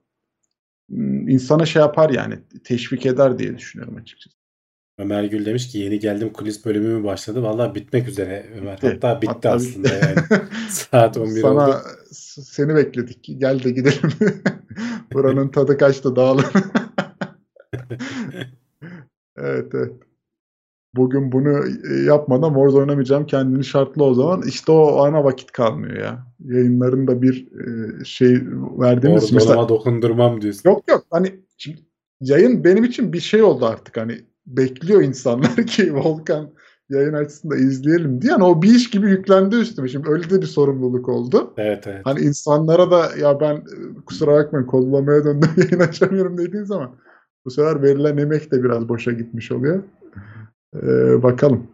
m, insana şey yapar yani teşvik eder diye düşünüyorum açıkçası. Ömer Gül demiş ki yeni geldim kulis bölümü mü başladı? Vallahi bitmek üzere Ömer. Bitti. Hatta bitti Hatta aslında bitti. yani. [laughs] Saat 11 Sana oldu. Seni bekledik. Gel de gidelim. [laughs] Buranın tadı kaçtı dağılın. [laughs] evet evet. Bugün bunu e, yapmadan Wars oynamayacağım kendini şartlı o zaman. İşte o ana vakit kalmıyor ya. Yayınlarında bir e, şey verdiğimiz Orada mesela dokundurmam diyorsun. Yok yok hani şimdi yayın benim için bir şey oldu artık hani bekliyor insanlar [laughs] ki Volkan yayın açsın da izleyelim diye. Yani o bir iş gibi yüklendi üstüme. Şimdi öyle de bir sorumluluk oldu. Evet evet. Hani insanlara da ya ben e, kusura bakmayın kodlamaya döndüm [laughs] yayın açamıyorum dediğin zaman bu sefer verilen emek de biraz boşa gitmiş oluyor. Ee, bakalım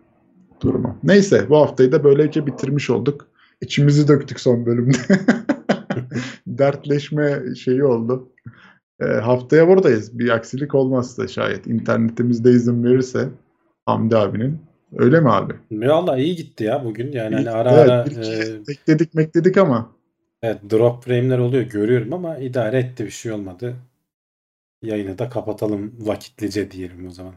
duruma. Neyse bu haftayı da böylece bitirmiş olduk. İçimizi döktük son bölümde. [laughs] Dertleşme şeyi oldu. Ee, haftaya buradayız. Bir aksilik olmazsa şayet internetimizde izin verirse Hamdi abinin. Öyle mi abi? Valla iyi gitti ya bugün. Yani hani ara evet, ara e, bekledik bekledik ama evet, drop frame'ler oluyor görüyorum ama idare etti bir şey olmadı. Yayını da kapatalım vakitlice diyelim o zaman.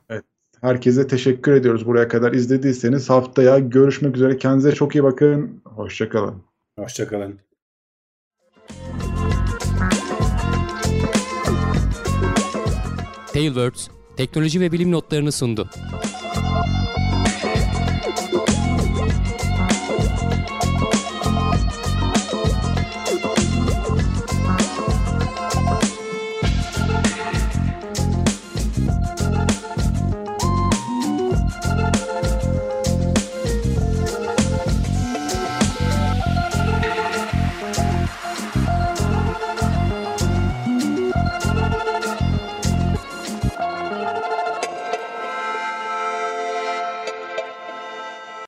herkese teşekkür ediyoruz buraya kadar izlediyseniz haftaya görüşmek üzere. Kendinize çok iyi bakın. Hoşçakalın. Hoşçakalın. Tailwords teknoloji ve bilim notlarını sundu.